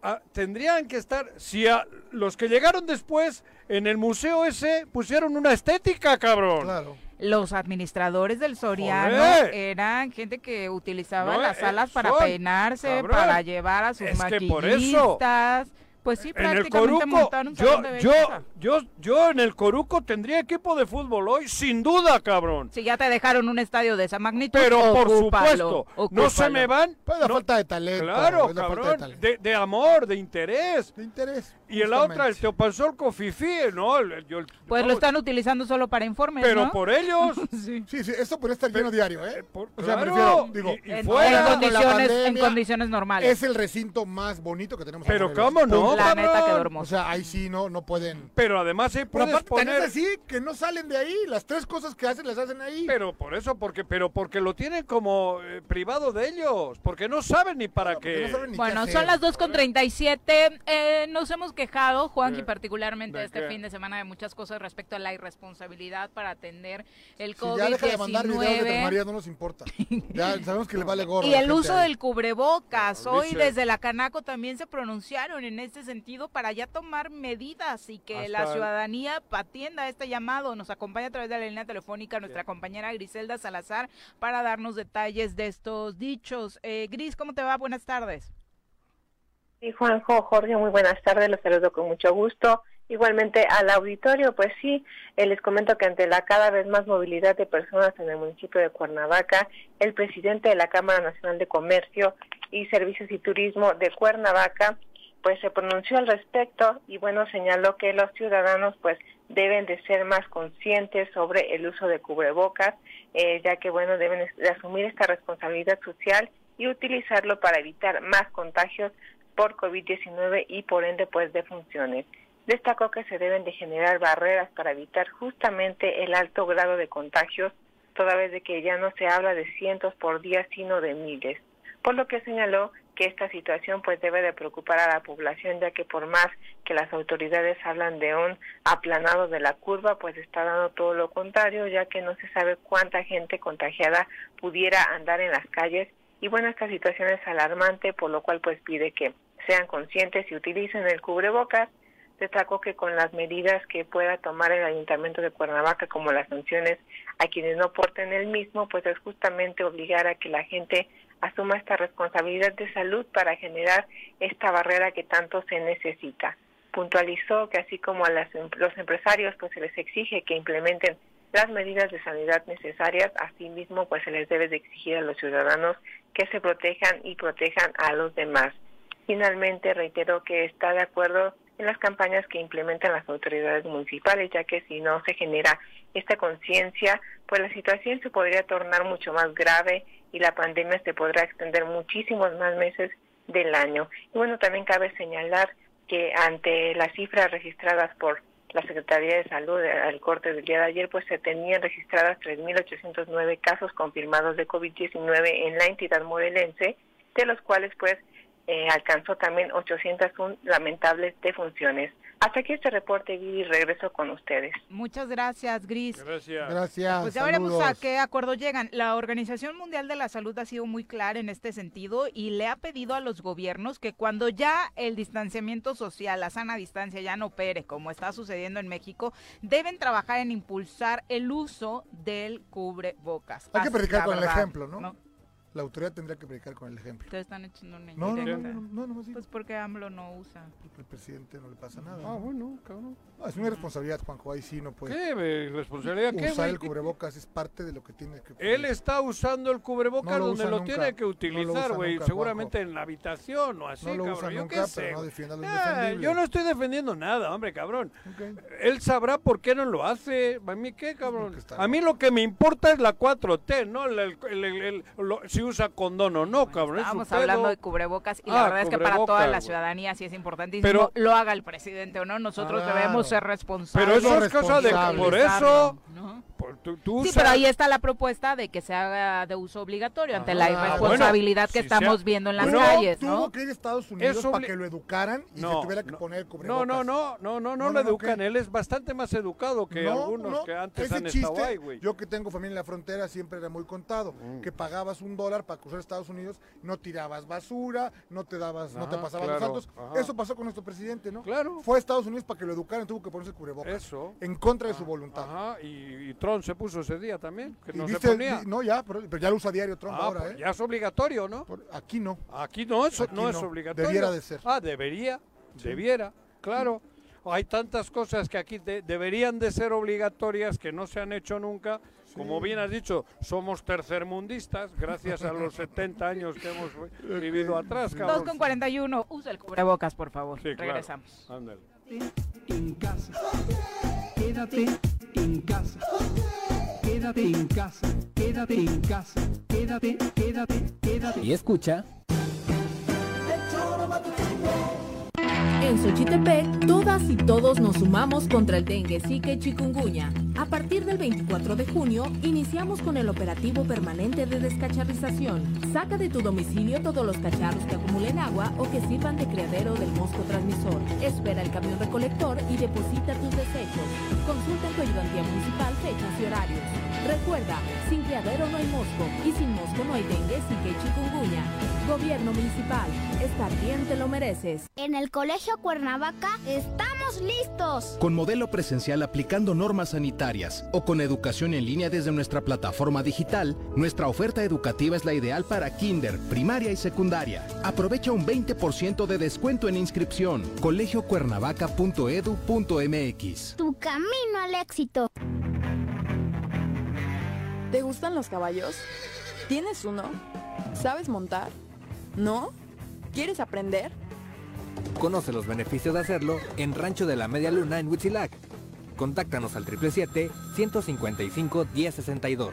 ah, tendrían que estar, si a los que llegaron después en el museo ese pusieron una estética, cabrón. Claro. Los administradores del Soriano Joder. eran gente que utilizaba No, las eh, salas para son, peinarse, cabrón. para llevar a sus Es que por eso, maquillistas. Pues sí, En el Coruco, yo, de yo, yo, yo en el Coruco tendría equipo de fútbol hoy, sin duda, cabrón. Si ya te dejaron un estadio de esa magnitud, Pero por ocúpalo, supuesto, no se me van. Pues la no- falta de talento. Claro, de cabrón, talento. de, de amor, de interés. De interés. Y en la otra, el justamente. Teopazolco Fifi, ¿no? El- yo- Pues lo están utilizando solo para informes, Pero ¿no? por ellos. [LAUGHS] sí. Sí, sí, esto podría estar lleno diario, ¿eh? por- o sea, me claro, refiero, digo, y- y En, fuera, en condiciones, en pandemia, condiciones normales. es el recinto más bonito que tenemos. Pero en. ¿cómo no. La neta quedó O hermoso. sea, ahí sí no, no pueden. Pero además ahí Pero puedes aparte, tan poner... es así que no salen de ahí. Las tres cosas que hacen las hacen ahí. Pero por eso, porque, pero porque lo tienen como eh, privado de ellos, porque no saben ni para porque qué. no saben ni qué Bueno, hacer. son las 2.37. Eh, nos hemos quejado, Juan, y ¿De- particularmente de este qué? fin de semana, de muchas cosas respecto a la irresponsabilidad para atender el Si ya deja de mandar videos de COVID-19. Marías, no nos importa. Ya sabemos que le vale gorro. Y el uso ahí. del cubrebocas. Hoy Dice- desde la Canaco también se pronunciaron en este sentido para ya tomar medidas y que la ciudadanía atienda este llamado. Nos acompaña a través de la línea telefónica nuestra compañera Griselda Salazar para darnos detalles de estos dichos. Eh, Gris, ¿cómo te va? Buenas tardes. Sí, Juanjo, Jorge, muy buenas tardes, los saludo con mucho gusto. Igualmente al auditorio, pues sí, eh, les comento que ante la cada vez más movilidad de personas en el municipio de Cuernavaca, el presidente de la Cámara Nacional de Comercio y Servicios y Turismo de Cuernavaca, pues se pronunció al respecto y bueno, señaló que los ciudadanos pues deben de ser más conscientes sobre el uso de cubrebocas, eh, ya que bueno, deben de asumir esta responsabilidad social y utilizarlo para evitar más contagios por COVID-19 y por ende pues defunciones. Destacó que se deben de generar barreras para evitar justamente el alto grado de contagios, toda vez de que ya no se habla de cientos por día, sino de miles. Por lo que señaló que esta situación pues debe de preocupar a la población, ya que por más que las autoridades hablan de un aplanado de la curva, pues está dando todo lo contrario, ya que no se sabe cuánta gente contagiada pudiera andar en las calles y bueno, esta situación es alarmante, por lo cual pues pide que sean conscientes y utilicen el cubrebocas. Destacó que con las medidas que pueda tomar el Ayuntamiento de Cuernavaca, como las sanciones a quienes no porten el mismo, pues es justamente obligar a que la gente asuma esta responsabilidad de salud para generar esta barrera que tanto se necesita. Puntualizó que así como a las, em, los empresarios pues se les exige que implementen las medidas de sanidad necesarias, asimismo pues se les debe de exigir a los ciudadanos que se protejan y protejan a los demás. Finalmente reiteró que está de acuerdo en las campañas que implementan las autoridades municipales, ya que si no se genera esta conciencia, pues la situación se podría tornar mucho más grave y la pandemia se podrá extender muchísimos más meses del año. Y bueno, también cabe señalar que ante las cifras registradas por la Secretaría de Salud al corte del día de ayer, pues se tenían registradas 3.809 casos confirmados de COVID-19 en la entidad morelense, de los cuales pues eh, alcanzó también 801 lamentables defunciones. Hasta aquí este reporte y regreso con ustedes. Muchas gracias, Gris. Gracias. Gracias. Pues ya veremos a qué acuerdo llegan. La Organización Mundial de la Salud ha sido muy clara en este sentido y le ha pedido a los gobiernos que cuando ya el distanciamiento social, la sana distancia ya no opere, como está sucediendo en México, deben trabajar en impulsar el uso del cubrebocas. Hay que predicar con el ejemplo, ¿no? La autoridad tendría que predicar con el ejemplo. Te están echando una No, no, no, no, no. Pues porque AMLO no usa. El presidente no le pasa nada. Ah, ¿no? bueno, cabrón. No, es una responsabilidad, Juanjo. Ahí sí no puede. ¿Qué? ¿Responsabilidad qué, Usar el cubrebocas es parte de lo que tiene que. Él está usando el cubrebocas No lo donde lo nunca. tiene que utilizar, güey. seguramente en la habitación o así, No lo cabrón. usa yo nunca, qué pero sé. no güey. defienda lo Ah, yo no estoy defendiendo nada, hombre, cabrón. Él sabrá por qué no lo hace. ¿A mí qué, cabrón? A mí lo que me importa es la 4T, ¿no? El- si usa condón o no, cabrón. es Estábamos pedo. hablando de cubrebocas y Ah, la verdad es que para toda la ciudadanía sí es importantísimo, Pero- lo haga el presidente o no, nosotros Claro. debemos ser responsables. Pero eso es cosa de... Por eso... ¿no? Por- tú, tú Sí, pero ahí está la propuesta de que se haga de uso obligatorio ante la Ah, irresponsabilidad bueno, que si estamos sea- viendo en las Bueno, calles, Tuvo ¿no? que ir a Estados Unidos Es para que lo educaran y No, se tuviera que no. poner el No, cubrebocas. no, no, no, no, no, No, lo no, educan. Él es bastante más educado que No, algunos no, que antes ese han chiste, estado ahí, güey. Yo que tengo familia en la frontera siempre era muy contado, que pagabas un dólar para cruzar Estados Unidos, no tirabas basura, no te dabas, no te Ajá, pasabas claro, los saltos. ajá. Eso pasó con nuestro presidente, ¿no? Claro. Fue a Estados Unidos para que lo educaran, tuvo que ponerse el cubrebocas. Eso. En contra de su voluntad. Ajá, y, y Trump se puso ese día también, que no viste, se ponía. di- no, ya, pero, pero ya lo usa diario Trump Ah, ahora, pues ¿eh? ya es obligatorio, ¿no? Aquí no. Aquí no, eso Aquí no, es obligatorio. Debiera de ser. Ah, debería, debiera, claro. Hay tantas cosas que aquí de- deberían de ser obligatorias que no se han hecho nunca. Como bien has dicho, somos tercermundistas gracias a los 70 años que hemos [LAUGHS] vivido atrás, 2 cabrón. con 41, usa el cubrebocas, por favor. Sí, claro. Regresamos. Ándale. en casa. Quédate en casa. Quédate en casa. Quédate en casa. Quédate, quédate, quédate. Y escucha. En Xochitepec, todas y todos nos sumamos contra el dengue, zika y chikungunya. A partir del 24 de junio, iniciamos con el operativo permanente de descacharrización. Saca de tu domicilio todos los cacharros que acumulen agua o que sirvan de criadero del mosco transmisor. Espera el camión recolector y deposita tus desechos. Consulta en tu ayudantía municipal fechas y horarios. Recuerda, sin criadero no hay mosco y sin mosco no hay dengue, y chikungunya. Gobierno municipal, estar bien te lo mereces. En el Colegio Cuernavaca estamos listos. Con modelo presencial aplicando normas sanitarias o con educación en línea desde nuestra plataforma digital, nuestra oferta educativa es la ideal para kinder, primaria y secundaria. Aprovecha un 20% de descuento en inscripción. colegiocuernavaca.edu.mx. Tu camino al éxito. ¿Te gustan los caballos? ¿Tienes uno? ¿Sabes montar? ¿No? ¿Quieres aprender? Conoce los beneficios de hacerlo en Rancho de la Media Luna en Huitzilac. Contáctanos al 777-155-1062.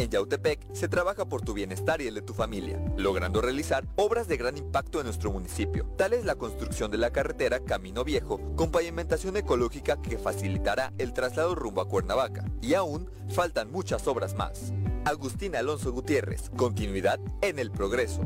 En Yautepec se trabaja por tu bienestar y el de tu familia, logrando realizar obras de gran impacto en nuestro municipio. Tal es la construcción de la carretera Camino Viejo, con pavimentación ecológica que facilitará el traslado rumbo a Cuernavaca. Y aún faltan muchas obras más. Agustín Alonso Gutiérrez, continuidad en el progreso.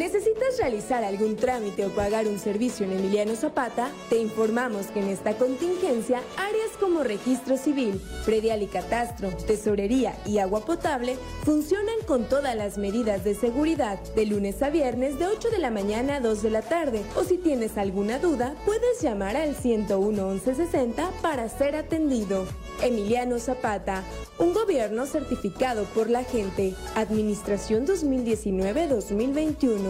¿Necesitas realizar algún trámite o pagar un servicio en Emiliano Zapata? Te informamos que en esta contingencia, áreas como registro civil, predial y catastro, tesorería y agua potable funcionan con todas las medidas de seguridad de lunes a viernes de 8 de la mañana a 2 de la tarde. O si tienes alguna duda, puedes llamar al 101 1160 para ser atendido. Emiliano Zapata, un gobierno certificado por la gente. Administración 2019-2021.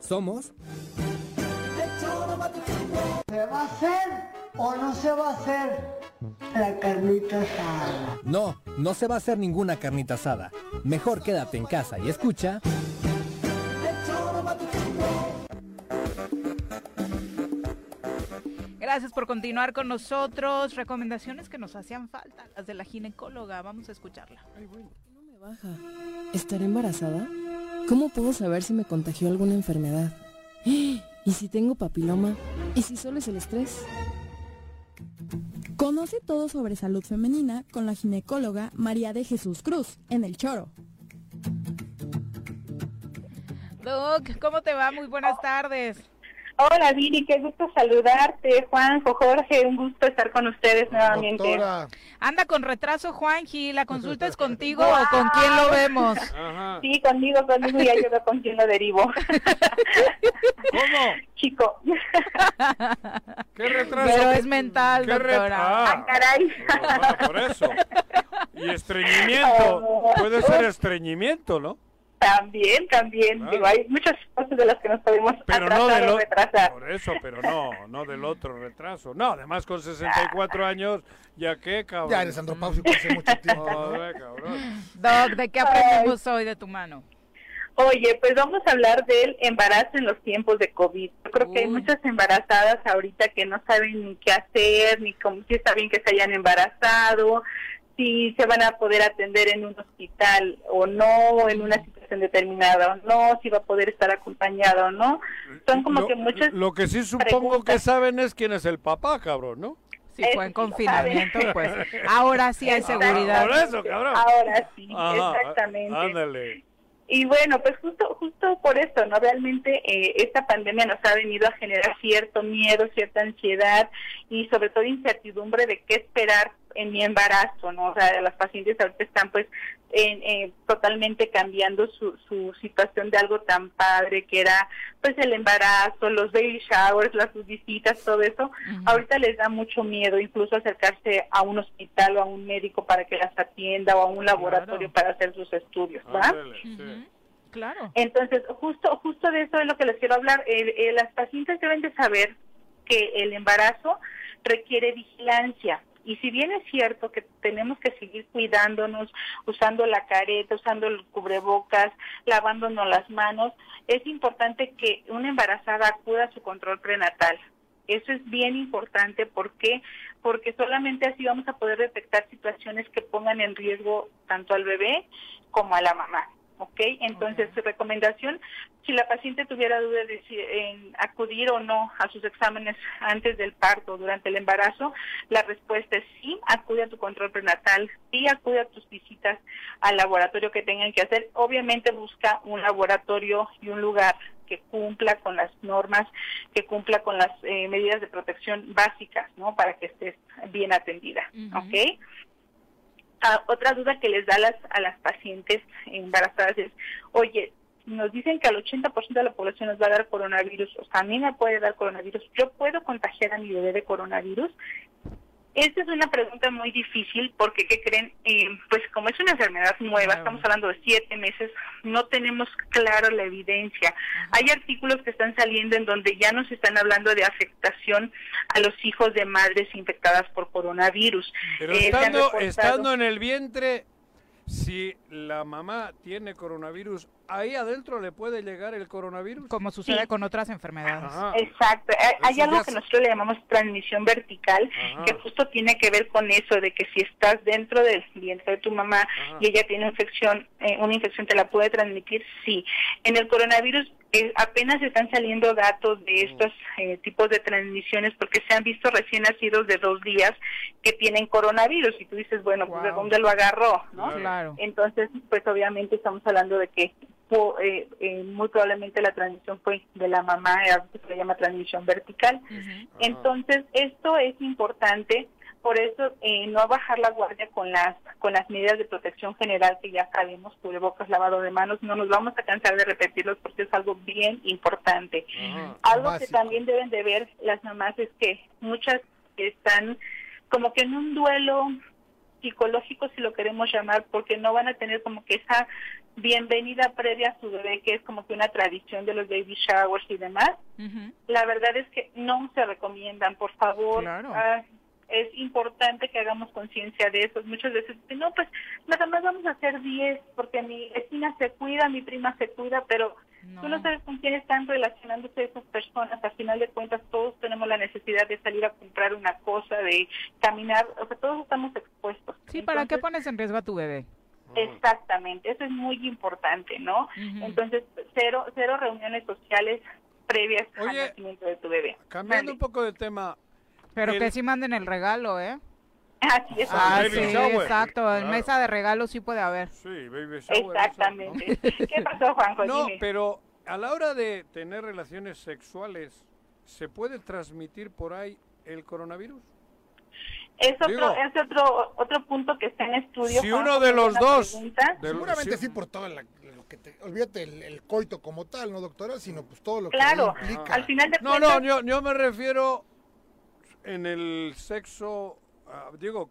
Somos... ¿Se va a hacer o no se va a hacer la carnita asada? No, no se va a hacer ninguna carnita asada. Mejor quédate en casa y escucha... Gracias por continuar con nosotros. Recomendaciones que nos hacían falta, las de la ginecóloga. Vamos a escucharla. Baja. ¿Estaré embarazada? ¿Cómo puedo saber si me contagió alguna enfermedad? ¿Y si tengo papiloma? ¿Y si solo es el estrés? Conoce todo sobre salud femenina con la ginecóloga María de Jesús Cruz en El Choro. Doc, ¿cómo te va? Muy buenas tardes. Hola Viri, qué gusto saludarte. Juanjo, Jorge, un gusto estar con ustedes nuevamente. Anda con retraso, Juanji. ¿La consulta es [LAUGHS] contigo o con quién lo vemos? [LAUGHS] Sí, conmigo, conmigo y ayuda con quién lo derivo. [LAUGHS] ¿Cómo? Chico. ¿Qué retraso? Pero es mental, ¿Qué re- doctora. Ah, caray. ah, por eso. Y estreñimiento. Puede ser estreñimiento, ¿no? También, también. Digo, hay muchas cosas de las que nos podemos Pero no atrasar del o retrasar. Por eso, pero no, no del otro retraso. No, además con 64 años, ¿ya qué, cabrón? Ya eres andropáusico hace mucho [LAUGHS] tiempo. Joder, cabrón. Doc, ¿de qué aprendimos hoy de tu mano? Oye, pues vamos a hablar del embarazo en los tiempos de COVID. Yo creo que hay muchas embarazadas ahorita que no saben ni qué hacer, ni cómo, si está bien que se hayan embarazado, si se van a poder atender en un hospital o no, en una situación determinada o no, si va a poder estar acompañada o no. Son como Lo, que muchas... lo que sí supongo que saben es quién es el papá, cabrón, ¿no? Si fue en confinamiento, pues [LAUGHS] ahora sí hay seguridad. Por eso, cabrón. Ahora sí, Ajá, exactamente. Ándale. Y bueno, pues justo justo por eso, ¿no? Realmente eh, esta pandemia nos ha venido a generar cierto miedo, cierta ansiedad y sobre todo incertidumbre de qué esperar en mi embarazo, ¿no? O sea, las pacientes ahorita están pues en, eh, totalmente cambiando su, su situación de algo tan padre que era pues el embarazo, los baby showers, las visitas, todo eso. Ahorita les da mucho miedo incluso acercarse a un hospital o a un médico para que las atienda o a un laboratorio para hacer sus estudios, ¿va? Claro. Entonces, justo justo de eso es lo que les quiero hablar. Eh, eh, las pacientes deben de saber que el embarazo requiere vigilancia. Y si bien es cierto que tenemos que seguir cuidándonos, usando la careta, usando el cubrebocas, lavándonos las manos, es importante que una embarazada acuda a su control prenatal. Eso es bien importante. ¿Por qué? Porque solamente así vamos a poder detectar situaciones que pongan en riesgo tanto al bebé como a la mamá. ¿Ok? Entonces, su recomendación, si la paciente tuviera duda de si en acudir o no a sus exámenes antes del parto o durante el embarazo, la respuesta es sí, acude a tu control prenatal, sí, acude a tus visitas al laboratorio que tengan que hacer. Obviamente busca un laboratorio y un lugar que cumpla con las normas, que cumpla con las eh, medidas de protección básicas, ¿no? Para que estés bien atendida, ¿ok? Ah, otra duda que les da a las, a las pacientes embarazadas es, oye, nos dicen que al 80% de la población nos va a dar coronavirus, o sea, a mí me puede dar coronavirus, ¿yo puedo contagiar a mi bebé de coronavirus? Esta es una pregunta muy difícil porque, ¿qué creen? Eh, pues como es una enfermedad nueva, estamos hablando de siete meses, no tenemos claro la evidencia. Hay artículos que están saliendo en donde ya nos están hablando de afectación a los hijos de madres infectadas por coronavirus. Pero Eh, estando, reportado- estando en el vientre, si la mamá tiene coronavirus, ¿ahí adentro le puede llegar el coronavirus? Como sucede Sí. con otras enfermedades. Ajá. Exacto. Hay- Eso algo que nosotros le llamamos transmisión vertical, Ajá. que justo tiene que ver con eso, de que si estás dentro del vientre de tu mamá y ella tiene infección, eh, una infección te la puede transmitir, sí. En el coronavirus eh, apenas están saliendo datos de estos eh, tipos de transmisiones porque se han visto recién nacidos de dos días que tienen coronavirus y tú dices, bueno, pues de dónde lo agarró, ¿no? Claro. Entonces, pues obviamente estamos hablando de que po- eh, eh, muy probablemente la transmisión fue de la mamá, se llama transmisión vertical. Entonces, esto es importante, por eso eh, no bajar la guardia con las con las medidas de protección general que ya sabemos, cubrebocas, lavado de manos, no nos vamos a cansar de repetirlos porque es algo bien importante. Algo que también deben de ver las mamás es que muchas están como que en un duelo psicológico, si lo queremos llamar, porque no van a tener como que esa bienvenida previa a su bebé, que es como que una tradición de los baby showers y demás. La verdad es que no se recomiendan, por favor. Claro. ah, es importante que hagamos conciencia de eso. Muchas veces, dicen, no, pues nada más vamos a hacer 10 porque mi vecina se cuida, mi prima se cuida, pero tú no sabes con quién están relacionándose esas personas. Al final de cuentas, todos tenemos la necesidad de salir a comprar una cosa, de caminar, o sea, todos estamos expuestos. Sí, ¿para qué pones en riesgo a tu bebé? Exactamente, eso es muy importante, ¿no? Entonces, cero, cero reuniones sociales previas al nacimiento de tu bebé. Cambiando un poco de tema. Pero el- que sí manden el regalo, ¿eh? Así es. Ah, baby sí, shower. exacto. En mesa de regalos sí puede haber. Sí, baby shower. Exactamente. [LAUGHS] ¿Qué pasó, Juanjo? No, Dime. pero a la hora de tener relaciones sexuales, ¿se puede transmitir por ahí el coronavirus? Es otro, Digo- es otro, otro punto que está en estudio. Si uno de los dos, pregunta. de lo- Seguramente sí. sí por todo la- lo que te, olvídate el, el coito como tal, ¿no, doctora? Sino pues todo lo Claro, que implica. al final de No, cuentas, no, yo, yo me refiero en el sexo, ah, digo,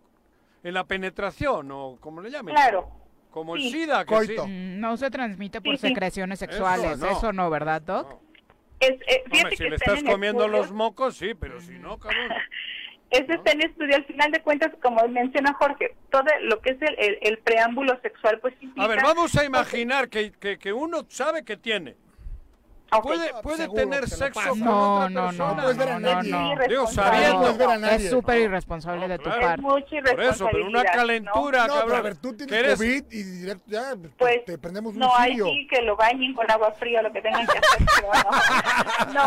en la penetración, o como le llamen. Claro. Como el. SIDA, que Coito. sí. Mm, No se transmite por Sí, sí. secreciones sexuales. no. Eso no, ¿verdad, Doc? es, eh, que si le estás en comiendo estudios. los mocos, sí, pero si no, cabrón. [LAUGHS] Eso está en estudio. Al final de cuentas, como menciona Jorge, todo lo que es el, el, el preámbulo sexual, pues implica... A ver, vamos a imaginar que, que, que uno sabe que tiene. Ok. Puede, puede Seguro tener sexo con No, otra no, no, persona. No puedes ver a no, no, nadie. no. Digo, No sabiendo. puedes ver a nadie. Es súper irresponsable de tu claro. Es parte. mucha Por eso, pero una irresponsabilidad, calentura, No, cabrón. a ver, tú que tienes eres- COVID y directo ya pues, te prendemos un No, hay sí que lo bañen con agua fría, lo que tengan que hacer. pero no, [LAUGHS] no,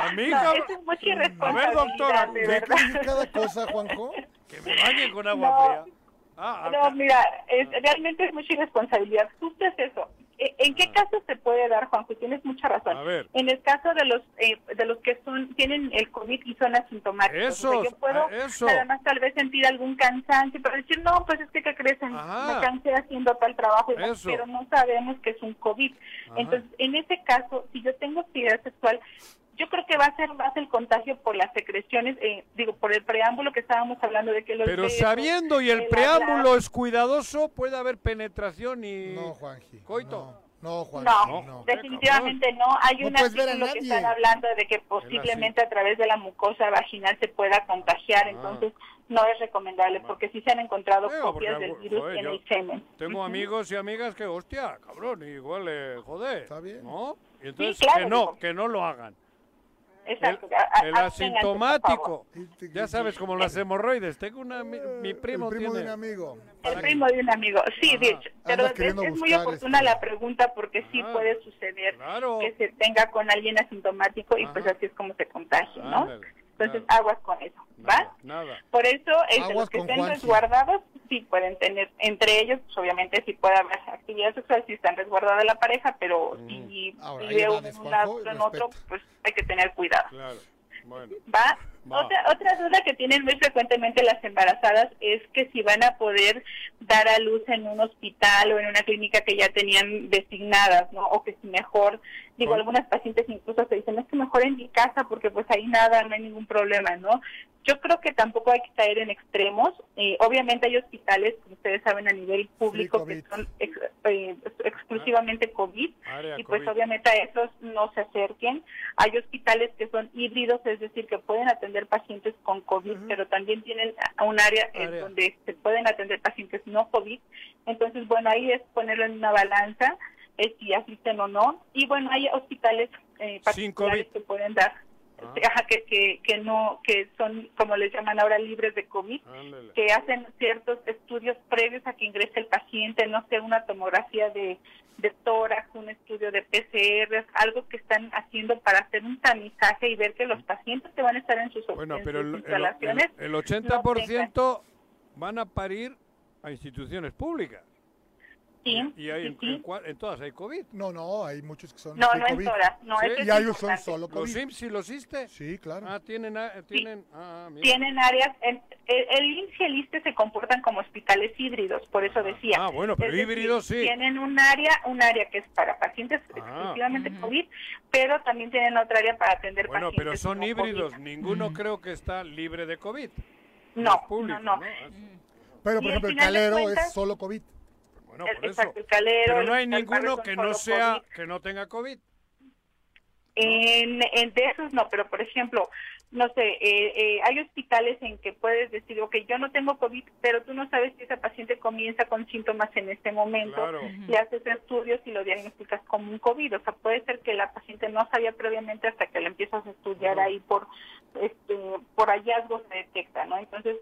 A mí, no, es mucha A ver, irresponsabilidad, doctora, ¿Qué cada cosa, Juanjo? [LAUGHS] Que me bañen con agua No. fría. Ah, No, mira, es, realmente es mucha irresponsabilidad. Justo es eso. E- ¿En qué caso se puede dar, Juanjo? Tienes mucha razón. A ver. En el caso de los eh, de los que son tienen el COVID y son asintomáticos. O sea, Esos, yo puedo ah, eso. nada más tal vez sentir algún cansancio, pero decir, no, pues es que, ¿qué? Ajá. Me cansé haciendo tal trabajo, y Eso. pero no sabemos que es un COVID. Ajá. Entonces, en ese caso, si yo tengo actividad sexual, yo creo que va a ser más el contagio por las secreciones, eh, digo, por el preámbulo que estábamos hablando de que los Pero besos, sabiendo y el el preámbulo hablar- es cuidadoso, puede haber penetración y... No, Juanji. Coito. No, no Juanji. No, no. definitivamente no. Hay No un artículo que están hablando de que posiblemente a través de la mucosa vaginal se pueda contagiar, entonces no es recomendable porque sí se han encontrado Ah. Copias porque, del virus joder, en el semen. Tengo amigos y amigas que, hostia, cabrón, igual, eh, joder. Está bien. ¿No? Y entonces claro, que no, digo. que no lo hagan. Exacto. El, asintomático. Ya sabes, como las hemorroides. Tengo una, mi, mi primo, El primo de tiene... un amigo. El primo de un amigo, sí, de hecho, pero es, muy oportuna este, la pregunta porque sí Ajá. puede suceder Claro. que se tenga con alguien asintomático y pues así es como se contagia, ¿no? Ándale, Entonces aguas con eso, ¿va? Nada, nada. Por eso, este, los que estén resguardados, sí pueden tener, entre ellos, pues, obviamente sí puede haber actividad sexual si están resguardadas la pareja, pero si Ahora, vive hay uno edades, en un lado en otro, pues hay que tener cuidado. Claro. Bueno. ¿Va? Otra, otra duda que tienen muy frecuentemente las embarazadas es que si van a poder dar a luz en un hospital o en una clínica que ya tenían designadas, ¿no? O que si mejor, digo, algunas pacientes incluso se dicen, es que mejor en mi casa porque pues ahí nada, no hay ningún problema, ¿no? Yo creo que tampoco hay que caer en extremos. Eh, obviamente hay hospitales, como ustedes saben, a nivel público que son ex- eh, exclusivamente COVID Área y pues COVID. obviamente a esos no se acerquen. Hay hospitales que son híbridos, es decir, que pueden atender pacientes con COVID, pero también tienen un área, en donde se pueden atender pacientes no COVID. Entonces, bueno, ahí es ponerlo en una balanza, eh, si asisten o no. Y bueno, hay hospitales eh, particulares que pueden dar, Ah. [LAUGHS] ajá, que, que, que no, que son, como les llaman ahora, libres de COVID Ándale. que hacen ciertos estudios previos a que ingrese el paciente, no sé, una tomografía de, de tórax, un estudio de PCR, algo que están haciendo para hacer un tamizaje y ver que los pacientes que van a estar en sus, Bueno, en pero sus el, el, instalaciones el- el 80% van a parir a instituciones públicas. Sí, Y hay, sí, en, sí. en en todas hay COVID. No, no, hay muchos que son No, no en COVID. todas, no, Sí. es Y hay son solo ¿Los COVID. IMSS y los ISSSTE? Sí, claro. Ah, tienen... tienen ah, mira. Tienen áreas, en- el, el IMSS y el ISSSTE se comportan como hospitales híbridos, por eso decía. Ah, bueno, pero Es decir, híbridos sí. Tienen un área, un área que es para pacientes Ah. exclusivamente COVID, pero también tienen otra área para atender Bueno, pacientes pero son no híbridos. COVID. Ninguno creo que está libre de COVID. No, Los públicos, no, no. Ah, Pero, Y por al ejemplo, el calero cuentas- es solo COVID. Bueno, El- por eso. el calero, Pero no hay ninguno que no sea, COVID. que no tenga COVID. En, en de esos no, pero por ejemplo, no sé, eh, eh, hay hospitales en que puedes decir, ok, yo no tengo COVID, pero tú no sabes si esa paciente comienza con síntomas en este momento, Claro. le haces estudios y lo diagnosticas como un COVID, o sea, puede ser que la paciente no sabía previamente hasta que la empiezas a estudiar ahí por este por hallazgos se detecta, ¿no? Entonces,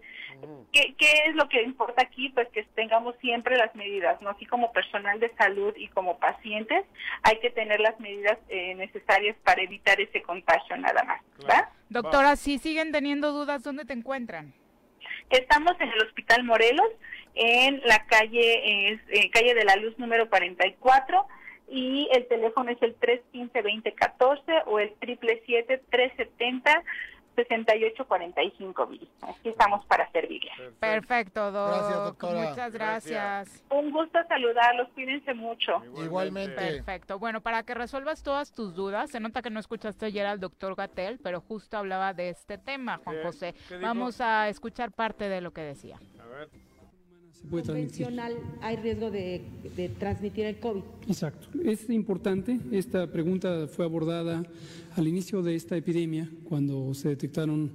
¿qué, ¿qué es lo que importa aquí? Pues que tengamos siempre las medidas, ¿no? Así como personal de salud y como pacientes, hay que tener las medidas eh, necesarias para evitar ese contagio nada más, ¿va? Doctora, si siguen teniendo dudas, ¿dónde te encuentran? Estamos en el Hospital Morelos, en la calle, es, eh, calle de la Luz número 44 y el teléfono es el 315-2014 o el 777-370-6845, Viri. Aquí estamos para servirle. Perfecto, doc. Gracias, doctora. Muchas gracias. Un gusto saludarlos, cuídense mucho. Igualmente. Perfecto. Bueno, para que resuelvas todas tus dudas, se nota que no escuchaste ayer al doctor Gatel, pero justo hablaba de este tema, Juan. José. Vamos a escuchar parte de lo que decía. A ver. Se puede transmitir. convencional hay riesgo de, de transmitir el COVID. Exacto. Es importante, esta pregunta fue abordada al inicio de esta epidemia, cuando se detectaron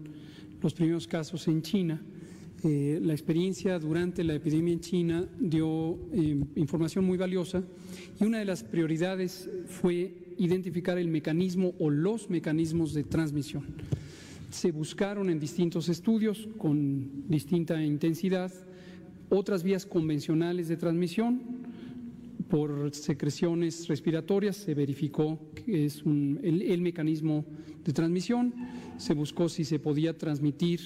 los primeros casos en China. Eh, la experiencia durante la epidemia en China dio eh, información muy valiosa y una de las prioridades fue identificar el mecanismo o los mecanismos de transmisión. Se buscaron en distintos estudios con distinta intensidad otras vías convencionales de transmisión por secreciones respiratorias. Se verificó que es el mecanismo de transmisión, se buscó si se podía transmitir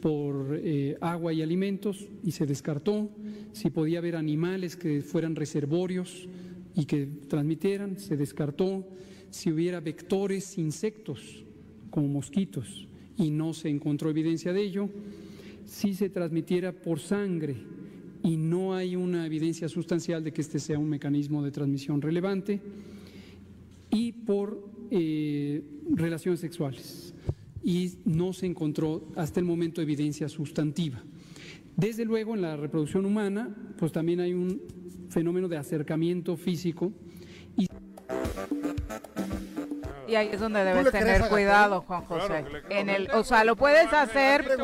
por eh, agua y alimentos y se descartó, si podía haber animales que fueran reservorios y que transmitieran, se descartó, si hubiera vectores insectos como mosquitos y no se encontró evidencia de ello, si se transmitiera por sangre y no hay una evidencia sustancial de que este sea un mecanismo de transmisión relevante, y por eh, relaciones sexuales. Y no se encontró hasta el momento evidencia sustantiva. Desde luego, en la reproducción humana, pues también hay un fenómeno de acercamiento físico Y ahí es donde debes tener cuidado? Juan José. en el, o sea, lo puedes hacer, creer,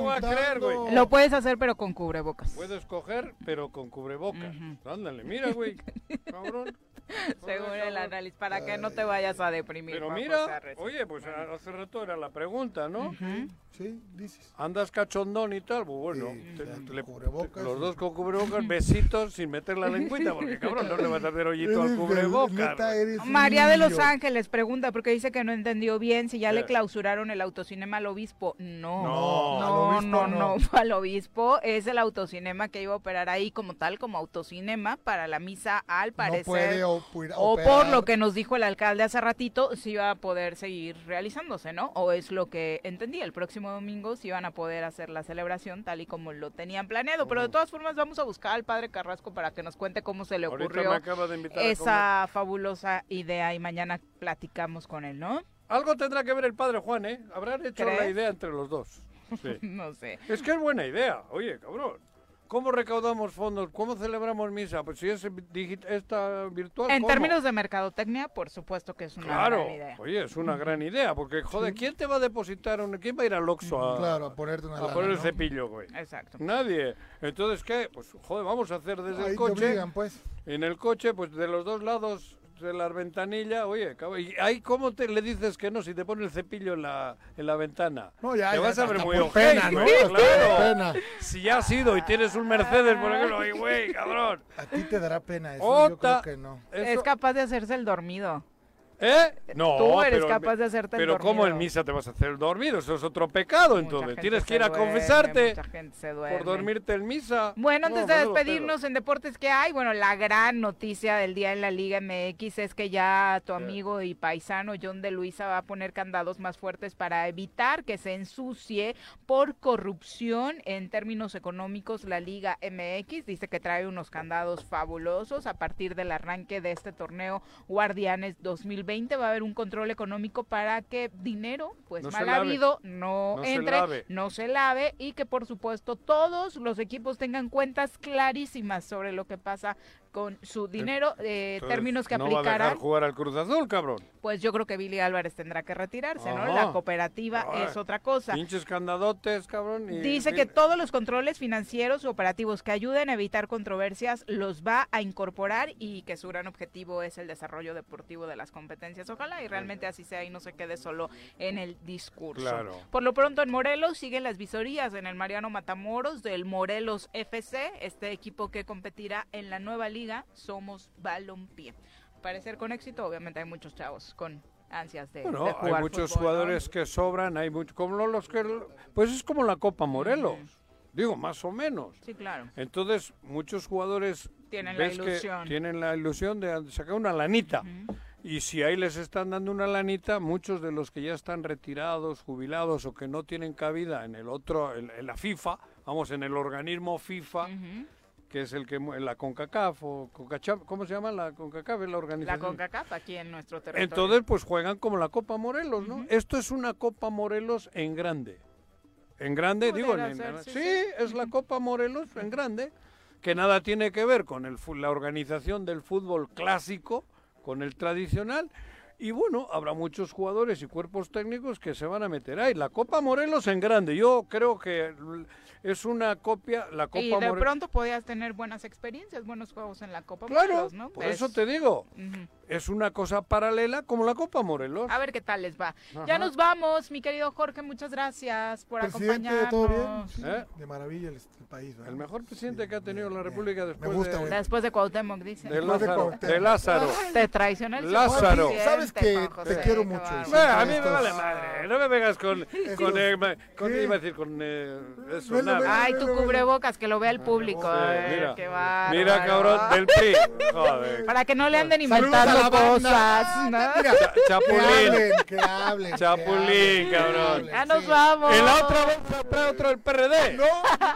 lo puedes hacer, pero con cubrebocas. Puedes coger, pero con cubrebocas. Ándale, mira, güey. Cabrón. Según el análisis, para que no te vayas a deprimir. Pero Juan mira, oye, pues hace rato era la pregunta, ¿no? Sí, dices. Andas cachondón y tal, pues bueno, te- con te le- cubrebocas. te- los dos con cubrebocas, besitos sin meter la lengüita, porque cabrón, no le vas a hacer hoyito al [LAUGHS] cubrebocas. María de Los. Ángeles pregunta porque dice que no entendió bien si ya le clausuraron el autocinema al obispo. No, No, no, no, no. no, [LAUGHS] al obispo es el autocinema que iba a operar ahí como tal, como autocinema para la misa al parecer. No puede o por lo que nos dijo el alcalde hace ratito, si iba a poder seguir realizándose, ¿no? O es lo que entendí, el próximo domingo si iban a poder hacer la celebración tal y como lo tenían planeado. Pero de todas formas vamos a buscar al padre Carrasco para que nos cuente cómo se le ocurrió esa fabulosa idea y mañana platicamos con él, ¿no? Algo tendrá que ver el padre Juan, ¿eh? Habrán hecho la idea entre los dos. Sí. [LAUGHS] no sé. Es que es buena idea, oye, cabrón. ¿Cómo recaudamos fondos? ¿Cómo celebramos misa? Pues si es digit- esta virtual. En ¿cómo? términos de mercadotecnia, por supuesto que es una Claro, gran idea. oye, es una gran idea, porque joder, ¿quién te va a depositar? Un... ¿Quién va a ir al Oxxo a, Claro, a ponerte una a lana, poner el ¿no? cepillo, güey? Exacto. Nadie. Entonces, ¿qué? Pues, joder, vamos a hacer desde Ahí el te coche. obligan, pues. En el coche, pues de los dos lados de la ventanilla, oye, cabrón, ¿y ahí cómo te le dices que no si te pone el cepillo en la, en la ventana? No, ya, te ya, vas a ver muy pena, ¿no? claro. pena. Si ya has ido y tienes un Mercedes, por ejemplo, ay, güey, cabrón. A ti te dará pena eso. Yo Ota. creo que no. Es Eso- capaz de hacerse el dormido. ¿Eh? No, Tú eres pero- capaz de hacerte el Pero ¿cómo en misa te vas a hacer el dormido? Eso es otro pecado, Mucha entonces. Tienes que ir a duerme, confesarte mucha gente se duerme. por dormirte en misa. Bueno, antes No, de despedirnos en deportes que hay, bueno, la gran noticia del día en la Liga MX es que ya tu amigo y paisano John de Luisa va a poner candados más fuertes para evitar que se ensucie por corrupción en términos económicos la Liga MX. Dice que trae unos candados fabulosos a partir del arranque de este torneo Guardianes 2020 va a haber un control económico para que dinero, pues No mal habido, no, entre, no se lave y que por supuesto todos los equipos tengan cuentas clarísimas sobre lo que pasa con su dinero, eh, Entonces, términos que no va a aplicarán. dejar jugar al Cruz Azul, cabrón. Pues yo creo que Billy Álvarez tendrá que retirarse, ¿no? La cooperativa Ay, es otra cosa. Pinches candadotes, cabrón. y- Dice que todos los controles financieros y operativos que ayuden a evitar controversias los va a incorporar y que su gran objetivo es el desarrollo deportivo de las competencias. Ojalá y realmente así sea y no se quede solo en el discurso. Claro. Por lo pronto en Morelos siguen las visorías en el Mariano Matamoros del Morelos FC, este equipo que competirá en la nueva liga Somos Balompié. Parecer con éxito, obviamente hay muchos chavos con ansias de, Bueno, de hay jugar muchos fútbol, ¿no? jugadores que sobran, hay muchos, como los que, pues es como la Copa Morelos, digo, más o menos. Sí, claro. Entonces, muchos jugadores Tienen la ves que ilusión. tienen la ilusión de sacar una lanita. Y si ahí les están dando una lanita, muchos de los que ya están retirados, jubilados o que no tienen cabida en el otro, en, en la FIFA, vamos, en el organismo FIFA, que es el que la CONCACAF o CONCACHAF, ¿cómo se llama la CONCACAF? Es la La organización. CONCACAF aquí en nuestro territorio. Entonces, pues juegan como la Copa Morelos, ¿no? Esto es una Copa Morelos en grande. En grande, digo, en- ser, en- sí, sí, sí. es la Copa Morelos en grande, que nada tiene que ver con el, la organización del fútbol clásico, con el tradicional. Y bueno, habrá muchos jugadores y cuerpos técnicos que se van a meter ahí. La Copa Morelos en grande, yo creo que es una copia, la Copa y de Morelos. pronto podías tener buenas experiencias, buenos juegos en la Copa Claro, Morelos, ¿no? por Es- eso te digo. Es una cosa paralela como la Copa Morelos. A ver qué tal les va. Ajá. Ya nos vamos, mi querido Jorge, muchas gracias por Presidente, acompañarnos. ¿todo bien? Sí, ¿Eh? De maravilla el, el país. ¿verdad? El mejor presidente que ha tenido la República después Me gusta, de. Después de Cuauhtémoc, dice. de Lázaro. De Lázaro. Te traiciona el Lázaro. Sabes que te quiero mucho. Bueno, a mí me vale madre. No me vengas con. [LAUGHS] con, eh, ma- con- ¿Qué? iba a decir con. Eh, eso, No nada. Ay, tu cubrebocas, que lo vea el público. Eh, mira, qué mira, cabrón, del PRI. Joder. Para que no le anden inventando. Cosas. ¿no? Mira, Cha- que Chapulín. hablen, que hablen. Chapulín, que hablen, que cabrón. Ya nos sí. vamos. En la otra bolsa trae otro el PRD.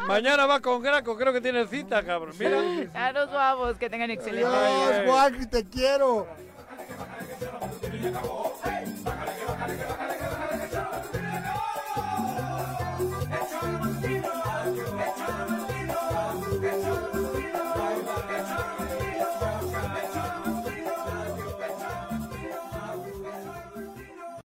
Mañana va con Graco, creo que tiene cita, cabrón. Mira. Ya nos vamos, que tengan excelente Adiós, día. Juan, te quiero. acabó.